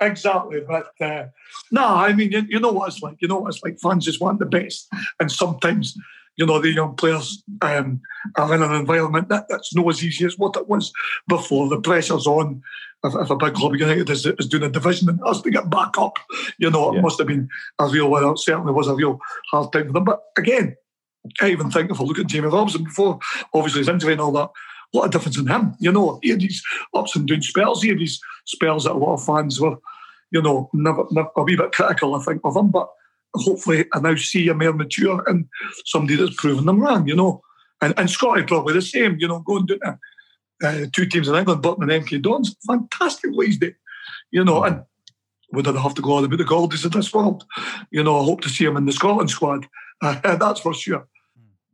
Exactly, but uh, no, I mean, you, you know what it's like. You know what it's like. Fans just want the best, and sometimes you know, the young players um, are in an environment that, that's not as easy as what it was before. The pressure's on. If, if a big club United is, is doing a division and has to get back up, you know, it yeah. must have been a real, well, it certainly was a real hard time for them. But again, I even think if I look at Jamie Robson before, obviously his injury and all that, what a difference in him. You know, he had these ups and downs spells. He had these spells that a lot of fans were, you know, never, never a wee bit critical, I think, of him. But hopefully I now see a more mature and somebody that's proven them wrong, you know. And and Scotty probably the same, you know, going down to uh, two teams in England, Burton and MK Dons, fantastic they, you know, and would I have to go on about the Goldies of this world? You know, I hope to see him in the Scotland squad. Uh, that's for sure.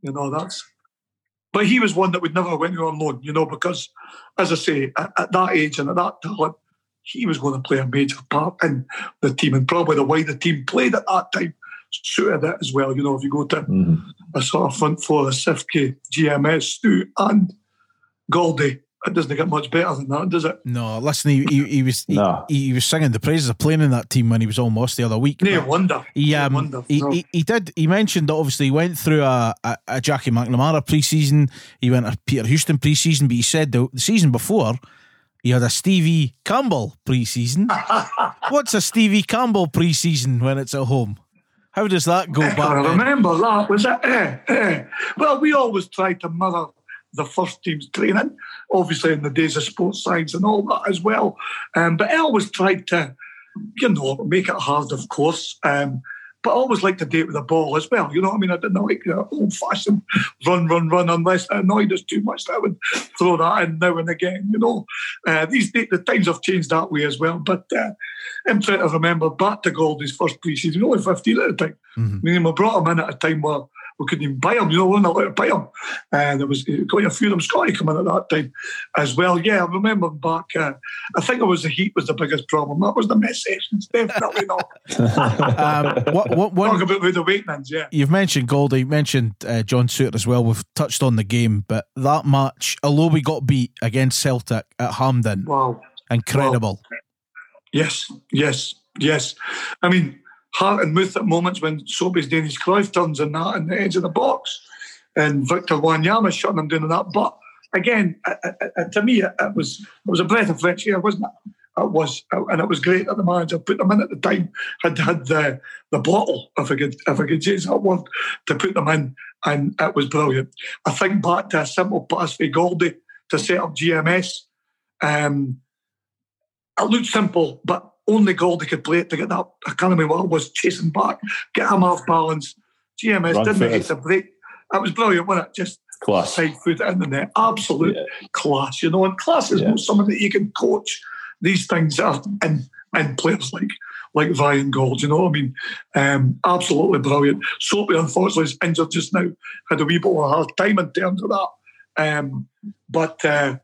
You know, that's. But he was one that would never went on loan, you know, because, as I say, at, at that age and at that talent, he was going to play a major part in the team, and probably the way the team played at that time suited it as well. You know, if you go to mm-hmm. a sort of front four of Ciftci, GMS, Stu, and Goldie, it doesn't get much better than that, does it? No, listen, he, he, he was he, no. he, he, was singing the praises of playing in that team when he was almost the other week. No wonder. He um wonder. He, no. he, he did he mentioned that obviously he went through a, a, a Jackie McNamara pre-season, he went a Peter Houston pre-season, but he said the, the season before he had a Stevie Campbell pre-season. What's a Stevie Campbell pre-season when it's at home? How does that go I back? I remember that. Was it? Eh, eh. Well, we always tried to mirror the first team's training, obviously in the days of sports science and all that as well. Um, but I always tried to, you know, make it hard, of course. Um, but I always like to date with the ball as well. You know what I mean? I didn't like the old fashioned run, run, run unless it annoyed us too much. I would throw that in now and again. You know, uh, these the times have changed that way as well. But uh, I'm trying to remember back to Goldie's first pre-season, only 15 at the time. Mm-hmm. I mean, we brought him in at a time where we couldn't even buy them. You know, we weren't allowed to buy them. And there was quite a few of them Scotty coming at that time as well. Yeah, I remember back. Uh, I think it was the heat was the biggest problem. That was the mess sessions, definitely not. um, what, what, what, Talk about with the awakenings, yeah. You've mentioned Goldie, you mentioned uh, John Souttar as well. We've touched on the game, but that match, although we got beat against Celtic at Hampden, wow, incredible. Wow. Yes, yes, yes. I mean, heart and mouth at moments when Soapy's doing his Cruyff turns and that in the edge of the box, and Victor Wanyama shutting him down on that. But again, uh, uh, uh, to me, it, it, was it was a breath of fresh air, wasn't it? It was, and it was great that the manager put them in at the time. Had had the the bottle, if I could if I could use that word, to put them in, and it was brilliant. I think back to a simple pass for Goldie to set up GMS. Um, it looked simple, but only Goldie could play it to get that. I can't remember what was chasing back, get him off balance. GMS Run didn't make a break. That was brilliant, wasn't it? Just class. side foot in the net. Absolute yeah. class, you know. And class is yeah. not something that you can coach. These things are in, in players like like Ryan Gauld, you know what I mean? Um, absolutely brilliant. Soapy, unfortunately, is injured just now. Had a wee bit of a hard time in terms of that. Um, but uh,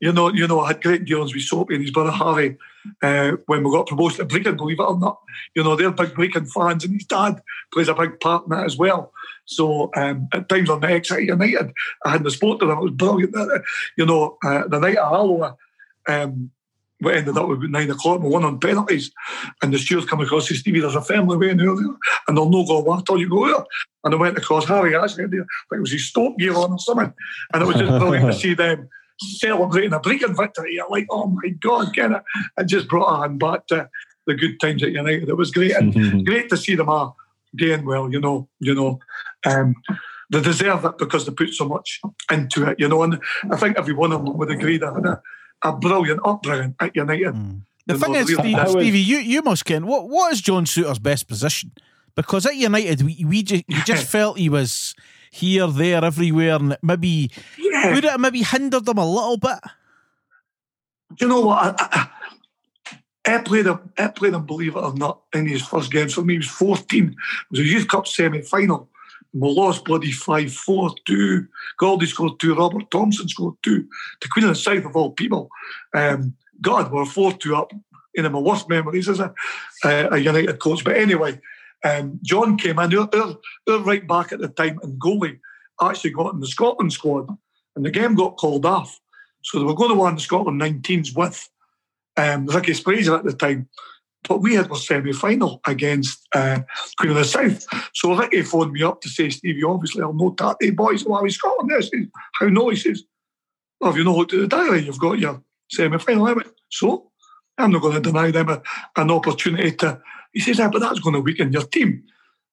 you know, you know, I had great dealings with Soapy and his brother Harry uh, when we got promoted to Brechin, believe it or not. You know, they're big Brechin fans, and his dad plays a big part in that as well. So um, at times on the Exeter United, I hadn't spoken to them. It was brilliant. You know, uh, the night of Alloa, um, we ended up with nine o'clock. We won on penalties, and the stewards come across to Stevie. There's a family waiting earlier, and they'll no go what till you go there. And I went across Harry actually, I think it was his Stoke gear on or something, and it was just brilliant to see them celebrating a Brechin victory. You're like, oh my God, get it? It just brought on back to the good times at United. It was great. And great to see them all doing well, you know, you know. Um, they deserve it because they put so much into it, you know. And I think every one of them would agree that had a, a brilliant upbringing at United. Mm. The thing is, Steve, Stevie, you, you must ken what what is John Souttar's best position? Because at United, we, we just, we just felt he was here, there, everywhere, and maybe yeah. would it maybe hindered them a little bit? Do you know what? I, I, I played him. I played him. Believe it or not, in his first game. for me, he was fourteen. It was a youth cup semi final we lost bloody 5 4 2. Goldie scored two, Robert Thompson scored two. The Queen of the South, of all people. Um, God, we're 4 2 up. In my worst memories as a, a United coach. But anyway, um, John came in, our, our, our right back at the time, and goalie actually got in the Scotland squad, and the game got called off. So they were going to win the Scotland 19s with um, Ricky Sbragia at the time. But we had our semi final against uh, Queen of the South. So Ricky phoned me up to say, Stevie, obviously I'll know that. Hey, boys, why are we Scotland? I said, How no? He says, Well, if you know what to the diary, you've got your semi final. I So? I'm not going to deny them a, an opportunity to. He says, ah, but that's going to weaken your team.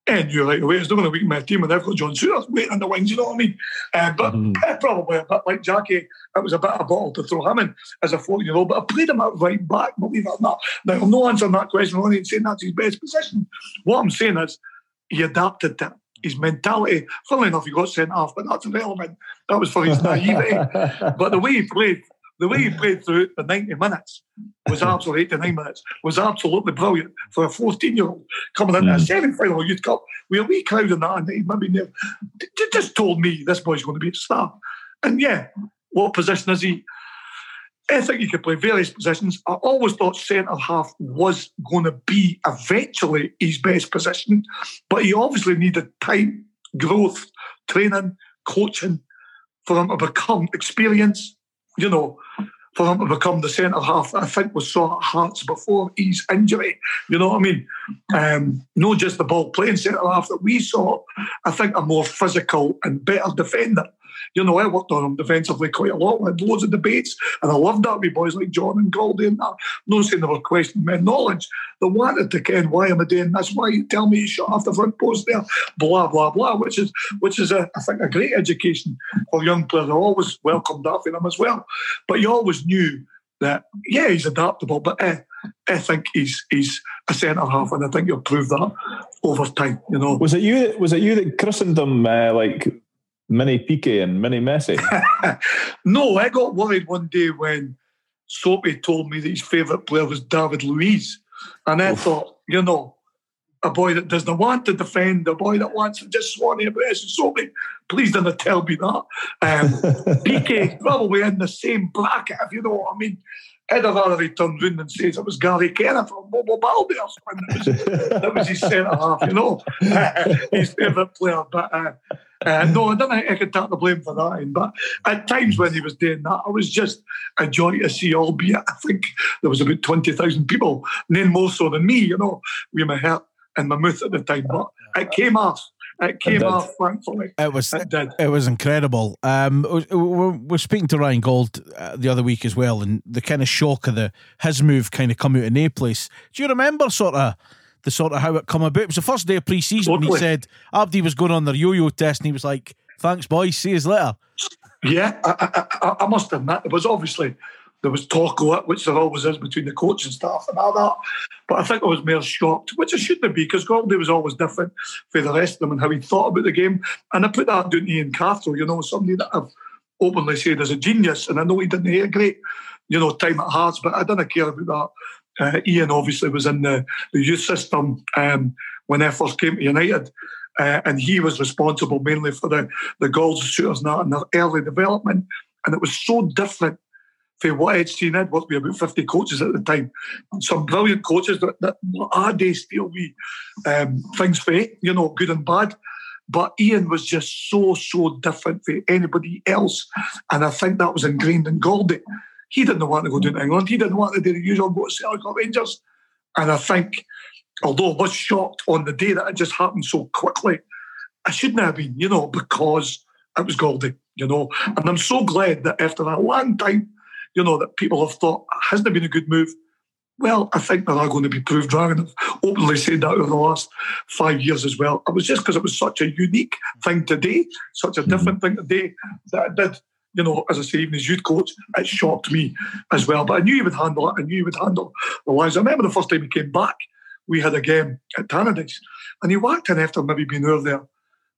And you're like, away, it's not going to weaken my team, and I've got John Souttar waiting on the wings, you know what I mean? Uh, but mm. probably a bit like Jackie, it was a bit of a bottle to throw him in as a 14 year old, but I played him at right back, believe it or not. Now, I'm not answering that question, I'm only saying that's his best position. What I'm saying is, he adapted to his mentality. Funnily enough, he got sent off, but that's irrelevant. That was for his naivety. but the way he played, the way he played through the 90 minutes was absolutely 89 minutes was absolutely brilliant for a 14 year old coming into mm. a semi final Youth Cup with a wee crowd in that and he maybe never, just told me this boy's going to be a star. And yeah, what position is he? I think he could play various positions. I always thought centre half was going to be eventually his best position, but he obviously needed time, growth, training, coaching for him to become experience you know, for him to become the centre half, I think was sort of Hearts before his injury. You know what I mean? Um, not just the ball playing centre half that we saw. I think a more physical and better defender you know, I worked on them defensively quite a lot. We had loads of debates, and I loved that with boys like John and Goldie and that. No saying they were questioning my knowledge. They wanted to ken why am I doing this? Why you tell me you shut off the front post there? Blah blah blah. Which is which is a, I think a great education for young players. I always welcomed that for them as well. But you always knew that yeah, he's adaptable, but eh, I think he's he's a centre half, and I think you'll prove that over time. You know, was it you? Was it you that christened him uh, like mini Piqué and mini Messi? no, I got worried one day when Soapy told me that his favourite player was David Luiz. And I Oof. thought, you know, a boy that doesn't want to defend, a boy that wants to just swan the aggression. Soapy, please don't tell me that. Um, is probably in the same bracket, if you know what I mean. I'd have rather he turned round and says it was Gary Kenneth from Bobo something. That was, his centre half, you know, his favourite player. But uh, uh, no, I don't think I could take the blame for that. But at times when he was doing that, I was just a joy to see, albeit I think there was about 20,000 people, none more so than me, you know, with my heart and my mouth at the time. But it came off it came it off, thankfully. It was it, did. it was incredible. Um, we're, we're speaking to Ryan Gauld uh, the other week as well, and the kind of shock of the his move kind of come out in a place. Do you remember sort of? The sort of how it come about. It was the first day of pre-season totally. when he said Abdi was going on their yo-yo test, and he was like, "Thanks, boys. See you later." Yeah, I, I, I must admit, it was obviously there was talk of it, which there always is between the coach and staff and all that. But I think I was more shocked, which I shouldn't be, because Goldie was always different for the rest of them and how he thought about the game. And I put that down to Ian Cathro, you know, somebody that I've openly said is a genius. And I know he didn't have a great, you know, time at Hearts, but I didn't care about that. Uh, Ian obviously was in the, the youth system um, when I first came to United. Uh, and he was responsible mainly for the, the goals, shooters, and that, and their early development. And it was so different for what seen, I'd worked with about 50 coaches at the time. Some brilliant coaches that, that our day still we um, things for you know, good and bad. But Ian was just so, so different from anybody else. And I think that was ingrained in Goldie. He didn't want to go down to England. He didn't want to do the usual go to Celtic Rangers. And I think, although I was shocked on the day that it just happened so quickly, I shouldn't have been, you know, because it was Goldie, you know. And I'm so glad that after a long time, you know, that people have thought hasn't it been a good move. Well, I think there are going to be proved wrong, and I've openly said that over the last five years as well. It was just because it was such a unique thing today, such a different thing today, that it did, you know, as I say, even as youth coach, it shocked me as well. But I knew he would handle it. I knew he would handle the lines. I remember the first time he came back, we had a game at Tannadice, and he walked in after maybe being over there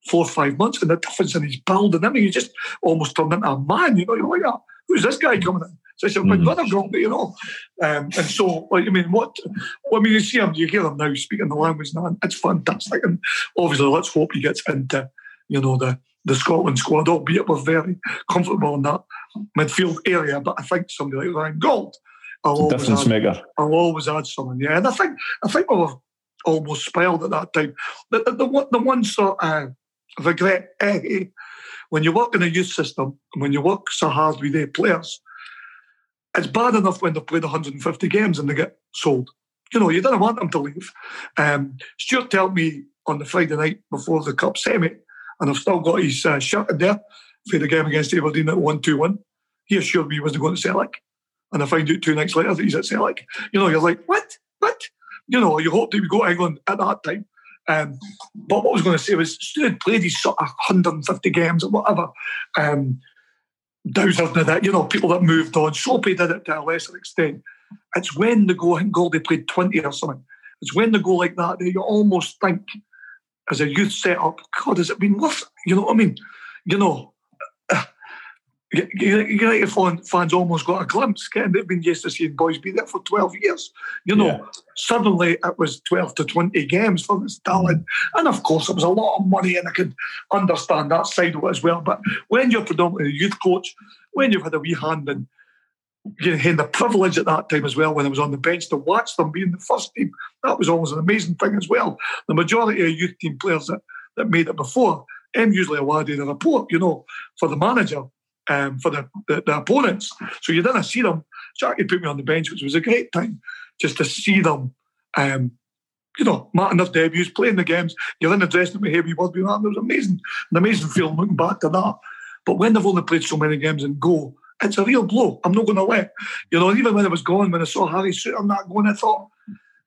four or five months, and the difference in his build and everything, he just almost turned into a man. You know, you're like, oh, who's this guy coming in? So I said, my mm. brother got me, you know. Um, and so, like, I mean, what, well, I mean, you see him, you hear him now speaking the language now, and it's fantastic. And obviously, let's hope he gets into you know, the the Scotland squad, albeit we're very comfortable in that midfield area. But I think somebody like Ryan Gauld, I'll Difference add, maker. I'll always add someone. Yeah, and I think I think we were almost spoiled at that time. The the, the, one- the one sort of regret eh, when you work in a youth system, and when you work so hard with their players, it's bad enough when they've played 150 games and they get sold. You know, you didn't want them to leave. Um, Stuart told me on the Friday night before the Cup semi, and I've still got his uh, shirt in there for the game against Aberdeen at 1 2 1. He assured me he wasn't going to Celtic. And I find out two nights later that he's at Celtic. You know, you're like, what? What? You know, you hope that we go to England at that time. Um, but what I was going to say was, Stuart played his sort of 150 games or whatever. Um, Dowser did it, you know, people that moved on. Soapy did it to a lesser extent. It's when they go, I think Goldie played 20 or something. It's when they go like that that you almost think, as a youth setup, God, has it been worth it? You know what I mean? You know, United fan- fans almost got a glimpse, getting they've been used to seeing boys be there for 12 years. You know, Yeah. suddenly it was 12 to 20 games for this talent. Mm. And of course, it was a lot of money, and I could understand that side of it as well. But when you're predominantly a youth coach, when you've had a wee hand in you had the privilege at that time as well when I was on the bench to watch them being the first team. That was always an amazing thing as well. The majority of youth team players that, that made it before, I'm usually awarded a report, you know, for the manager, um, for the, the, the opponents. So you didn't see them. Jackie put me on the bench, which was a great time just to see them, um, you know, marking their debuts, playing the games. You're in the dressing room with heavy word being It was amazing, an amazing feeling looking back to that. But when they've only played so many games and go, it's a real blow. I'm not going to let. You know, even when I was going, when I saw Harry Souttar not going, I thought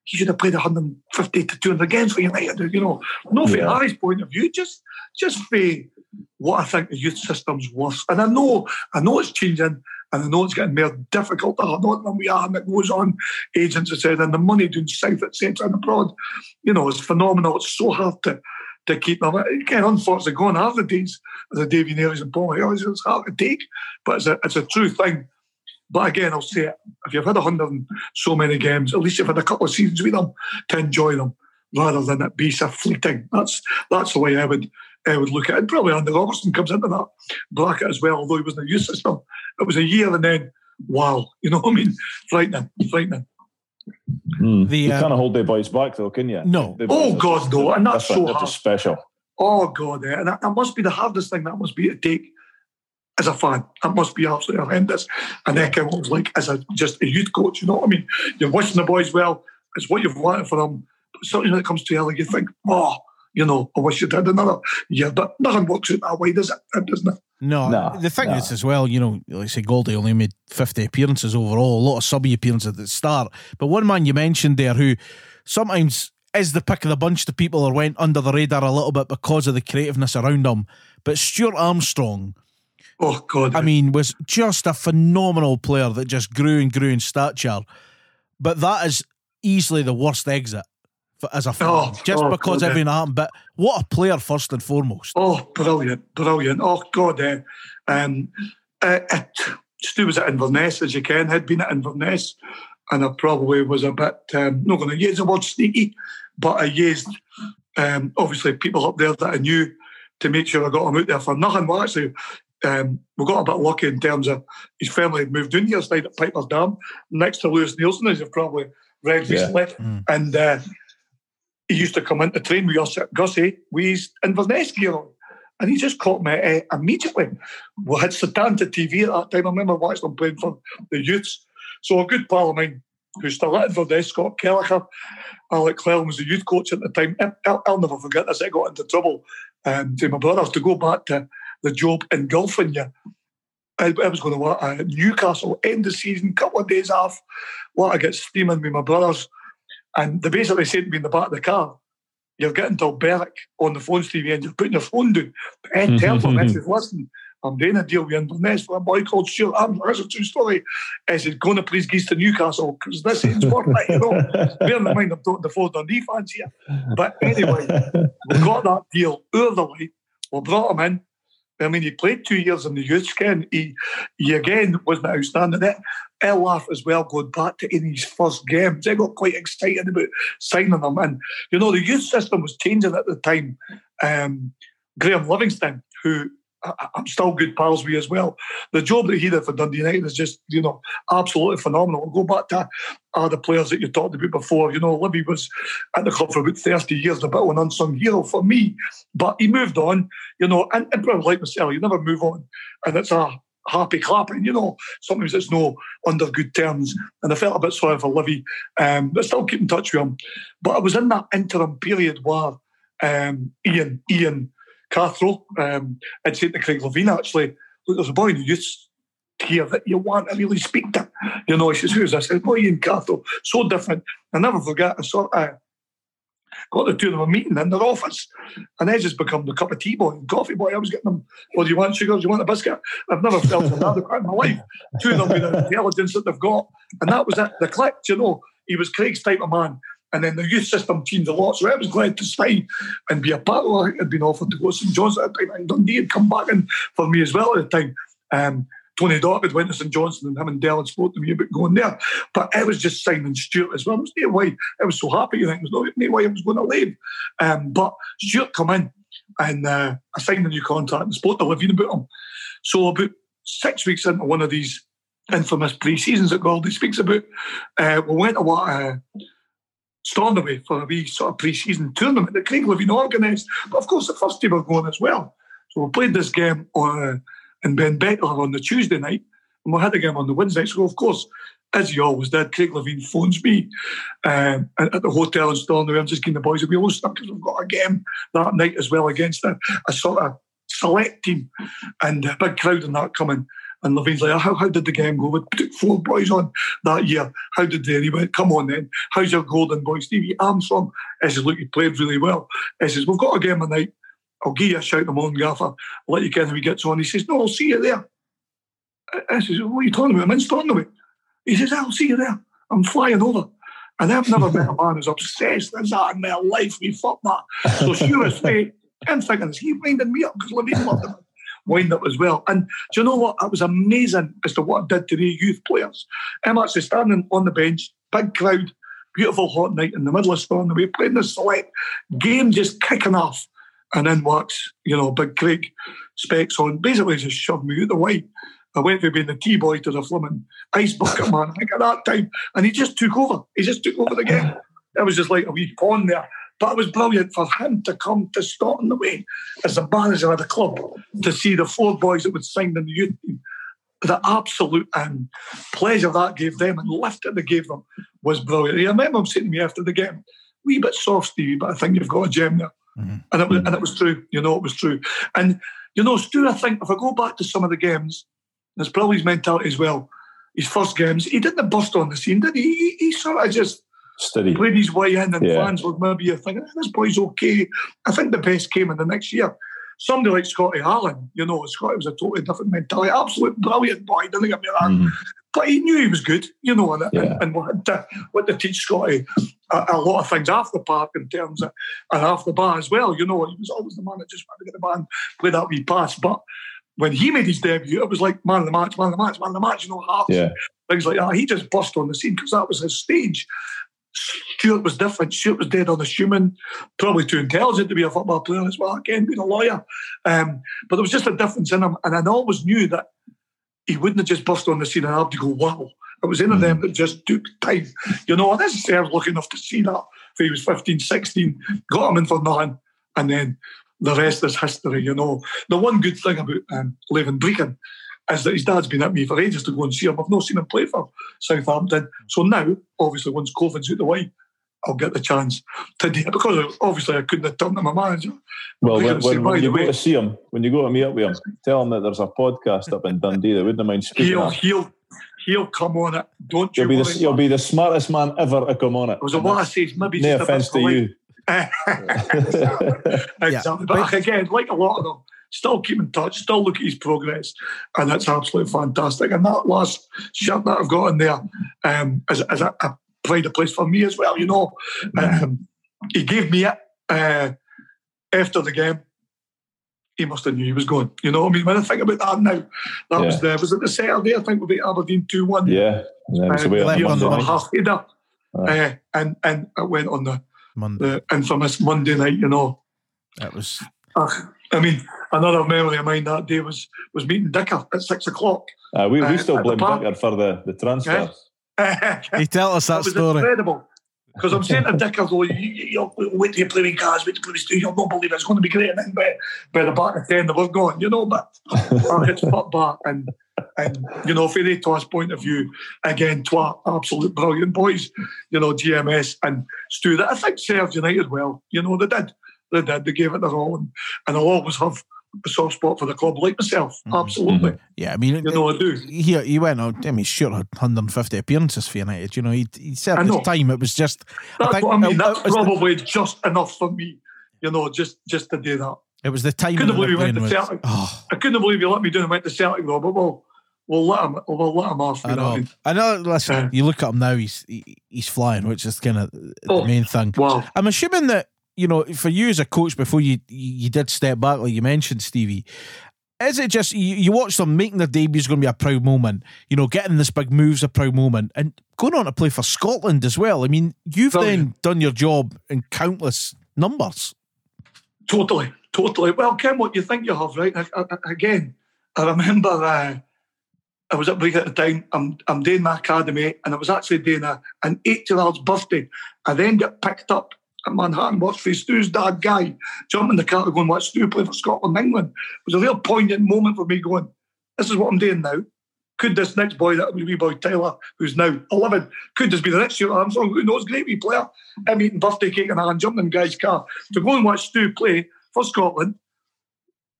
he should have played 150 to 200 games for United. You know, not from Yeah. Harry's point of view, just just for what I think the youth system's worth. And I know, I know it's changing. And I know it's getting more difficult. I know than we are, and it goes on. Agents have said, and the money doing south, etc., and abroad, you know, it's phenomenal. It's so hard to to keep them. Again, unfortunately, gone half the days of the Davy Nails and Paul Hills. It's hard to take, but it's a, it's a true thing. But again, I'll say it. If you've had a hundred and so many games, at least you've had a couple of seasons with them to enjoy them, rather than it be so fleeting. That's that's the way I would I would look at it. Probably Andy Robertson comes into that bracket as well, although he was in the youth system. It was a year and then wow, you know what I mean? Frightening, frightening. Mm. The, you uh, can't hold the boys back though, can you? No. The Oh, boys are God, just no, and that's so hard. just special. Oh God, eh, and that, that must be the hardest thing that must be to take as a fan. That must be absolutely horrendous. And then it was like as a just a youth coach, you know what I mean? You're wishing the boys well. It's what you've wanted for them. But something when it comes to early, you think, oh, you know, I wish you'd had another year. But nothing works out that way, does it? It doesn't it? No, No, the thing no. is as well, you know, like I say, Goldie only made 50 appearances overall, a lot of subby appearances at the start. But one man you mentioned there who sometimes is the pick of the bunch to people or went under the radar a little bit because of the creativeness around him. But Stuart Armstrong, Oh God. I mean, was just a phenomenal player that just grew and grew in stature. But that is easily the worst exit for, as a fan, Oh, just oh, because God, everything happened. But what a player, first and foremost. Oh, brilliant, brilliant. Oh, God. Eh. Um, uh, it, Stu was at Inverness, as you can, had been at Inverness, and I probably was a bit, um, not going to use the word sneaky, but I used, um, obviously, people up there that I knew to make sure I got him out there for nothing. Well, actually, um, we got a bit lucky in terms of his family had moved in here, stayed at Piper's Dam, next to Lewis Neilson, as you've probably read Yeah. recently. Mm. And uh, he used to come in to train with us at Gussie with his Inverness gear on. And he just caught me uh, immediately. We had Setanta TV at that time. I remember watching them playing for the youths. So a good pal of mine who's still at Inverness, Scott Kelleher, Alec Clellan was the youth coach at the time. I'll, I'll never forget this. I got into trouble um, to my brothers to go back to the job in Gulfin. I, I was going to Newcastle, end of season, couple of days off. What I get steaming with my brothers. And they basically said to me in the back of the car, you're getting to Berwick on the phone, Stevie, and you're putting your phone down. But Ed tell them, I said, listen, I'm doing a deal with Inverness for a boy called Stuart Armstrong. That's a true story. I said, going to please geese to Newcastle because this ain't worth it, you know. Bear in mind, I'm talking to four Dundee fans here. But anyway, we got that deal early. We brought him in. I mean, he played two years in the youth skin. He, he again wasn't outstanding. It. I laugh as well going back to in his first games. I got quite excited about signing him. And, you know, the youth system was changing at the time. Um, Graham Liveston, who I'm still good pals with as well. The job that he did for Dundee United is just, you know, absolutely phenomenal. We'll go back to uh, the players that you talked about before. You know, Livy was at the club for about 30 years, a bit of an unsung hero for me, but he moved on, you know, and, and like myself, you never move on. And it's a happy clapping, you know. Sometimes it's no under good terms. And I felt a bit sorry for Livy, um, but still keep in touch with him. But I was in that interim period where um, Ian, Ian Cathro, um, I'd said to Craig Levein actually, look, there's a boy in the youth here that you want to really speak to. You know, he says, who's this? I said, boy, Ian Cathro, so different. I never forget, I saw, uh, got the two of them a meeting in their office, and I just become the cup of tea boy and coffee boy. I was getting them, well, do you want sugar? Do you want a biscuit? I've never felt another inadequate in my life. Two of them with the intelligence that they've got. And that was it. The click, you know, he was Craig's type of man. And then the youth system changed a lot. So I was glad to stay and be a part of it. I'd been offered to go to St John's at the time. And Dundee had come back in for me as well at the time. Um, Tony Dock had went to St Johnstone and him and Dell spoke to me about going there. But I was just signing Stuart as well. It was no way I was so happy. You think there was no way I was going to leave. Um, but Stuart come in and uh, I signed a new contract and spoke to Living about him. So about six weeks into one of these infamous pre-seasons that Goldie speaks about, uh, we went to what uh, Stornoway for a wee sort of pre-season tournament that Craig Levein organised. But of course, the first team were going as well. So we played this game on, uh, in Benbecula on the Tuesday night, and we had a game on the Wednesday. So of course, as he always did, Craig Levein phones me um, at the hotel in Stornoway. I'm just getting the boys a wee lost because we've got a game that night as well against a, a sort of select team and a big crowd and that coming. And Levein's like, how, how did the game go? We took four boys on that year. How did they? And he went, come on then. How's your golden boy, Stevie Armstrong? I says, look, you played really well. I says, we've got a game tonight. I'll give you a shout in the morning, Gaffer. I'll let you get how he gets on. He says, no, I'll see you there. I says, what are you talking about? I'm in Stornoway. He says, I'll see you there. I'm flying over. And I've never met a man as obsessed as that in my life with football. So sure as fate, I'm he winding me up because Levein loved him. Wind up as well. And do you know what? It was amazing as to what it did to the youth players. I'm actually standing on the bench, big crowd, beautiful hot night in the middle of Stornoway, We're playing the select game just kicking off. And then walks, you know, Big Craig specs on, basically just shoved me out the way. I went from being the tea boy to the flimming ice bucket man, I think at that time. And he just took over. He just took over the game. It was just like a wee pawn there. But it was brilliant for him to come to Stornoway as the manager of the club to see the four boys that would sign in the youth team. The absolute um, pleasure that gave them and lift that they gave them was brilliant. I remember him saying to me after the game, wee bit soft, Stevie, but I think you've got a gem there. Mm-hmm. And, it was, and it was true, you know, it was true. And, you know, Stu, I think if I go back to some of the games, there's probably his mentality as well. His first games, he didn't burst on the scene, did he? He, he sort of just Steady. played his way in, and Yeah. fans were maybe thinking, this boy's okay. I think the best came in the next year. Somebody like Scotty Allan, you know, Scotty was a totally different mentality. Absolute brilliant boy, don't get me wrong. Mhm. But he knew he was good, you know, and, Yeah. and, and what, to, what to teach Scotty a, a lot of things off the park in terms of and off the bar as well. You know, he was always the man that just wanted to get the man, play that wee pass. But when he made his debut, it was like man of the match, man of the match, man of the match, you know, hearts, Yeah. things like that. He just burst on the scene because that was his stage. Stuart was different. Stuart was dead unassuming, probably too intelligent to be a football player as well. Again, being a lawyer, um, but there was just a difference in him, and I always knew that he wouldn't have just burst on the scene and have to go wow. It was in of them that just took time. You know, I didn't say I was lucky enough to see that when he was 15, 16, got him in for nothing, and then the rest is history. You know, the one good thing about um, Levin Brechin is that his dad's been at me for ages to go and see him. I've not seen him play for Southampton. So now, obviously, once COVID's out the way, I'll get the chance to do it because uh, obviously I couldn't have turned to my manager. Well, Breakin when, say, when, when you way- go to see him, when you go to meet up with him, tell him that there's a podcast up in Dundee that wouldn't mind speaking. He'll he'll he'll come on it. Don't you You'll be, worry. the, you'll be the smartest man ever to come on it. It was a what I say, maybe No just offence a to bit you. exactly. But again, like a lot of them, still keep in touch, still look at his progress, and that's absolutely fantastic. And that last shirt that I've got in there um, is, is a, a pride of place for me as well. You know, um, he gave me it uh, after the game. He must have knew he was going. You know, what I mean, when I think about that now, that was there. was it the Saturday? I think we beat Aberdeen two one. yeah. It's Uh, on left on the on a night. half header, uh, and and it went on the Monday. the infamous Monday night. You know, that was I mean, another memory of mine that day was was meeting Dicker at six o'clock. Uh, we, we Uh, still at blame park. Dicker for the, the transfers. He tell us that was story. incredible. Because I'm saying to Dicker, though, you, you, you, wait till you play with guys, wait till you play with Stu, you'll not believe it's going to be great. And then by, by the back of 10, they were gone, you know, but I hit foot back. And, and, you know, from the Twas point of view, again, Twa, absolute brilliant boys, you know, GMS and Stu, that I think served United well. You know, they did. They did. They gave it their all. And, and I'll always have a soft spot for the club, like myself. Mhm. Absolutely. Mhm. Yeah, I mean, You know, I do. he he went on. I mean, sure, had 150 appearances for United. You know, he he served I his time. It was just. That's think what I mean. it- That's it was the- probably just enough for me, you know, just just to do that. It was the time. Couldn't believe he went to Celtic. Oh, I couldn't believe he let me do and went to Celtic though, but we'll we'll let him we'll let him off. You I know. I mean? I know. Listen, Uh, you look at him now. He's he, he's flying, which is kind of the Oh. main thing. Wow. I'm assuming that you know, for you as a coach, before you you did step back, like you mentioned, Stevie. Is it just you, you watch them making their debut is going to be a proud moment? You know, getting this big move's a proud moment, and going on to play for Scotland as well. I mean, you've then done your job in countless numbers. Totally, totally. Well, Ken, what you think you have, right? I, I, again, I remember uh, I was at Brig at the time. I'm I'm doing my academy, and I was actually doing a, an eight-year-old's birthday. I then get picked up Manhattan, watched for Stu's dad, Guy, jumping in the car to go and watch Stu play for Scotland, and England. It was a real poignant moment for me. Going, this is what I'm doing now. Could this next boy, that wee boy Tyler, who's now 11, could this be the next Stuart Armstrong? Who knows? Great wee player. I'm eating birthday cake and I'm jumping in Guy's car to go and watch Stu play for Scotland.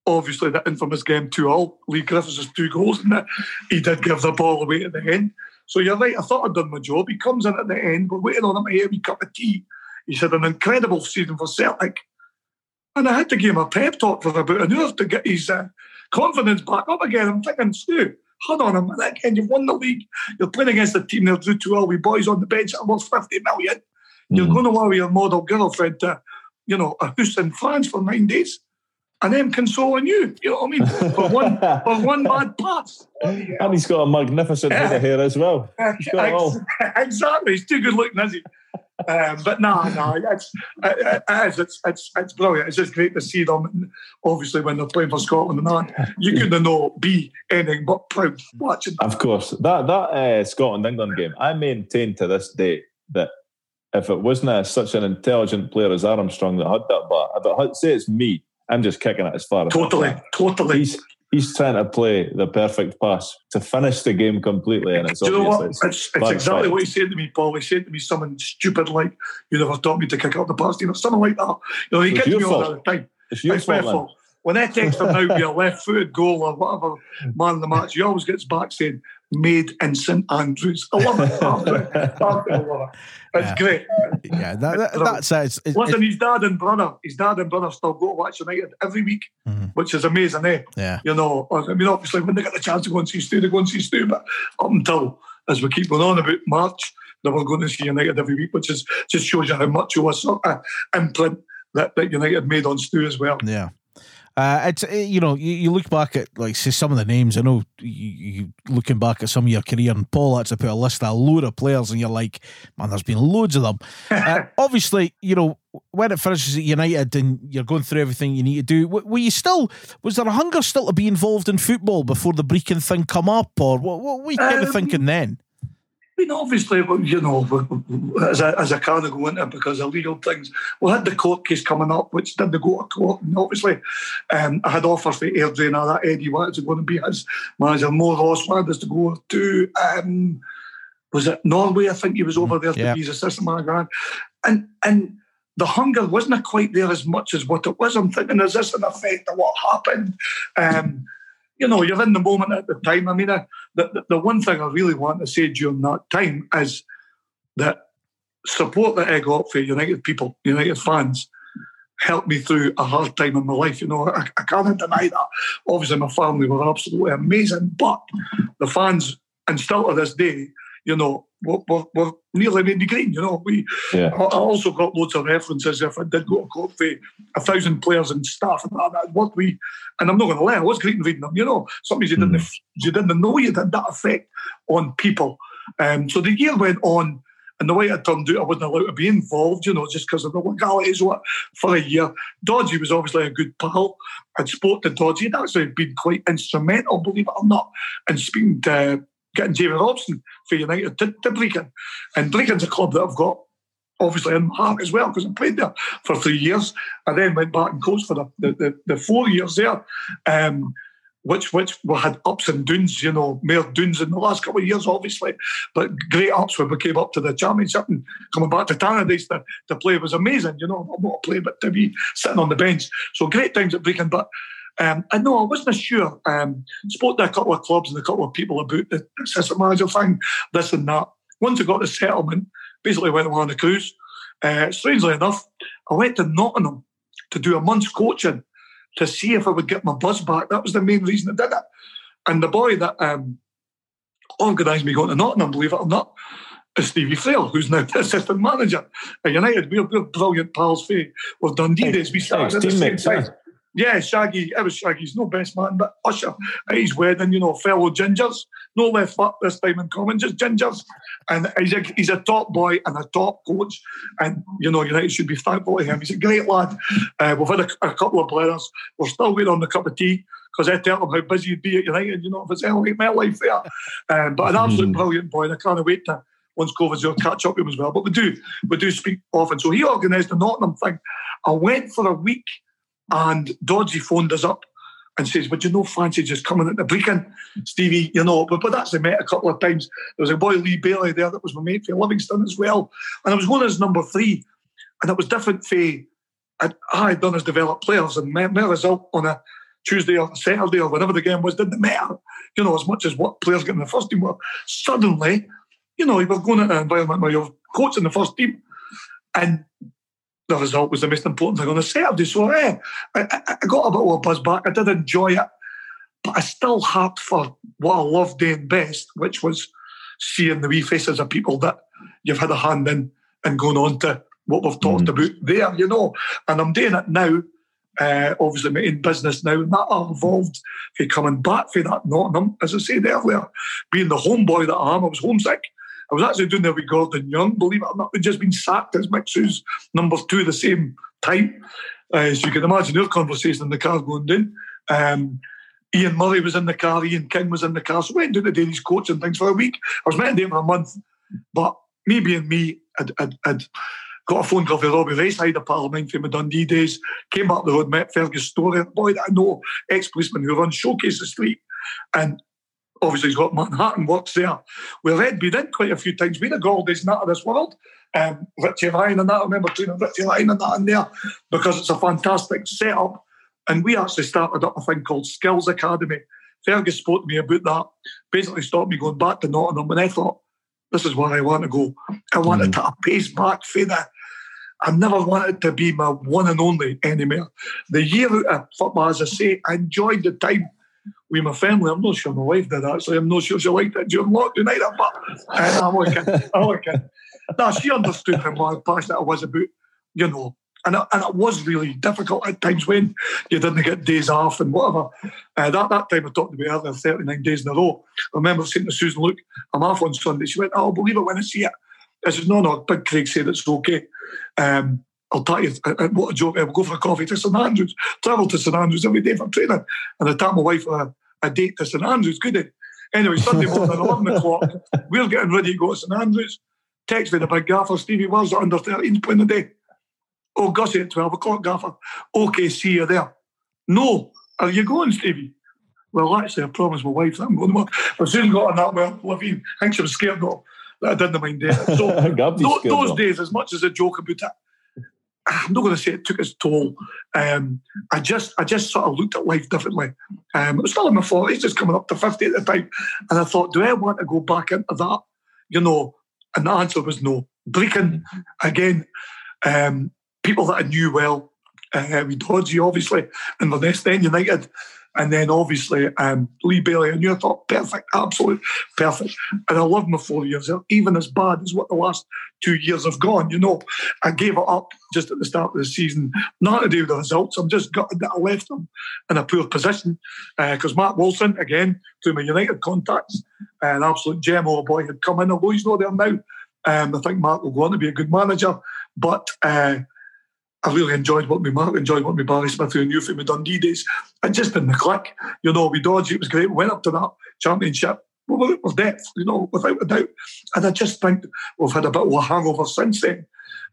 Obviously, the infamous game 2 all. Leigh Griffiths two goals in it. He did give the ball away at the end. So you're right, I thought I'd done my job. He comes in at the end, we're waiting on him to a wee cup of tea. He said, an incredible season for Celtic. And I had to give him a pep talk for about an hour to get his uh, confidence back up again. I'm thinking, Stu, hold on a minute, again, you've won the league. You're playing against a team that drew two all wee boys on the bench that are worth 50 million. You're Mhm. going to allow your model girlfriend to, you know, a house in France for nine days and them consoling you. You know what I mean? For one, for one bad pass. and he's got a magnificent head of hair as well. He's got all. exactly. He's too good looking, is he? Um, but no, no, it's, it, it is, it's, it's, it's brilliant. It's just great to see them. Obviously, when they're playing for Scotland and that, you couldn't know be anything but proud watching. Of course, that that uh, Scotland England game, I maintain to this day that if it wasn't a, such an intelligent player as Armstrong that had that bat, if it had, say it's me, I'm just kicking it as far as Totally, totally. He's he's trying to play the perfect pass to finish the game completely, and it's Do you know what? It's, it's exactly what he said to me, Paul. He said to me something stupid like, "You never taught me to kick out the pass you know, something like that. You know, he It's gets me all the time. It's your It's my fault, fault. When I text him now be a left footed goal or whatever man of the match, he always gets back saying made in St Andrews. I love it. Love it. Love it. It's Yeah. great. Yeah, that, that, that's it. It's, it's, Listen, his dad and brother, his dad and brother still go to watch United every week, Mhm. which is amazing, eh? yeah. You know, I mean, obviously, when they get the chance to go and see Stu, they go and see Stu. But up until, as we keep going on about March, they were going to see United every week, which is just shows you how much of a sort of imprint that, that United made on Stu as well. Yeah. Uh, it's uh, you know you, you look back at like say some of the names. I know you, you looking back at some of your career and Paul had to put a list of a load of players and you're like man there's been loads of them. Uh, obviously you know when it finishes at United and you're going through everything you need to do w- were you still was there a hunger still to be involved in football before the Brecon thing come up or what, what were you kind of Um, thinking then I mean, obviously, you know, as I, as I kind of go into it because of legal things, we had the court case coming up, which didn't go to court. And obviously, um, I had offers for Airdrie and all that. Eddie wanted to go and be his manager. More Ross wanted us to go to, um, was it Norway? I think he was over there to Yeah. be his assistant manager. And, and the hunger wasn't quite there as much as what it was. I'm thinking, is this an effect of what happened? Um, you know, you're in the moment at the time. I mean, I, the, the, one thing I really want to say during that time is that support that I got for United people, United fans, helped me through a hard time in my life. You know, I, I can't deny that. Obviously, my family were absolutely amazing, but the fans, and still to this day, you know, were, were, were me green. You know, we. Yeah. I I also got loads of references if I did go to court for a thousand players and staff and that. that what we, and I'm not going to lie, I was great in reading them. You know, something you didn't you didn't know you had that effect on people. Um, so the year went on, And the way it turned out, I wasn't allowed to be involved, you know, just because of the legalities what, for a year. Dodgy was obviously a good pal. I'd spoke to Dodgy. He'd actually been quite instrumental, believe it or not, in speaking to getting Jamie Robson for United to, to Brechin. And Brechin's a club that I've got obviously in my heart as well because I played there for three years. I then went back and coached for the, the, the, the four years there. Um, which which we had ups and downs, you know, mere downs in the last couple of years, obviously, but great ups when we came up to the championship and coming back to Tannadice to, to play was amazing, you know, not to play, but to be sitting on the bench. So great times at Brechin, but um, I know I wasn't sure. Um, spoke to a couple of clubs and a couple of people about the assistant manager thing, this and that. Once I got the settlement, basically went on a cruise. Uh, strangely enough, I went to Nottingham to do a month's coaching to see if I would get my buzz back. That was the main reason I did it. And the boy that um, organised me going to Nottingham, believe it or not, is Stevie Frail, who's now the assistant manager at United. We're, we're brilliant pals for, with Dundee days. We started at the same time. Yeah, Shaggy, it was Shaggy's no best man, but Usher at his wedding, you know, fellow gingers, no left foot this time in common, just gingers. And he's a, he's a top boy and a top coach. And, you know, United should be thankful to him. He's a great lad. Uh, we've had a, a, couple of players. We're still waiting on the cup of tea because I tell him how busy he'd be at United, you know, if it's elevate my life there. Um, but an absolute brilliant boy, and I can't wait to once COVID's over, catch up with him as well. But we do, we do speak often. So he organised the Nottingham thing. I went for a week and Dodgy phoned us up and says, Would you know fancy just coming at the Brechin, Stevie? You know, but, but actually met a couple of times. There was a boy, Lee Bailey, there that was my mate for Livingston as well. And I was going as number three. And it was different for I had done as developed players and my, my result on a Tuesday or Saturday or whatever the game was didn't matter, you know, as much as what players get in the first team were. Suddenly, you know, you were going into an environment where you're coaching the first team. And the result was the most important thing on the Saturday. So eh, I, I got a bit of a buzz back. I did enjoy it, but I still harped for what I loved doing best, which was seeing the wee faces of people that you've had a hand in and going on to what we've talked mm. about there, you know. And I'm doing it now. Uh, obviously, in business now, and that evolved for coming back for that Nottingham. As I said earlier, being the homeboy that I am, I was homesick. I was actually doing there with Gordon Young, believe it or not. We'd just been sacked as Mixus number two the same time. Uh, so you can imagine their conversation in the car going down. Um, Ian Murray was in the car, Ian King was in the car. So we went down to Danny's coach and things for a week. I was meant to do for a month, but me being me, I'd, I'd, I'd got a phone call from Robbie Racehide, a pal of mine from my Dundee days. Came back the road, met Fergus Story, boy that I know, ex policeman who runs Showcase the Street. And obviously he's got Manhattan works there. Well, Ed been in quite a few times. Been a Goldie's nut of this world. Um, Richie Ryan and that. I remember training Richie Ryan and that in there because it's a fantastic setup. And we actually started up a thing called Skills Academy. Fergus spoke to me about that. Basically stopped me going back to Nottingham. And I thought, this is where I want to go. I wanted mm-hmm. to pace back for that. I never wanted to be my one and only anymore. The year out of football, as I say, I enjoyed the time with my family. I'm not sure my wife did actually. I'm not sure she liked it during lockdown either, but uh, I'm okay. I'm okay. No, she understood how passionate I was about, you know, and it, and it was really difficult at times when you didn't get days off and whatever. Uh, that, that time I talked about earlier, 39 days in a row. I remember saying to Susan, look, I'm off on Sunday. She went, oh, I'll believe it when I see it. I said, no, no, Big Craig said it's okay. Um, I'll tell you, uh, uh, what a joke. I'll go for a coffee to St Andrews, travel to St Andrews every day for training. And I tap my wife a, a date to St Andrews, good day. Anyway, Sunday morning, at 11 o'clock, we're getting ready to go to St Andrews. Text me the big gaffer, Stevie Wells are under 13 playing the day. Oh, Gussie at 12 o'clock, gaffer. Okay, see you there. No, are you going, Stevie? Well, actually, I promised my wife that I'm going to work. But soon got on that, well, Levein, I think she was scared of that I didn't mind it. So those, those days, as much as a joke about it, I'm not going to say it took its toll. Um, I just I just sort of looked at life differently. Um, I was still in my forties, just coming up to fifty at the time, and I thought, do I want to go back into that? You know, and the answer was no. Brechin again, um, people that I knew well, uh, with Dodgy obviously, and the West End United. And then obviously um, Lee Bailey, and you thought perfect, absolute perfect. And I love my four years, even as bad as what the last two years have gone. You know, I gave it up just at the start of the season, not to do with the results. I'm just gutted that I left them in a poor position because uh, Mark Wilson, again, through my United contacts, an absolute gem of a boy had come in, although he's not there now. Um, I think Mark will go on to be a good manager, but uh, I really enjoyed what we Mark enjoyed what me Barry Smith who knew from the Dundee days. And just in the click, you know, we dodged it was great. We went up to that championship with, depth, you know, without a doubt. And I just think we've had a bit of a hangover since then.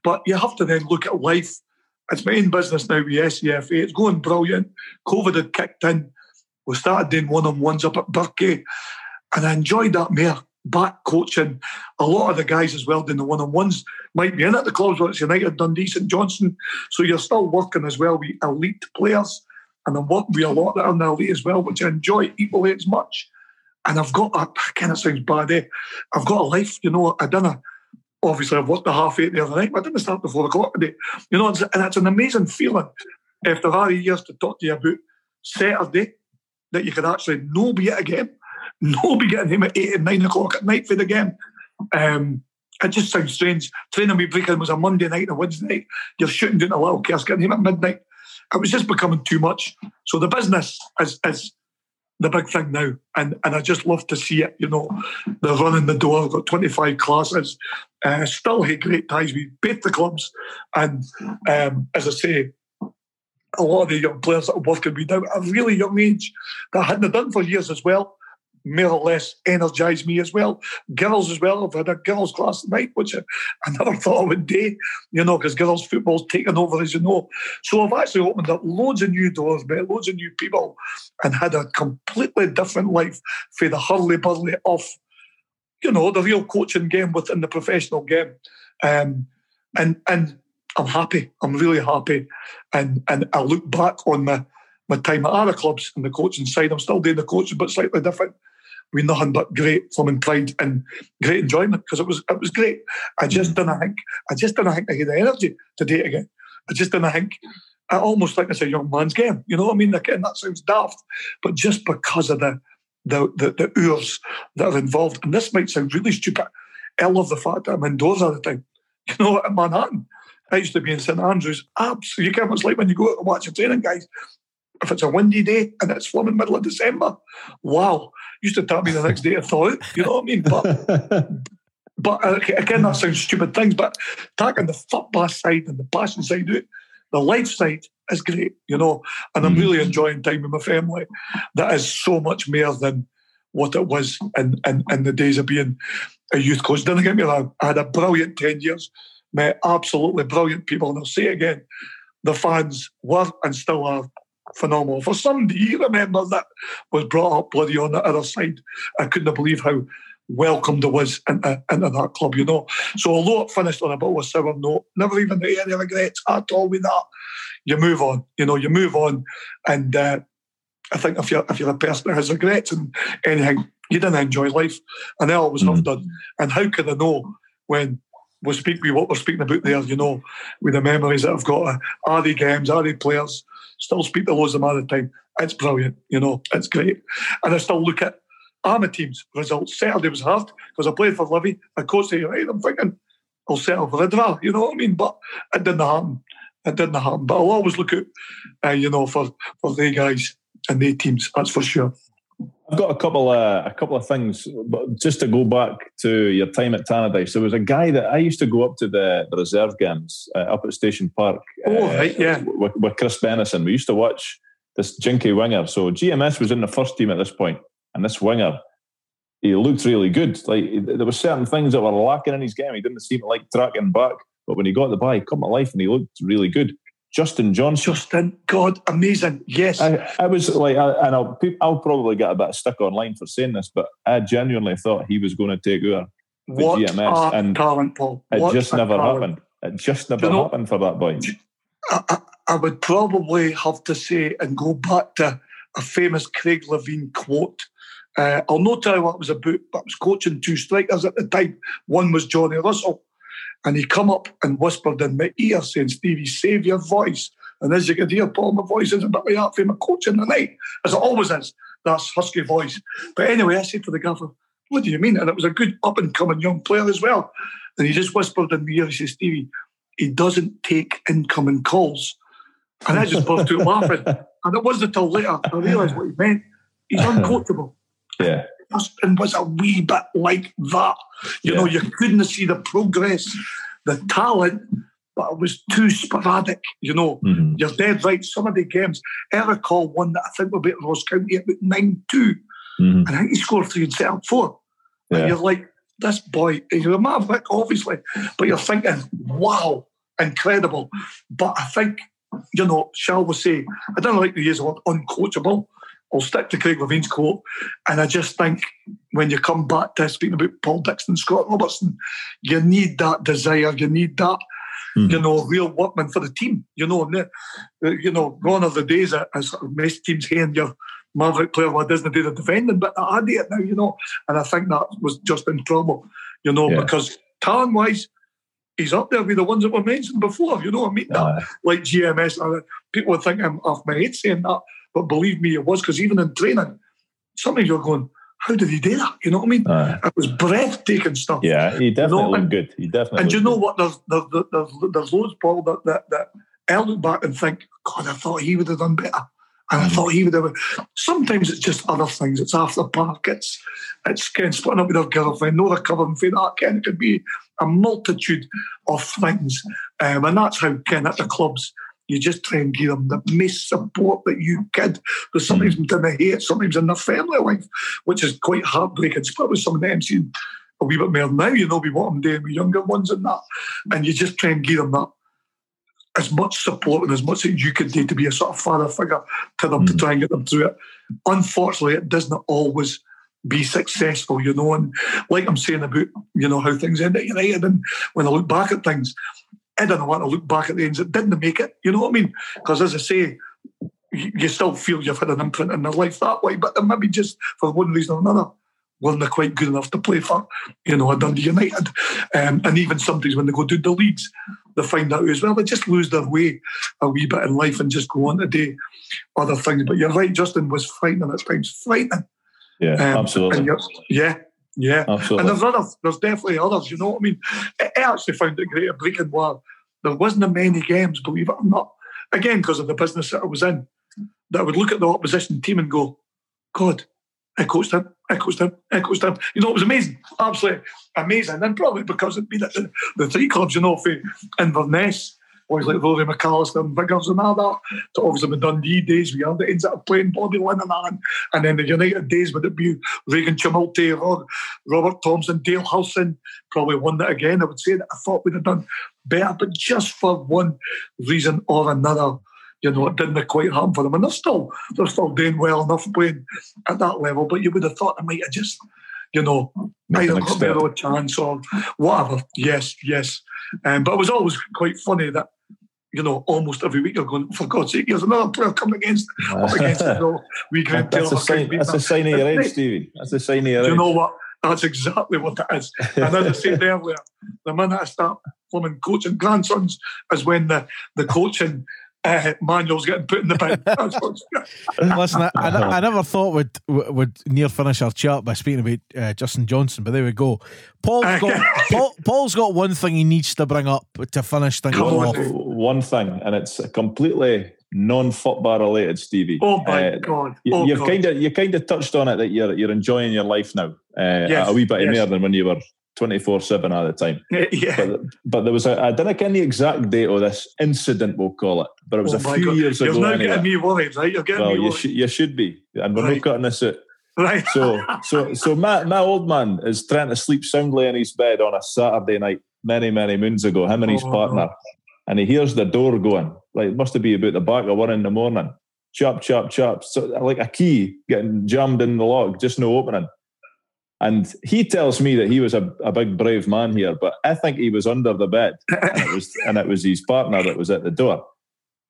But you have to then look at life. It's my own business now with SCFA. It's going brilliant. COVID had kicked in. We started doing one-on-ones up at Burkey. And I enjoyed that more back coaching. A lot of the guys as well doing the one-on-ones might be in at the clubs, whether it's United, Dundee, St Johnstone. So you're still working as well with elite players. And I'm working with a lot that are in the elite as well, which I enjoy equally as much. And I've got a kind of sounds bad, eh? I've got a life, you know. I done a obviously I've worked the half eight the other night, but I didn't start before o'clock today. You know, and it's an amazing feeling after all years to talk to you about Saturday that you could actually no be it again no be getting him at eight and nine o'clock at night for the game. Um, it just sounds strange. Training with Brechin was a Monday night and a Wednesday night. You're shooting down a little kiosque, getting him at midnight. It was just becoming too much. So the business is, is the big thing now. And and I just love to see it, you know, they're running the door, got 25 classes, uh, still had great ties with both the clubs. And um, as I say, a lot of the young players that are working with now at a really young age that I hadn't done for years as well more or less energised me as well. Girls as well. I've had a girls class tonight, which I, I never thought I would do, you know, because girls football's taken over, as you know. So I've actually opened up loads of new doors, met loads of new people, and had a completely different life for the hurly burly of, you know, the real coaching game within the professional game. Um, and and I'm happy. I'm really happy. And and I look back on my my time at other clubs and the coaching side. I'm still doing the coaching, but slightly different with nothing but great fun pride and great enjoyment because it was it was great. I just mm. didn't think I just didn't think I had the energy to do it again. I just didn't think I almost think it's a young man's game. You know what I mean? Again, that sounds daft, but just because of the the the, the oors that are involved, and this might sound really stupid. I love the fact that I'm indoors all the time. You know, at Manhattan. I used to be in St Andrews. Absolutely, you can't. It's like when you go to watch a training, guys if it's a windy day and it's flipping middle of December, wow, used to tap me the next day. I thought, you know what I mean? But but uh, again, that sounds stupid things. But taking the football side and the passion side of it, the life side is great, you know. And I'm really mm. enjoying time with my family. That is so much more than what it was in, in, in the days of being a youth coach. Didn't get me wrong, I had a brilliant 10 years, met absolutely brilliant people. And I'll say again, the fans were and still are phenomenal. For somebody, you remember that was brought up bloody on the other side. I couldn't believe how welcomed I was into, into that club, you know. So although it finished on a bit of a sour note, never even had any regrets at all with that. You move on, you know, you move on. And uh, I think if you're if you're a person that has regrets and anything, you didn't enjoy life. And I always mm-hmm. have done. And how can I know when we speak with what we're speaking about there, you know, with the memories that I've got, are they games, are they players, still speak to loads of them all the time. It's brilliant, you know, it's great. And I still look at army teams results. Saturday was hard because I played for Livy. I coached the United. I'm thinking I'll settle for Idra, you know what I mean? But it didn't happen. It didn't happen. But I'll always look at, uh, you know, for for the guys and the teams. That's for sure. I've got a couple of a couple of things, but just to go back to your time at Tannadice, there was a guy that I used to go up to the, the reserve games uh, up at Station Park. Oh, uh, right, yeah. With, with, Chris Benison, we used to watch this jinky winger. So GMS was in the first team at this point, and this winger, he looked really good. Like there were certain things that were lacking in his game. He didn't seem to like tracking back, but when he got the ball, he come to life and he looked really good. Justin Johnson. Justin, God, amazing. Yes. I, I was like, I, and I'll, I'll probably get a bit of stick online for saying this, but I genuinely thought he was going to take over the what GMS. and talent, Paul. It what just never talent. happened. It just never you know, happened for that boy. I, I, would probably have to say and go back to a famous Craig Levein quote. Uh, I'll not tell you what it was about, but I was coaching two strikers at the time. One was Johnny Russell and he come up and whispered in my ear saying, Stevie, save your voice. And as you can hear, Paul, my voice is a bit like that for my coach in the night, as it always is. That's husky voice. But anyway, I said to the gaffer, what do you mean? And it was a good up and coming young player as well. And he just whispered in my ear, he says, Stevie, he doesn't take incoming calls. And I just burst out laughing. And it wasn't until later I realised what he meant. He's uncoachable. Yeah. Justin was a wee bit like that. You know, you couldn't see the progress, the talent, but it was too sporadic. You know, Mhm. you're dead right. Some of the games, I recall one that I think we beat Ross County at 9 2, Mhm. and I think he scored three and set up four. And you're like, this boy, you're a maverick, obviously, but you're thinking, wow, incredible. But I think, you know, shall we say, I don't like to use the word uncoachable. I'll stick to Craig Levein's quote. And I just think when you come back to speaking about Paul Dixon, Scott Robertson, you need that desire, you need that, Mhm. you know, real workman for the team. You know, uh, you know, gone are the days that as most teams saying your Maverick player what doesn't do the defending, but I do it now, you know. And I think that was just in trouble, you know, Yeah. because talent wise, he's up there with the ones that were mentioned before. You know, I mean, that, like GMS. uh, People would think I'm off my head saying that, but believe me, it was because even in training, sometimes you're going, how did he do that? You know what I mean? Aye. It was breathtaking stuff. Yeah, he definitely No, looked and- good. He definitely. And you know good. what? There's, there's, there's, there's loads, Paul, that, that, that I look back and think, God, I thought he would have done better. And I Mhm. thought he would have. Sometimes it's just other things. It's after park. It's it's Ken splitting up with her girlfriend, no recovering from that. Ken, it could be a multitude of things. Um, and that's how Ken at the clubs, you just try and give them the most support that you could. Because sometimes in the hate, sometimes in their family life, which is quite heartbreaking. Split with some of them seeing a wee bit more now, you know, we what I'm doing with younger ones and that. And you just try and give them that as much support and as much as you could do to be a sort of father figure to them to Mm. try and get them through it. Unfortunately, it doesn't always be successful, you know. And like I'm saying about, you know, how things end at United, and when I look back at things, I don't want to look back at the ends that didn't make it. You know what I mean? Because as I say, you still feel you've had an imprint in their life that way, but they maybe just for one reason or another, weren't quite good enough to play for, you know, a Dundee United. Um, and even sometimes when they go to the leagues, they find out as well, they just lose their way a wee bit in life and just go on to do other things. But you're right, Justin was frightening at times, frightening. Yeah, Um, absolutely, you're- yeah, yeah. And there's others, there's definitely others, you know what I mean? I I actually found it great at Breaking War. There wasn't a many games, believe it or not. Again, because of the business that I was in, that I would look at the opposition team and go, God, I coached him, I coached him, I coached him. You know, it was amazing, absolutely amazing. And probably because it'd been at the, the three clubs, you know, for Inverness, boys like Rory McAllister and Vigurs and all that, to obviously the Dundee days, we had the ends up playing Bobby Linehan, and then the United days, would it be Reagan Chimulte, Ro- Robert Thompson, Dale Hilson, probably won that again I would say. That I thought we'd have done better, but just for one reason or another, you know, it didn't quite happen for them. And they're still they're still doing well enough playing at that level, but you would have thought they might have just, you know, might the have got their step. own chance or whatever. Yes, yes. Um, but it was always quite funny that, you know, almost every week you're going, for God's sake, here's another player coming against up against us. all. We can't that's a tell. sign. That's a sign of your age, Stevie. That's a sign of your Do you know what? That's exactly what it is. And as I said earlier, the minute I start forming coaching grandsons is when the, the coaching uh, manual's getting put in the bin. Listen, I, I, I never thought would would near finish our chat by speaking about uh, Justin Johnson, but there we go. Paul's got Paul, Paul's got one thing he needs to bring up to finish things on, off. One thing, and it's a completely non-football related, Stevie. oh my Uh, God. You, Oh you've kind of you kind of touched on it that you're you're enjoying your life now uh, Yes, a wee bit yes. more than when you were twenty four seven at the time. yeah. But, but there was a I didn't get the exact date of this incident, we'll call it, but it was Oh a few God. years You're ago. now Anyway. getting me worried, right? You're getting Well, me you, worried. sh- you should be, and we're Right. not cutting this out. right. So, so, so my, my old man is trying to sleep soundly in his bed on a Saturday night many, many moons ago, him and his Oh, partner. no. And he hears the door going, like it must have been about the back of one in the morning. Chop, chop, chop. So, like a key getting jammed in the lock, just no opening. And he tells me that he was a, a big brave man here, but I think he was under the bed and it was and it was his partner that was at the door.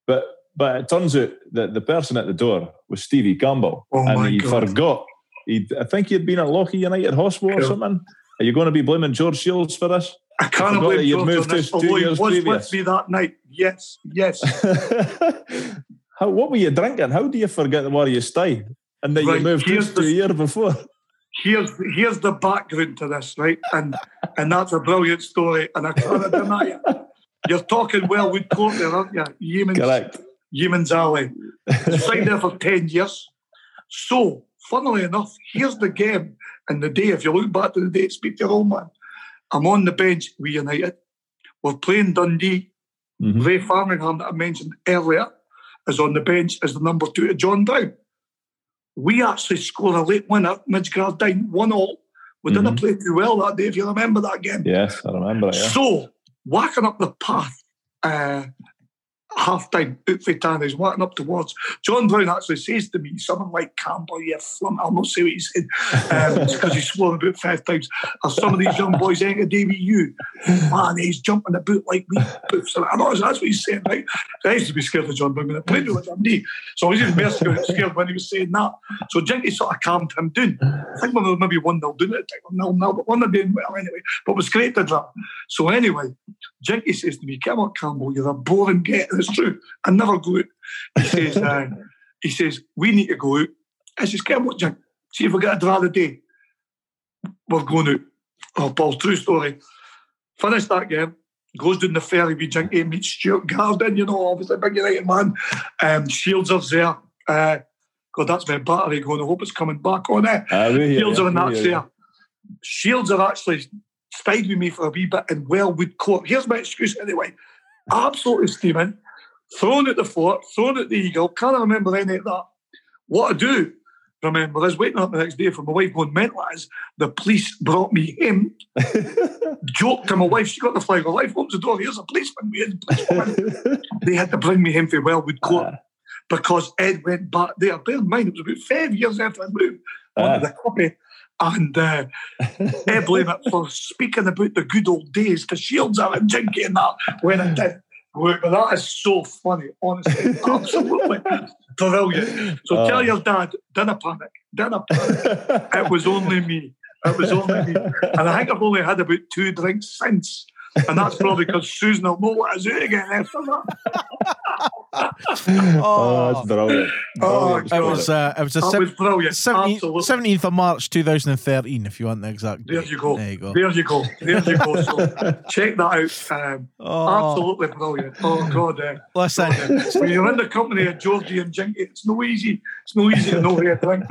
But but it turns out that the person at the door was Stevie Campbell, Oh and he God. forgot. He, I think he'd been at Lochee United Hospital or something. Are you going to be blaming George Shields for this? I can't forgot that believe you'd moved this, although he years was previous. with me that night. Yes, yes. How, what were you drinking? How do you forget where you stayed And that Right, you moved just a the- year before. Here's here's the background to this, right? And and that's a brilliant story, and I can't deny it. You're talking Wellwood Court there, aren't you? Yemen's, Correct. Yemen's Alley. It's there for 10 years. So, funnily enough, here's the game And the day, if you look back to the day, speak to your old man. I'm on the bench with United. We're playing Dundee. Mhm. Ray Farningham that I mentioned earlier is on the bench as the number two to John Brown. We actually scored a late winner, down one all. We didn't Mhm. play too well that day, if you remember that game. Yes, I remember it. Yeah. So, whacking up the path, uh, half time, out for Tannis, whacking up towards. John Brown actually says to me, something like, Campbell, you flump. I'll not say what he said, um, because he swore about five times. Or some of these young boys ain't a day with you. Man, he's jumping about like me. So I know that's what he's saying, right? I used to be scared of John Brown when I played with him, he? So I was even more scared- when he was saying that. So Jinky sort of calmed him down. I think we maybe 1 0 doing it at the time, 0 0, but 1 0 doing well anyway. But it was great to draw. So anyway, Jinky says to me, Come on, Campbell, you're a boring get. It's true. I never go out. He says, uh, he says, we need to go out. I says, Come on, Jink, see if we get a draw the day. We're going out. Oh, Paul, true story. Finished that game. Goes down the ferry with Jinky, meets Stuart Garden, you know, obviously big United man. Um, Shields are there. Uh, God, that's my battery going. I hope it's coming back on it. Shields you, are in that there. Shields are actually stayed with me for a wee bit in Wellwood Court. Here's my excuse anyway. Absolutely steaming. Thrown at the fort, thrown at the eagle. Can't remember any of that. What I do remember is waking up the next day for my wife going mental as the police brought me him. Joked to my wife, she got the flag. My wife opens the door, here's a policeman. We had a policeman. they had to bring me him for Wellwood Court Ah. because Ed went back there. Bear in mind, it was about five years after I moved onto the copy. And uh, Ed blame it for speaking about the good old days, the shields and Jinky and that when it did. But that is so funny, honestly. Absolutely brilliant. So Oh. tell um, your dad, dinner panic, dinner panic. It was only me. It was only me. And I think I've only had about two drinks since. And that's probably because Susan will know what I do again after that. oh, that's brilliant. Oh, It was uh, it was the That was brilliant. seventeenth seventeenth of March two thousand and thirteen. If you want the exact. There date. you go. There you go. There you go. There you go. So check that out. Um, Oh, Absolutely brilliant. Oh God. Uh, listen, when you're in the company of Georgie and Jinky, it's no easy. It's no easy to know who to drink.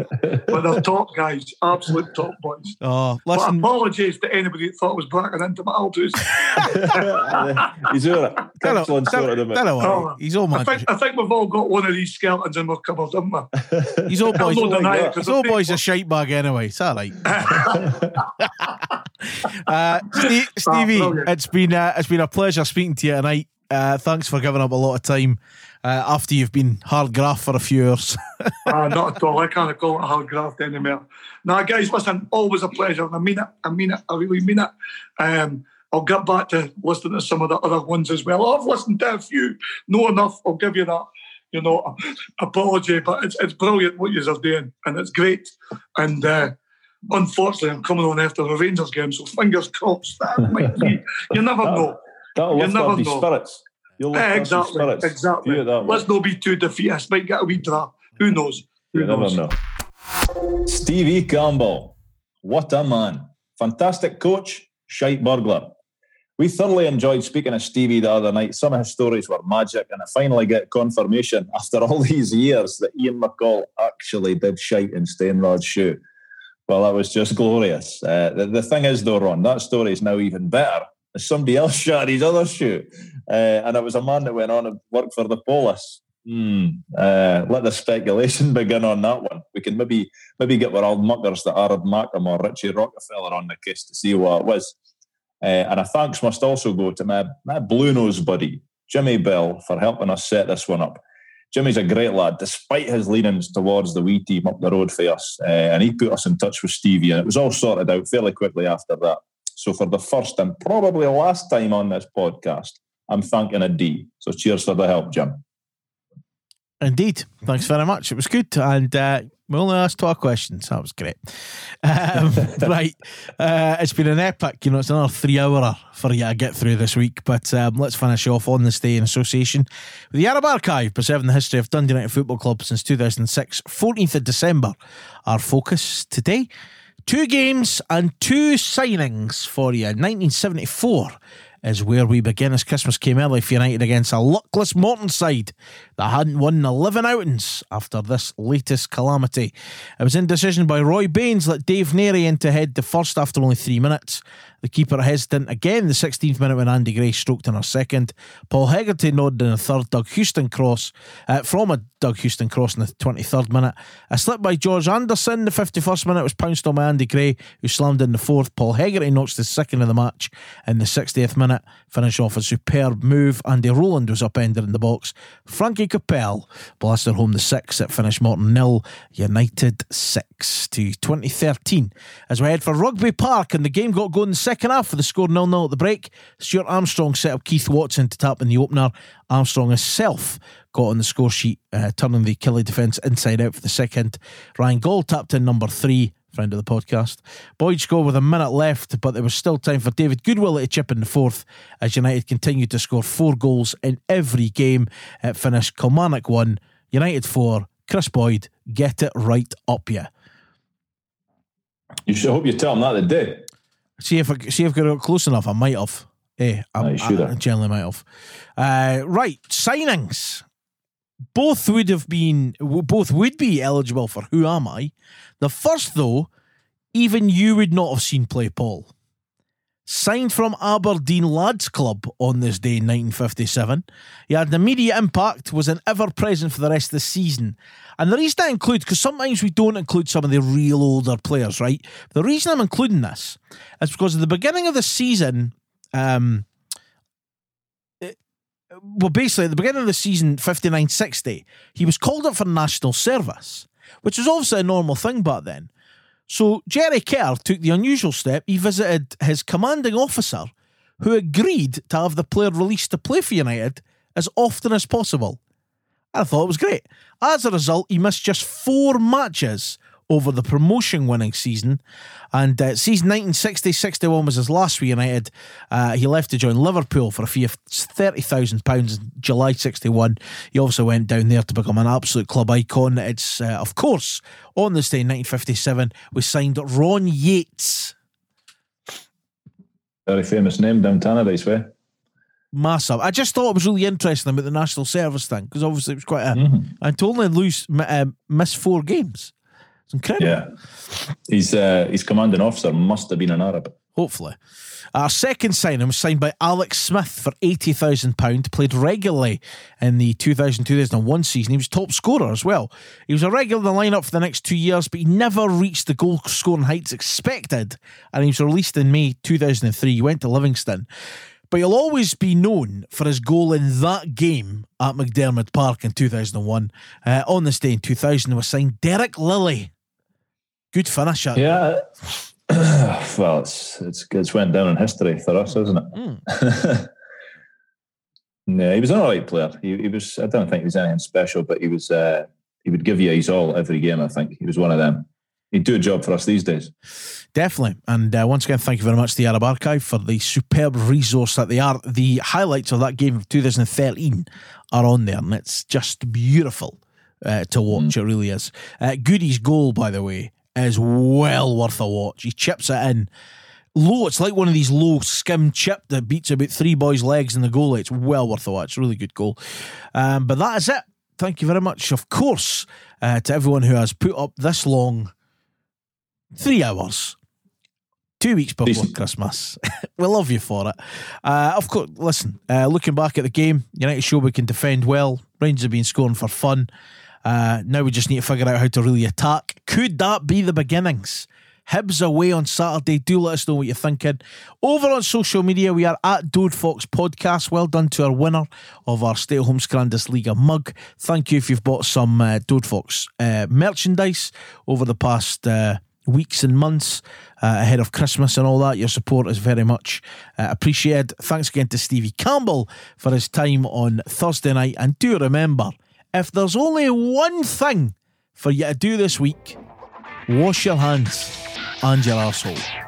But they're top guys, absolute top boys. oh, But apologies to anybody that thought I was breaking into my Aldous. He's over it. Don't Excellent story, don't- didn't don't it? worry. Oh, He's all I think, I think we've all got one of these skeletons in our cupboard, haven't we? He's all boys. I'll not deny it, He's all boys a shite bag anyway. It's all right. uh, Steve, Stevie, brilliant. it's been uh, it's been a pleasure speaking to you tonight. Uh, thanks for giving up a lot of time uh, after you've been hard graft for a few years. Ah, not at all. I can't call it hard graft anymore. Now, guys, listen, always a pleasure. And I mean it. I mean it. I really mean it. Um, I'll get back to listening to some of the other ones as well. I've listened to a few. No enough. I'll give you that. You know, apology, but it's it's brilliant what you're doing, and it's great. And uh, unfortunately, I'm coming on after the Rangers game, so fingers crossed that might be. You never know. That'll You never know. spirits. You'll lift Eh, exactly. spirits. Exactly. View it that way. Let's not be too defeatist. Might get a wee draw. Who knows? Who You never knows? know. Stevie Campbell. What a man. Fantastic coach, shite burglar. We thoroughly enjoyed speaking to Stevie the other night. Some of his stories were magic, and I finally get confirmation after all these years that Ian McCall actually did shite in Stainrod's shoe. Well, that was just glorious. Uh, the, the thing is, though, Ron, that story is now even better. Somebody else shot his other shoe, uh, and it was a man that went on and worked for the police. Hmm. Uh, let the speculation begin on that one. We can maybe maybe get our old muckers that Arad Markham or Richie Rockefeller on the case to see what it was. Uh, and a thanks must also go to my, my blue nose buddy, Jimmy Bell, for helping us set this one up. Jimmy's a great lad, despite his leanings towards the wee team up the road for us. Uh, and he put us in touch with Stevie, and it was all sorted out fairly quickly after that. So, for the first and probably last time on this podcast, I'm thanking a D. So, cheers for the help, Jim. Indeed. Thanks very much. It was good. And uh, we only asked 12 questions. That was great. Um, right. Uh, it's been an epic. You know, it's another three hour for you to get through this week. But um, let's finish off on this day in association with the Arab Archive, preserving the history of Dundee United Football Club since 2006. 14th of December, our focus today. Two games and two signings for you. 1974 is where we begin as Christmas came early for United against a luckless Morton side that hadn't won 11 outings after this latest calamity. It was indecision by Roy Baines let Dave Narey into head the first after only three minutes. The keeper hesitant again the 16th minute when Andy Gray stroked in our second. Paul Hegarty nodded in the third. Doug Houston cross uh, from a Doug Houston cross in the 23rd minute. A slip by George Anderson. The 51st minute was pounced on by Andy Gray, who slammed in the fourth. Paul Hegarty knocks the second of the match in the 60th minute. Finish off a superb move. Andy Rowland was upended in the box. Frankie Kopel blasted home the six at finish Morton nil. United six to 2013. As we head for Rugby Park and the game got going second half with the score 0 0 at the break. Stuart Armstrong set up Keith Watson to tap in the opener. Armstrong himself got on the score sheet, uh, turning the Killie defence inside out for the second. Ryan Gauld tapped in number three, friend of the podcast. Boyd scored with a minute left, but there was still time for David Goodwillie to chip in the fourth as United continued to score four goals in every game. It finished Kilmarnock 1, United 4. Kris Boyd, get it right up you. You should hope you tell him that the day. See if I, see if I got close enough. I might have. Eh, I, No, I, I generally might have. Uh, right, signings. Both would have been, both would be eligible for Who Am I? The first, though, even you would not have seen play Paul. Signed from Aberdeen Lads Club on this day in 1957. He had an immediate impact, was an ever present for the rest of the season. And the reason I include, because sometimes we don't include some of the real older players, right? The reason I'm including this is because at the beginning of the season, um, well, basically, at the beginning of the season, 59 60, he was called up for national service, which was obviously a normal thing back then. So Jerry Kerr took the unusual step. He visited his commanding officer, who agreed to have the player released to play for United as often as possible. I thought it was great. As a result, he missed just four matches over the promotion winning season. And uh, season 1960 61 was his last for United. Uh, he left to join Liverpool for a fee of £30,000 in July 61. He also went down there to become an absolute club icon. It's, uh, of course, on this day in 1957, we signed Ron Yeats. Very famous name down Tannadice way. Massive. I just thought it was really interesting about the national service thing because obviously it was quite a. Mhm. I to only lose, m- uh, miss four games. It's incredible. Yeah. His, uh, his commanding officer must have been an Arab. Hopefully. Our second signing was signed by Alex Smith for £80,000. Played regularly in the 2000 2001 season. He was top scorer as well. He was a regular in the lineup for the next two years, but he never reached the goal scoring heights expected. And he was released in May 2003. He went to Livingston. But he'll always be known for his goal in that game at McDiarmid Park in 2001. Uh, on this day in 2000 was signed Derek Lilley. Good finisher. Yeah. well, it's, it's it's went down in history for us, isn't it? Mm. yeah, he was an all right player. He, he was. I don't think he was anything special, but he was. Uh, he would give you his all every game. I think he was one of them. He'd do a job for us these days. Definitely. And uh, once again, thank you very much to the Arab Archive for the superb resource that they are. The highlights of that game of 2013 are on there, and it's just beautiful uh, to watch. It really is. Uh, Goody's goal, by the way, is well worth a watch. He chips it in. Low, it's like one of these low skim chip that beats about three boys' legs in the goal. It's well worth a watch. Really good goal. Um, but that is it. Thank you very much, of course, uh, to everyone who has put up this long three hours two weeks before. Christmas. we love you for it. Uh, of course, listen, uh, looking back at the game, United show we can defend well. Rangers have been scoring for fun. Uh, now we just need to figure out how to really attack. Could that be the beginnings? Hibs away on Saturday. Do let us know what you're thinking. Over on social media, we are at Dode Fox Podcast. Well done to our winner of our Stay at Home Scrandesliga mug. Thank you if you've bought some uh, Dode Fox uh, merchandise over the past uh, weeks and months uh, ahead of Christmas and all that. Your support is very much uh, appreciated. Thanks again to Stevie Campbell for his time on Thursday night. And do remember, if there's only one thing for you to do this week, wash your hands and your arsehole.